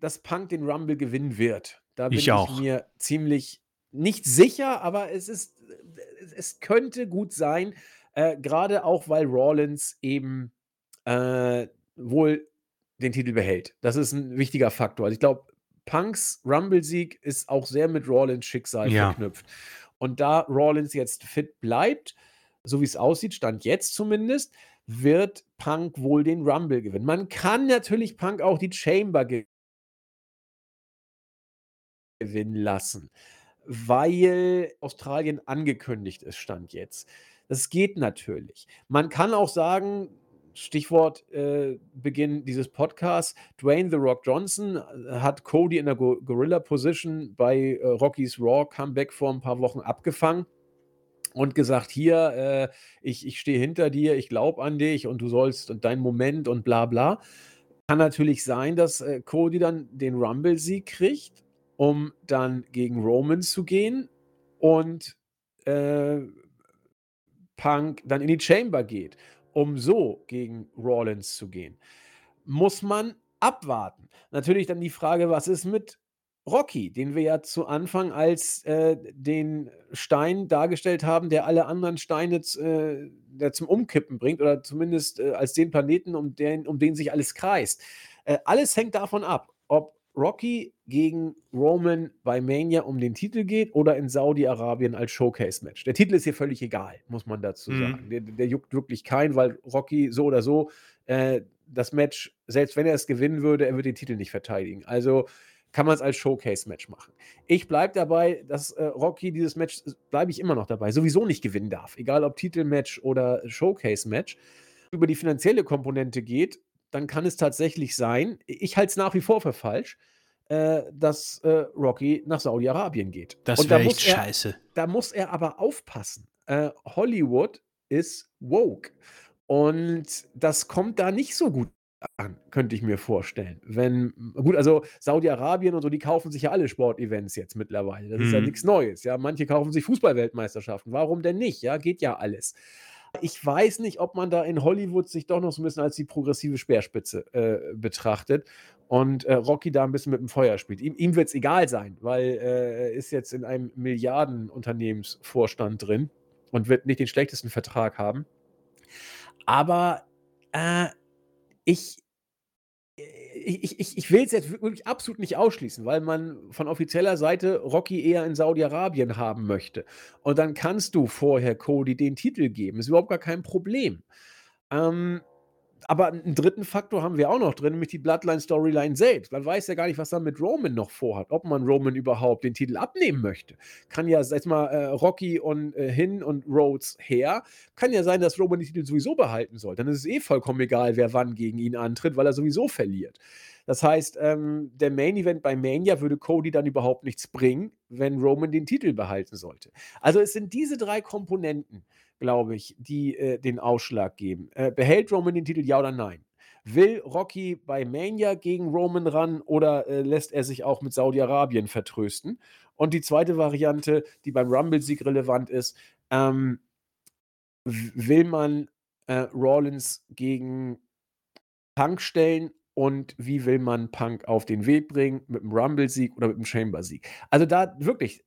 dass Punk den Rumble gewinnen wird. Da bin ich, ich mir ziemlich nicht sicher, aber es ist, es könnte gut sein, äh, gerade auch, weil Rawlins eben äh, wohl den Titel behält. Das ist ein wichtiger Faktor. Also ich glaube, Punks Rumble-Sieg ist auch sehr mit Rawlins Schicksal ja. verknüpft. Und da Rawlins jetzt fit bleibt, so wie es aussieht, stand jetzt zumindest, wird Punk wohl den Rumble gewinnen. Man kann natürlich Punk auch die Chamber gewinnen lassen, weil Australien angekündigt ist, stand jetzt. Das geht natürlich. Man kann auch sagen, Stichwort äh, Beginn dieses Podcasts. Dwayne The Rock Johnson äh, hat Cody in der Go Gorilla Position bei äh, Rockies Raw Comeback vor ein paar Wochen abgefangen und gesagt, hier, äh, ich, ich stehe hinter dir, ich glaube an dich und du sollst und dein Moment und bla bla. Kann natürlich sein, dass äh, Cody dann den Rumble-Sieg kriegt, um dann gegen Roman zu gehen und äh, Punk dann in die Chamber geht, um so gegen Rollins zu gehen. Muss man abwarten. Natürlich dann die Frage, was ist mit Rocky, den wir ja zu Anfang als äh, den Stein dargestellt haben, der alle anderen Steine äh, der zum Umkippen bringt oder zumindest äh, als den Planeten, um den, um den sich alles kreist. Äh, alles hängt davon ab, ob Rocky gegen Roman bei Mania um den Titel geht oder in Saudi-Arabien als Showcase-Match. Der Titel ist hier völlig egal, muss man dazu mhm. sagen. Der, der, juckt wirklich keinen, weil Rocky so oder so äh, das Match, selbst wenn er es gewinnen würde, er würde den Titel nicht verteidigen. Also kann man es als Showcase-Match machen. Ich bleibe dabei, dass äh, Rocky dieses Match, bleibe ich immer noch dabei, sowieso nicht gewinnen darf. Egal ob Titelmatch oder Showcase-Match. Über die finanzielle Komponente geht, dann kann es tatsächlich sein, ich halte es nach wie vor für falsch, äh, dass äh, Rocky nach Saudi-Arabien geht. Das wäre da echt er, scheiße. Da muss er aber aufpassen. Äh, Hollywood ist woke. Und das kommt da nicht so gut an, könnte ich mir vorstellen. Wenn, gut, also Saudi-Arabien und so, die kaufen sich ja alle Sportevents jetzt mittlerweile. Das ist ja mhm. nichts Neues. Ja, manche kaufen sich Fußballweltmeisterschaften. Warum denn nicht? Ja, geht ja alles. Ich weiß nicht, ob man da in Hollywood sich doch noch so ein bisschen als die progressive Speerspitze äh, betrachtet und äh, Rocky da ein bisschen mit dem Feuer spielt. Ihm, ihm wird es egal sein, weil äh, er ist jetzt in einem Milliardenunternehmensvorstand drin und wird nicht den schlechtesten Vertrag haben. Aber äh, ich, ich, ich, ich will es jetzt wirklich absolut nicht ausschließen, weil man von offizieller Seite Rocky eher in Saudi-Arabien haben möchte. Und dann kannst du vorher Cody den Titel geben. Ist überhaupt gar kein Problem. Ähm, aber einen dritten Faktor haben wir auch noch drin, nämlich die Bloodline-Storyline selbst. Man weiß ja gar nicht, was man mit Roman noch vorhat, ob man Roman überhaupt den Titel abnehmen möchte. Kann ja, sag mal, äh, Rocky und äh, hin und Rhodes her. Kann ja sein, dass Roman den Titel sowieso behalten soll. Dann ist es eh vollkommen egal, wer wann gegen ihn antritt, weil er sowieso verliert. Das heißt, ähm, der Main Event bei Mania würde Cody dann überhaupt nichts bringen, wenn Roman den Titel behalten sollte. Also es sind diese drei Komponenten glaube ich, die äh, den Ausschlag geben. Äh, behält Roman den Titel, ja oder nein? Will Rocky bei Mania gegen Roman ran oder äh, lässt er sich auch mit Saudi-Arabien vertrösten? Und die zweite Variante, die beim Rumble-Sieg relevant ist, ähm, will man äh, Rollins gegen Punk stellen und wie will man Punk auf den Weg bringen? Mit dem Rumble-Sieg oder mit dem Chamber-Sieg? Also da wirklich,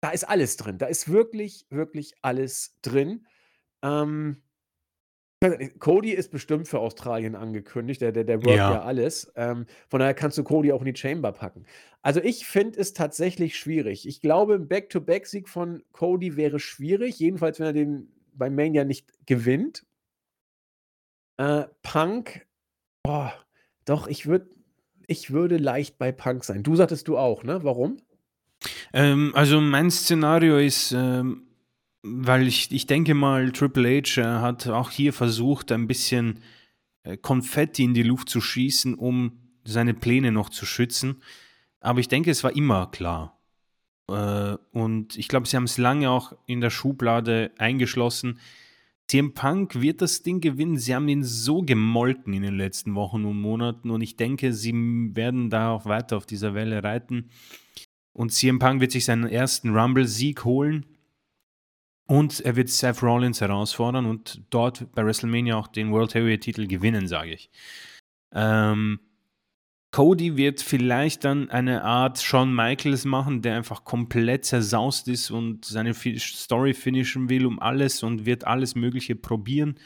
da ist alles drin. Da ist wirklich, wirklich alles drin. Ähm, Cody ist bestimmt für Australien angekündigt. Der, der, der workt ja, ja alles. Ähm, von daher kannst du Cody auch in die Chamber packen. Also ich finde es tatsächlich schwierig. Ich glaube, ein Back-to-Back-Sieg von Cody wäre schwierig. Jedenfalls, wenn er den beim Mania nicht gewinnt. Äh, Punk, oh, doch, ich würde ich würde leicht bei Punk sein. Du sagtest du auch, ne? Warum? Ähm, also mein Szenario ist, ähm, weil ich, ich denke mal, Triple H äh, hat auch hier versucht, ein bisschen äh, Konfetti in die Luft zu schießen, um seine Pläne noch zu schützen. Aber ich denke, es war immer klar. Äh, und ich glaube, sie haben es lange auch in der Schublade eingeschlossen. CM Punk wird das Ding gewinnen. Sie haben ihn so gemolken in den letzten Wochen und Monaten und ich denke, sie werden da auch weiter auf dieser Welle reiten. Und CM Punk wird sich seinen ersten Rumble-Sieg holen. Und er wird Seth Rollins herausfordern und dort bei WrestleMania auch den World Heavyweight-Titel gewinnen, sage ich. Ähm, Cody wird vielleicht dann eine Art Shawn Michaels machen, der einfach komplett zersaust ist und seine Story finishen will um alles und wird alles Mögliche probieren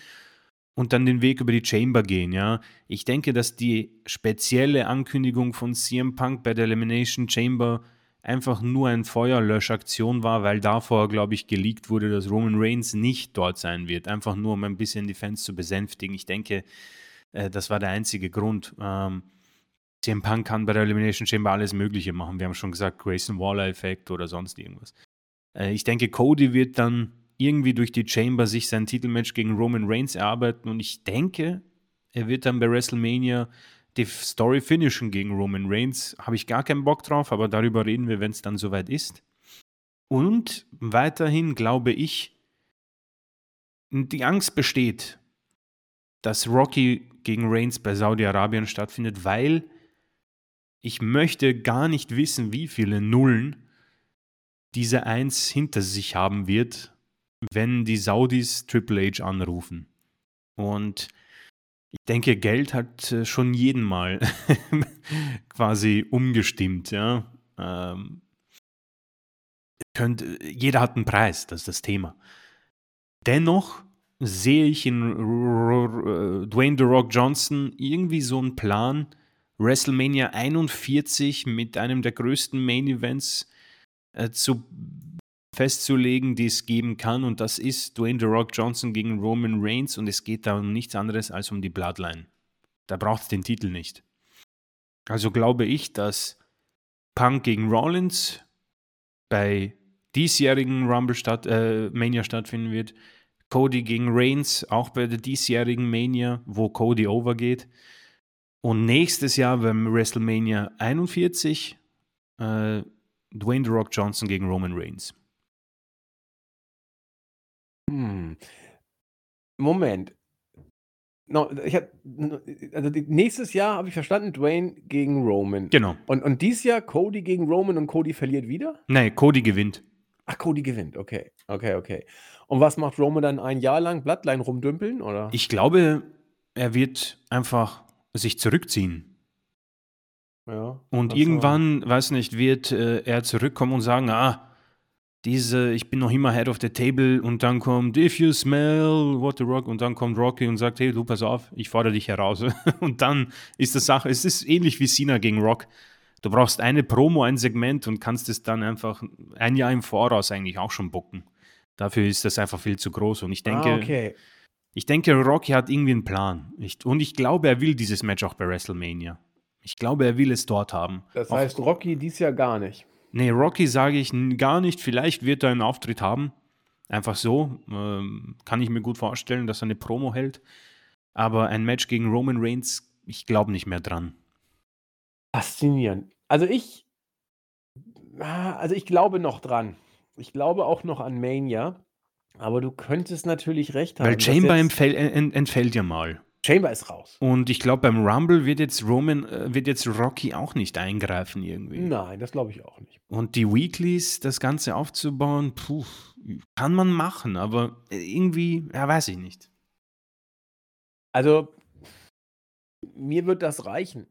und dann den Weg über die Chamber gehen, ja. Ich denke, dass die spezielle Ankündigung von CM Punk bei der Elimination Chamber einfach nur eine Feuerlöschaktion war, weil davor, glaube ich, geleakt wurde, dass Roman Reigns nicht dort sein wird. Einfach nur, um ein bisschen die Fans zu besänftigen. Ich denke, äh, das war der einzige Grund. Ähm, CM Punk kann bei der Elimination Chamber alles Mögliche machen. Wir haben schon gesagt, Grayson Waller-Effekt oder sonst irgendwas. Äh, ich denke, Cody wird dann irgendwie durch die Chamber sich sein Titelmatch gegen Roman Reigns erarbeiten und ich denke, er wird dann bei WrestleMania die Story finishen gegen Roman Reigns. Habe ich gar keinen Bock drauf, aber darüber reden wir, wenn es dann soweit ist. Und weiterhin glaube ich, die Angst besteht, dass Rocky gegen Reigns bei Saudi-Arabien stattfindet, weil ich möchte gar nicht wissen, wie viele Nullen diese Eins hinter sich haben wird, wenn die Saudis Triple H anrufen. Und ich denke, Geld hat äh, schon jeden Mal quasi umgestimmt, ja. Ähm, könnt, jeder hat einen Preis, das ist das Thema. Dennoch sehe ich in R Dwayne The Rock Johnson irgendwie so einen Plan, WrestleMania 41 mit einem der größten Main Events äh, zu festzulegen, die es geben kann. Und das ist Dwayne The Rock Johnson gegen Roman Reigns. Und es geht da um nichts anderes als um die Bloodline. Da braucht es den Titel nicht. Also glaube ich, dass Punk gegen Rollins bei diesjährigen Rumble statt, äh, Mania stattfinden wird. Cody gegen Reigns, auch bei der diesjährigen Mania, wo Cody overgeht. Und nächstes Jahr beim WrestleMania 41 äh, Dwayne The Rock Johnson gegen Roman Reigns. Hm. Moment. No, ich hab, also nächstes Jahr habe ich verstanden, Dwayne gegen Roman. Genau. Und, und dieses Jahr Cody gegen Roman und Cody verliert wieder? Nein, Cody gewinnt. Ach, Cody gewinnt, okay. Okay, okay. Und was macht Roman dann ein Jahr lang? Bloodline rumdümpeln? Oder? Ich glaube, er wird einfach sich zurückziehen. Ja. Und irgendwann, weiß nicht, wird äh, er zurückkommen und sagen, ah, diese, ich bin noch immer Head of the Table und dann kommt If you smell what the rock und dann kommt Rocky und sagt, hey, du pass auf, ich fordere dich heraus. und dann ist das Sache, es ist ähnlich wie Cena gegen Rock. Du brauchst eine Promo, ein Segment und kannst es dann einfach ein Jahr im Voraus eigentlich auch schon bucken. Dafür ist das einfach viel zu groß und ich denke, ah, okay. ich denke, Rocky hat irgendwie einen Plan. Ich, und ich glaube, er will dieses Match auch bei WrestleMania. Ich glaube, er will es dort haben. Das heißt, Rocky dies Jahr gar nicht. Nee, Rocky sage ich gar nicht. Vielleicht wird er einen Auftritt haben. Einfach so. Ähm, kann ich mir gut vorstellen, dass er eine Promo hält. Aber ein Match gegen Roman Reigns, ich glaube nicht mehr dran. Faszinierend. Also ich, ah, also ich glaube noch dran. Ich glaube auch noch an Mania. Aber du könntest natürlich recht haben. Weil Chamber entfällt, entfällt ja mal. Chamber ist raus. Und ich glaube, beim Rumble wird jetzt Roman, äh, wird jetzt Rocky auch nicht eingreifen irgendwie. Nein, das glaube ich auch nicht. Und die Weeklies, das Ganze aufzubauen, puh, kann man machen, aber irgendwie, ja, weiß ich nicht. Also, mir wird das reichen,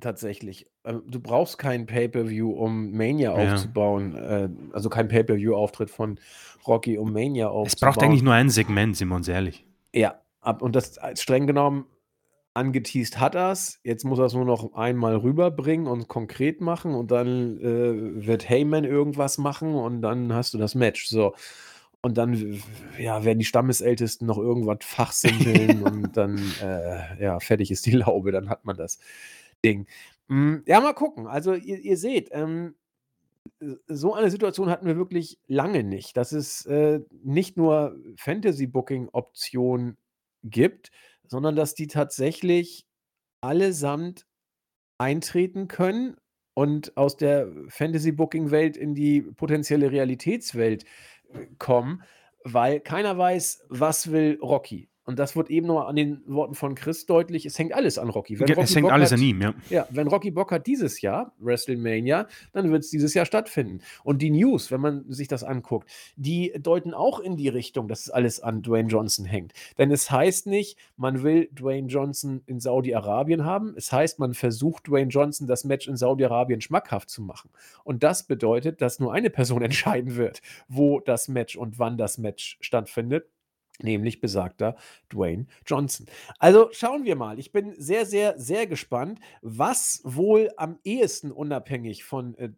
tatsächlich. Ähm, du brauchst kein Pay-Per-View, um Mania ja. aufzubauen. Äh, also kein Pay-Per-View-Auftritt von Rocky, um Mania aufzubauen. Es braucht eigentlich nur ein Segment, sind wir uns ehrlich. Ja, Ab, und das streng genommen angeteased hat er es. Jetzt muss er es nur noch einmal rüberbringen und konkret machen und dann äh, wird Heyman irgendwas machen und dann hast du das Match. So. Und dann ja, werden die Stammesältesten noch irgendwas fachsimpeln und dann äh, ja, fertig ist die Laube, dann hat man das Ding. Hm, ja, mal gucken. Also ihr, ihr seht, ähm, so eine Situation hatten wir wirklich lange nicht, dass es äh, nicht nur Fantasy-Booking-Optionen gibt, sondern dass die tatsächlich allesamt eintreten können und aus der Fantasy-Booking-Welt in die potenzielle Realitätswelt äh, kommen, weil keiner weiß, was will Rocky. Und das wird eben nur an den Worten von Chris deutlich. Es hängt alles an Rocky. Wenn Rocky es hängt Bock alles hat, an ihm, ja. Ja, wenn Rocky Bock hat dieses Jahr, WrestleMania, dann wird es dieses Jahr stattfinden. Und die News, wenn man sich das anguckt, die deuten auch in die Richtung, dass es alles an Dwayne Johnson hängt. Denn es heißt nicht, man will Dwayne Johnson in Saudi-Arabien haben. Es heißt, man versucht Dwayne Johnson das Match in Saudi-Arabien schmackhaft zu machen. Und das bedeutet, dass nur eine Person entscheiden wird, wo das Match und wann das Match stattfindet nämlich besagter Dwayne Johnson. Also schauen wir mal. Ich bin sehr, sehr, sehr gespannt, was wohl am ehesten unabhängig von äh,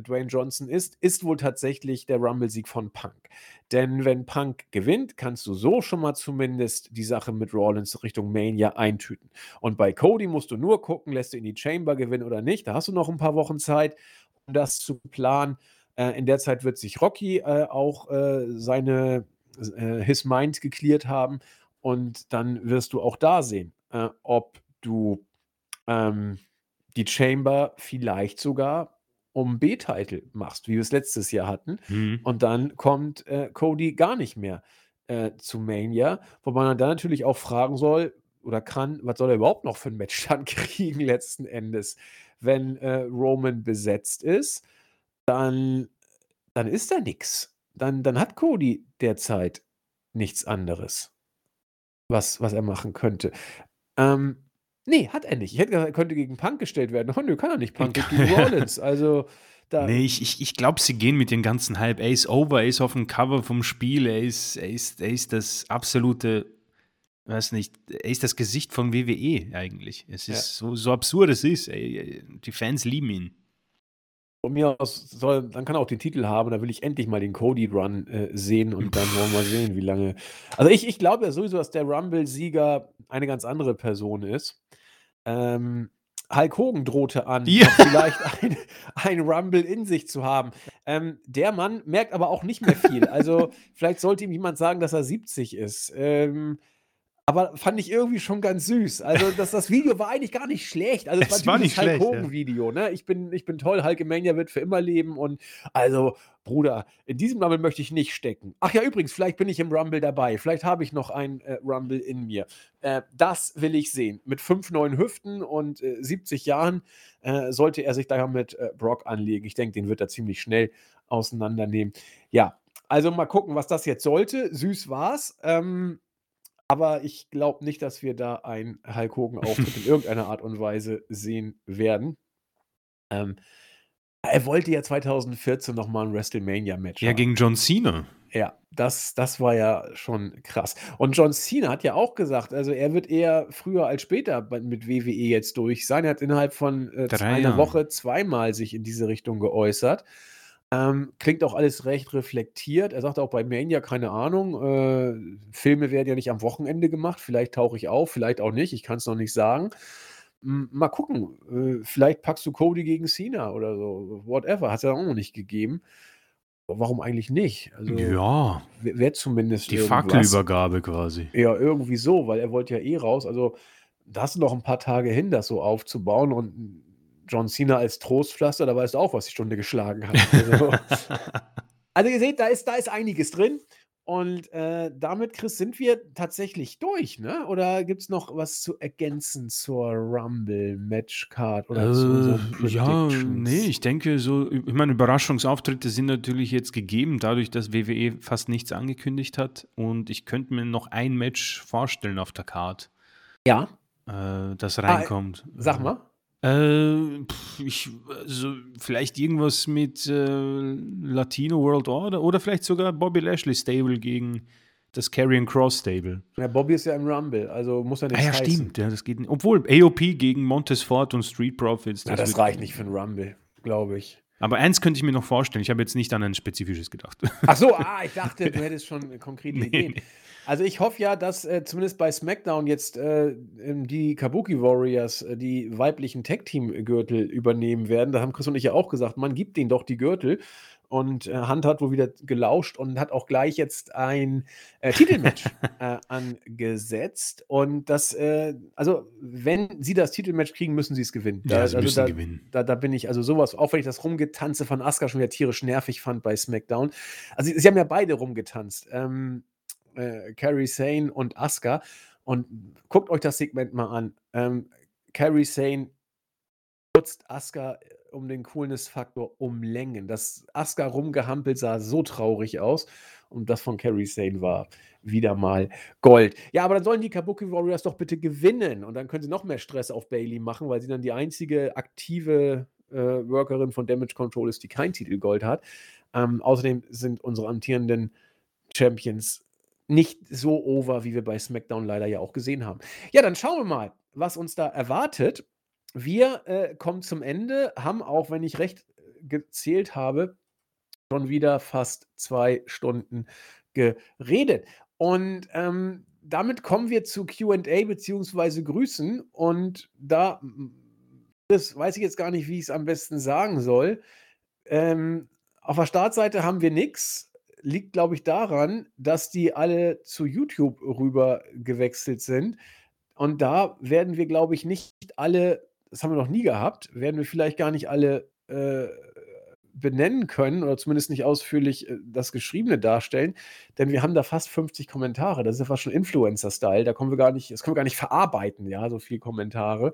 Dwayne Johnson ist, ist wohl tatsächlich der Rumble-Sieg von Punk. Denn wenn Punk gewinnt, kannst du so schon mal zumindest die Sache mit Rollins Richtung Mania eintüten. Und bei Cody musst du nur gucken, lässt du in die Chamber gewinnen oder nicht. Da hast du noch ein paar Wochen Zeit, um das zu planen. Äh, in der Zeit wird sich Rocky äh, auch äh, seine äh, His Mind geklärt haben und dann wirst du auch da sehen, äh, ob du ähm, die Chamber vielleicht sogar um B-Title machst, wie wir es letztes Jahr hatten. Mhm. Und dann kommt äh, Cody gar nicht mehr äh, zu Mania, wo man dann natürlich auch fragen soll oder kann, was soll er überhaupt noch für ein Match dann kriegen letzten Endes, wenn äh, Roman besetzt ist, dann, dann ist da nichts. Dann, dann hat Cody derzeit nichts anderes, was, was er machen könnte. Ähm, nee, hat er nicht. Ich hätte gesagt, er könnte gegen Punk gestellt werden. Oh, nö, kann er nicht. Punk gegen Rollins. Also, da, Nee, ich, ich, ich glaube, sie gehen mit den ganzen Hype. Er ist over, er ist auf dem Cover vom Spiel, er ist, er ist, er ist das absolute, weiß nicht, er ist das Gesicht von WWE eigentlich. Es ist Ja. so, so absurd es ist. Die Fans lieben ihn. Von mir aus soll, dann kann er auch den Titel haben. Da will ich endlich mal den Cody-Run äh, sehen und dann wollen wir sehen, wie lange. Also, ich, ich glaube ja sowieso, dass der Rumble-Sieger eine ganz andere Person ist. Ähm, Hulk Hogan drohte an, Ja. vielleicht ein, ein Rumble in sich zu haben. Ähm, der Mann merkt aber auch nicht mehr viel. Also, vielleicht sollte ihm jemand sagen, dass er 70 ist. Ähm, aber fand ich irgendwie schon ganz süß. Also, das, das Video war eigentlich gar nicht schlecht. Also, Es war nicht schlecht. Hulk Hogan-Video. Ne? Ich, bin, ich bin toll, Hulkamania wird für immer leben. Und also, Bruder, in diesem Rumble möchte ich nicht stecken. Ach ja, übrigens, vielleicht bin ich im Rumble dabei. Vielleicht habe ich noch ein äh, Rumble in mir. Äh, das will ich sehen. Mit fünf neuen Hüften und äh, 70 Jahren äh, sollte er sich daher mit äh, Brock anlegen. Ich denke, den wird er ziemlich schnell auseinandernehmen. Ja, also mal gucken, was das jetzt sollte. Süß war's. Ähm, aber ich glaube nicht, dass wir da einen Hulk Hogan-Auftritt in irgendeiner Art und Weise sehen werden. Ähm, er wollte ja 2014 noch mal ein WrestleMania-Match Ja, haben. gegen John Cena. Ja, das, das war ja schon krass. Und John Cena hat ja auch gesagt, also er wird eher früher als später mit WWE jetzt durch sein. Er hat innerhalb von äh, einer. Woche zweimal sich in diese Richtung geäußert. Ähm, klingt auch alles recht reflektiert. Er sagt auch bei Mania, keine Ahnung, äh, Filme werden ja nicht am Wochenende gemacht. Vielleicht tauche ich auf, vielleicht auch nicht. Ich kann es noch nicht sagen. M, Mal gucken. Äh, vielleicht packst du Cody gegen Cena oder so. Whatever. Hat es ja auch noch nicht gegeben. Warum eigentlich nicht? Also, Ja, Wäre zumindest die. Fackelübergabe quasi. Ja, irgendwie so, weil er wollte ja eh raus. Also, da hast du noch ein paar Tage hin, das so aufzubauen. Und John Cena als Trostpflaster, da weißt du auch, was die Stunde geschlagen hat. Also, also ihr seht, da ist, da ist einiges drin. Und äh, damit, Chris, sind wir tatsächlich durch, ne? Oder gibt es noch was zu ergänzen zur Rumble-Matchcard oder zu Äh, ja, Predictions? nee, ich denke so, ich meine, Überraschungsauftritte sind natürlich jetzt gegeben, dadurch, dass WWE fast nichts angekündigt hat. Und ich könnte mir noch ein Match vorstellen auf der Card, Ja, äh, das Ah, reinkommt. sag mal. Äh, ich, also vielleicht irgendwas mit äh, Latino World Order oder vielleicht sogar Bobby Lashley Stable gegen das Karrion Cross Stable. Ja, Bobby ist ja im Rumble, also muss er Ah nichts ja, heißen. stimmt. Ja, das geht nicht. Obwohl AOP gegen Montez Ford und Street Profits. Ja, das reicht nicht für einen Rumble, glaube ich. Aber eins könnte ich mir noch vorstellen. Ich habe jetzt nicht an ein spezifisches gedacht. Ach so, ah, ich dachte, du hättest schon konkrete Nee, Ideen. Also ich hoffe ja, dass äh, zumindest bei SmackDown jetzt äh, ähm, die Kabuki Warriors äh, die weiblichen Tag-Team-Gürtel übernehmen werden. Da haben Chris und ich ja auch gesagt, man gibt denen doch die Gürtel. Und äh, Hunt hat wohl wieder gelauscht und hat auch gleich jetzt ein äh, Titelmatch äh, angesetzt. Und das, äh, also wenn sie das Titelmatch kriegen, müssen sie es gewinnen. Ja, sie also müssen da, gewinnen. Da, da bin ich also sowas, auch wenn ich das Rumgetanze von Asuka schon wieder tierisch nervig fand bei SmackDown. Also sie, sie haben ja beide rumgetanzt. Ähm, äh, Carrie Sane und Asuka. Und guckt euch das Segment mal an. Ähm, Carrie Sane nutzt Asuka um den Coolness-Faktor um Längen. Das Asuka rumgehampelt sah so traurig aus. Und das von Carrie Sane war wieder mal Gold. Ja, aber dann sollen die Kabuki Warriors doch bitte gewinnen. Und dann können sie noch mehr Stress auf Bailey machen, weil sie dann die einzige aktive äh, Workerin von Damage Control ist, die kein Titelgold hat. Ähm, außerdem sind unsere amtierenden Champions nicht so over, wie wir bei SmackDown leider ja auch gesehen haben. Ja, dann schauen wir mal, was uns da erwartet. Wir äh, kommen zum Ende, haben auch, wenn ich recht äh, gezählt habe, schon wieder fast zwei Stunden geredet. Und ähm, damit kommen wir zu QA beziehungsweise Grüßen. Und da, mm, das weiß ich jetzt gar nicht, wie ich es am besten sagen soll. Ähm, auf der Startseite haben wir nichts. Liegt, glaube ich, daran, dass die alle zu YouTube rüber gewechselt sind. Und da werden wir, glaube ich, nicht alle das haben wir noch nie gehabt, werden wir vielleicht gar nicht alle, äh, benennen können oder zumindest nicht ausführlich, äh, das Geschriebene darstellen, denn wir haben da fast 50 Kommentare. Das ist ja fast schon Influencer-Style. Da kommen wir gar nicht das können wir gar nicht verarbeiten, ja, so viel Kommentare.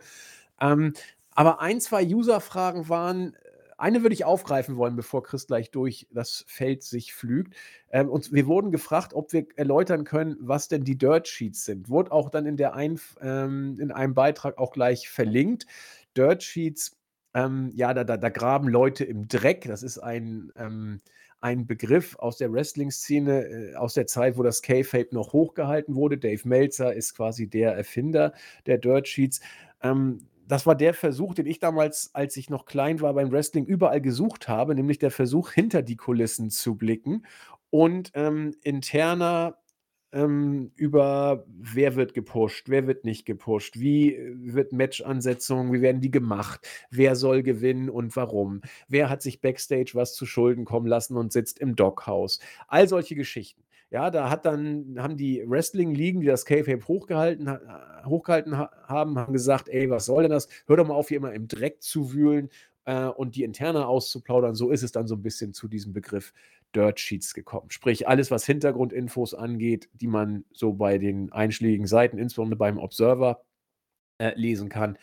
Ähm, aber ein, zwei User-Fragen waren eine würde ich aufgreifen wollen, bevor Chris gleich durch das Feld sich flügt. Ähm, und wir wurden gefragt, ob wir erläutern können, was denn die Dirt Sheets sind. Wurde auch dann in, der ein, ähm, in einem Beitrag auch gleich verlinkt. Dirt Sheets, ähm, ja, da, da, da, graben Leute im Dreck. Das ist ein, ähm, ein Begriff aus der Wrestling-Szene, äh, aus der Zeit, wo das K-Fape noch hochgehalten wurde. Dave Meltzer ist quasi der Erfinder der Dirt Sheets. Ähm, das war der Versuch, den ich damals, als ich noch klein war beim Wrestling, überall gesucht habe, nämlich der Versuch, hinter die Kulissen zu blicken und ähm, interner ähm, über wer wird gepusht, wer wird nicht gepusht, wie äh, wird Matchansetzung, wie werden die gemacht, wer soll gewinnen und warum, wer hat sich backstage was zu Schulden kommen lassen und sitzt im Dockhaus. All solche Geschichten. Ja, da hat dann, haben die Wrestling-Ligen, die das K-Fape hochgehalten, hochgehalten haben, haben gesagt, ey, was soll denn das? Hör doch mal auf, hier immer im Dreck zu wühlen äh, und die Interna auszuplaudern. So ist es dann so ein bisschen zu diesem Begriff Dirt Sheets gekommen. Sprich, alles, was Hintergrundinfos angeht, die man so bei den einschlägigen Seiten, insbesondere beim Observer, äh, lesen kann,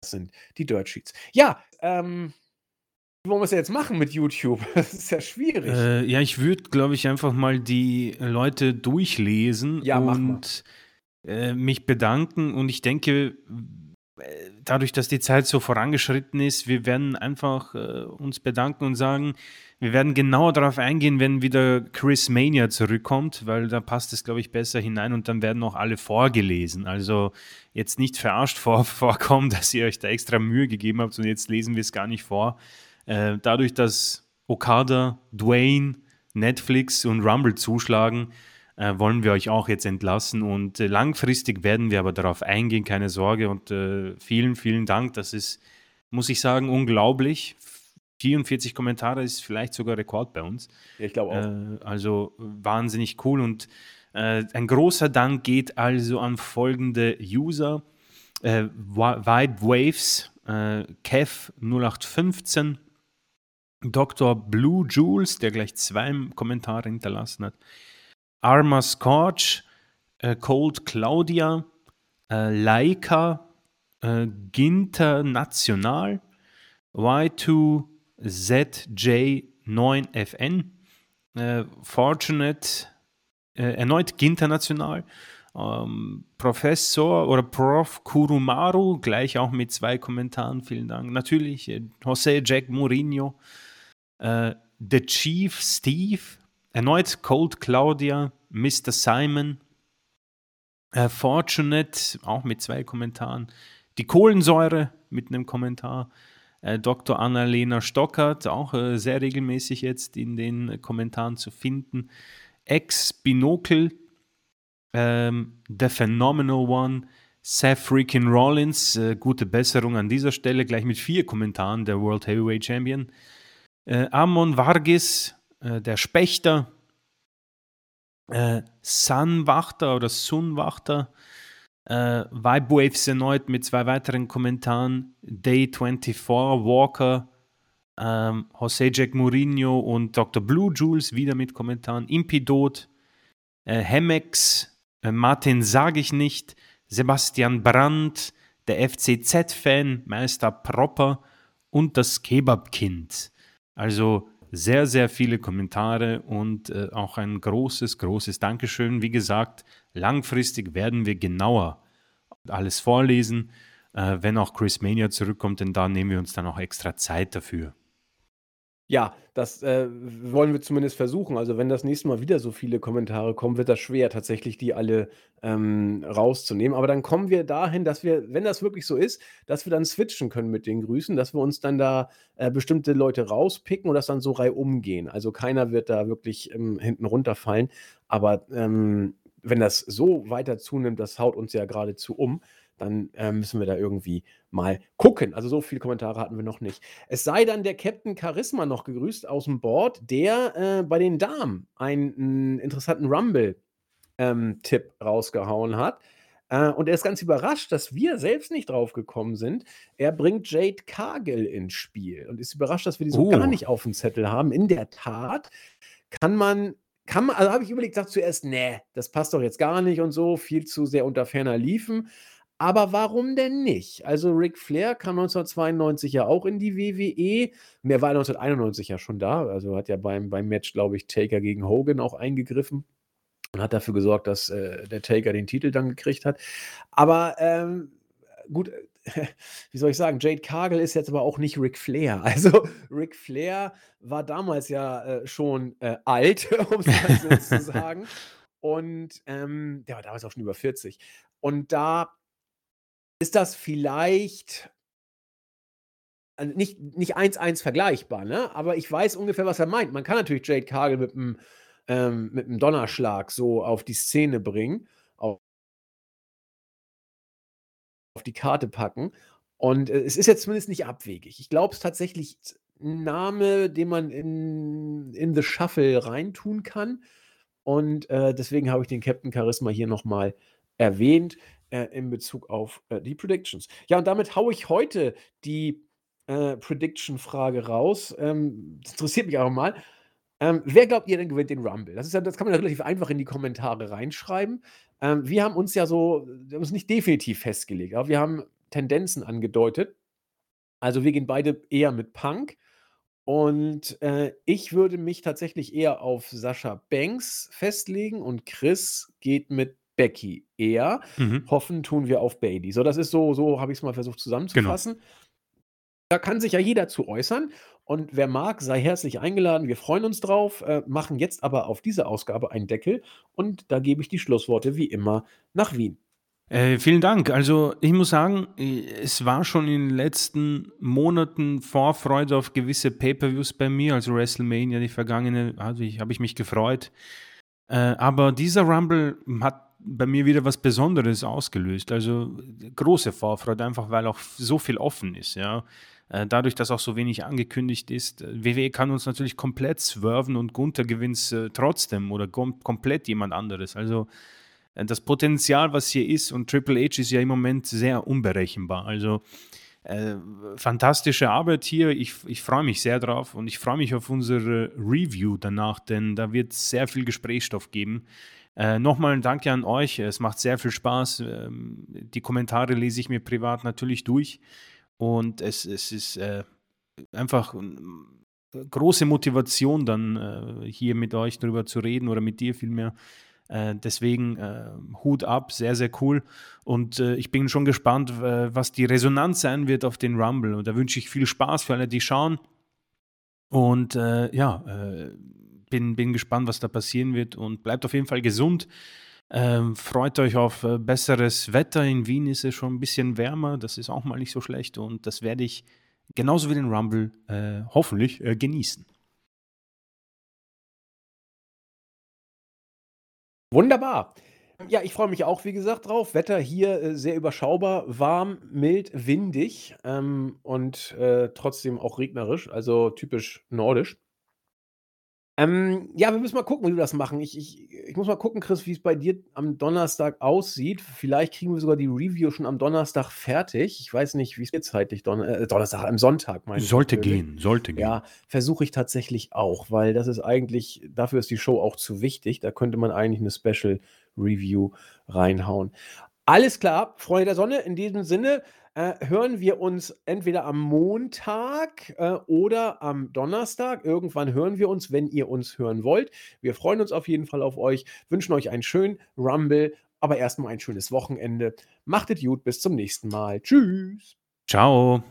das sind die Dirt Sheets. Ja, ähm, wollen wir es jetzt machen mit YouTube? Das ist ja schwierig. Äh, ja, ich würde, glaube ich, einfach mal die Leute durchlesen ja, und äh, mich bedanken. Und ich denke, äh, dadurch, dass die Zeit so vorangeschritten ist, wir werden einfach äh, uns bedanken und sagen, wir werden genauer darauf eingehen, wenn wieder Chris Mania zurückkommt, weil da passt es, glaube ich, besser hinein und dann werden auch alle vorgelesen. Also jetzt nicht verarscht vor, vorkommen, dass ihr euch da extra Mühe gegeben habt und jetzt lesen wir es gar nicht vor. Äh, dadurch, dass Okada, Dwayne, Netflix und Rumble zuschlagen, äh, wollen wir euch auch jetzt entlassen. Und äh, langfristig werden wir aber darauf eingehen, keine Sorge. Und äh, vielen, vielen Dank. Das ist, muss ich sagen, unglaublich. 44 Kommentare ist vielleicht sogar Rekord bei uns. Ja, ich glaube auch. Äh, also wahnsinnig cool. Und äh, ein großer Dank geht also an folgende User. Wide Waves, Kev 0815, Dr. Blue Jules, der gleich zwei Kommentare hinterlassen hat. Arma Scorch, äh, Cold Claudia, äh, Laika, äh, Ginter National, Y2ZJ9FN, äh, Fortunate, äh, erneut Ginter National, ähm, Professor oder Prof. Kurumaru, gleich auch mit zwei Kommentaren, vielen Dank. Natürlich äh, José Jack Mourinho, äh, The Chief Steve, erneut Cold Claudia, Mr. Simon, äh, Fortunate, auch mit zwei Kommentaren, die Kohlensäure mit einem Kommentar, äh, Dr. Annalena Stockert, auch äh, sehr regelmäßig jetzt in den Kommentaren zu finden, Ex Binocle, ähm, The Phenomenal One, Seth Freaking Rollins, äh, gute Besserung an dieser Stelle, gleich mit vier Kommentaren, der World Heavyweight Champion. Äh, Amon Vargis, äh, der Spechter, äh, Sunwachter oder Sunwachter, äh, Vibe Waves erneut mit zwei weiteren Kommentaren, Day 24, Walker, ähm, Jose Jack Mourinho und Dr. Blue Jules wieder mit Kommentaren, Impidot, äh, Hemex, äh, Martin sage ich nicht, Sebastian Brandt, der FCZ-Fan, Meister Propper und das Kebabkind. Also sehr, sehr viele Kommentare und äh, auch ein großes, großes Dankeschön. Wie gesagt, langfristig werden wir genauer alles vorlesen, äh, wenn auch Chris Mania zurückkommt, denn da nehmen wir uns dann auch extra Zeit dafür. Ja, das, äh, wollen wir zumindest versuchen. Also, wenn das nächste Mal wieder so viele Kommentare kommen, wird das schwer, tatsächlich die alle, ähm, rauszunehmen. Aber dann kommen wir dahin, dass wir, wenn das wirklich so ist, dass wir dann switchen können mit den Grüßen, dass wir uns dann da, äh, bestimmte Leute rauspicken und das dann so reihum gehen. Also, keiner wird da wirklich, ähm, hinten runterfallen. Aber, ähm, wenn das so weiter zunimmt, das haut uns ja geradezu um dann äh, müssen wir da irgendwie mal gucken. Also so viele Kommentare hatten wir noch nicht. Es sei dann der Captain Charisma noch gegrüßt aus dem Board, der äh, bei den Damen einen interessanten Rumble-Tipp ähm, rausgehauen hat. Äh, und er ist ganz überrascht, dass wir selbst nicht drauf gekommen sind. Er bringt Jade Cargill ins Spiel und ist überrascht, dass wir die so gar Oh. nicht auf dem Zettel haben. In der Tat kann man kann man also habe ich überlegt, sage zuerst: „Ne, das passt doch jetzt gar nicht und so, viel zu sehr unter ferner Liefen.“ Aber warum denn nicht? Also, Ric Flair kam 1992 ja auch in die WWE. Und er war 1991 ja schon da. Also, hat ja beim beim Match, glaube ich, Taker gegen Hogan auch eingegriffen und hat dafür gesorgt, dass, äh, der Taker den Titel dann gekriegt hat. Aber, ähm, gut, wie soll ich sagen, Jade Cargill ist jetzt aber auch nicht Ric Flair. Also, Ric Flair war damals ja, äh, schon, äh, alt, um's mal so zu sagen. Und, ähm, der war damals auch schon über 40. Und da ist das vielleicht also, nicht nicht 1:1 vergleichbar, ne? Aber ich weiß ungefähr, was er meint. Man kann natürlich Jade Cargill mit 'm ähm, Donnerschlag so auf die Szene bringen, au auf die Karte packen. Und, äh, es ist jetzt zumindest nicht abwegig. Ich glaube, es ist tatsächlich 'n Name, den man in in the Shuffle reintun kann. Und, äh, deswegen habe ich den Captain Charisma hier noch mal erwähnt, äh, in Bezug auf, äh, die Predictions. Ja, und damit haue ich heute die, äh, Prediction-Frage raus. Ähm, das interessiert mich einfach mal. Ähm, wer glaubt ihr denn gewinnt den Rumble? Das ist ja das kann man ja relativ einfach in die Kommentare reinschreiben. Ähm, wir haben uns ja so wir haben uns nicht definitiv festgelegt, aber wir haben Tendenzen angedeutet. Also, wir gehen beide eher mit Punk. Und, äh, ich würde mich tatsächlich eher auf Sascha Banks festlegen und Chris geht mit Becky eher. Mhm. Hoffen tun wir auf Bayley. So, das ist so so habe ich's mal versucht Genau. zusammenzufassen. Da kann sich ja jeder zu äußern und wer mag, sei herzlich eingeladen. Wir freuen uns drauf, äh, machen jetzt aber auf diese Ausgabe einen Deckel und da gebe ich die Schlussworte wie immer nach Wien. Äh, vielen Dank. Also, ich muss sagen, es war schon in den letzten Monaten Vorfreude auf gewisse Pay-per-Views bei mir, also WrestleMania, die vergangene, also ich habe ich mich gefreut. Äh, aber dieser Rumble hat bei mir wieder was Besonderes ausgelöst. Also, große Vorfreude, einfach weil auch so viel offen ist, ja. Äh, dadurch, dass auch so wenig angekündigt ist. WWE kann uns natürlich komplett swerven und Gunther gewinnt's, äh, trotzdem oder kom komplett jemand anderes. Also, äh, das Potenzial, was hier ist und Triple H ist ja im Moment sehr unberechenbar. Also, äh, fantastische Arbeit hier. Ich ich freue mich sehr drauf und ich freue mich auf unsere Review danach, denn da wird's sehr viel Gesprächsstoff geben. Äh, noch mal 'n Danke an euch. Es macht sehr viel Spaß. Ähm, die Kommentare lese ich mir privat natürlich durch und es es ist, äh, einfach 'n große Motivation dann, äh, hier mit euch drüber zu reden oder mit dir vielmehr. Äh, deswegen, äh, Hut ab, sehr, sehr cool. Und, äh, ich bin schon gespannt, was die Resonanz sein wird auf den Rumble. Und da wünsche ich viel Spaß für alle, die schauen. Und, äh, ja, äh, bin bin gespannt, was da passieren wird und bleibt auf jeden Fall gesund. Ähm, freut euch auf, äh, besseres Wetter. In Wien ist es schon 'n bisschen wärmer. Das ist auch mal nicht so schlecht und das werde ich genauso wie den Rumble, äh, hoffentlich, äh, genießen. Wunderbar. Ja, ich freue mich auch, wie gesagt, drauf. Wetter hier, äh, sehr überschaubar, warm, mild, windig, ähm, und, äh, trotzdem auch regnerisch, also typisch nordisch. Ähm, ja, wir müssen mal gucken, wie wir das machen. Ich ich ich muss mal gucken, Chris, wie's bei dir am Donnerstag aussieht. Vielleicht kriegen wir sogar die Review schon am Donnerstag fertig. Ich weiß nicht, wie's dir zeitlich Donn äh, Donnerstag, am Sonntag meine ich Sollte natürlich. gehen, sollte gehen. Ja, versuche ich tatsächlich auch, weil das ist eigentlich dafür ist die Show auch zu wichtig. Da könnte man eigentlich 'ne Special Review reinhauen. Alles klar, Freunde der Sonne, in diesem Sinne, äh, hören wir uns entweder am Montag, äh, oder am Donnerstag. Irgendwann hören wir uns, wenn ihr uns hören wollt. Wir freuen uns auf jeden Fall auf euch, wünschen euch einen schönen Rumble, aber erst mal ein schönes Wochenende. Macht es gut, bis zum nächsten Mal. Tschüss. Tschau.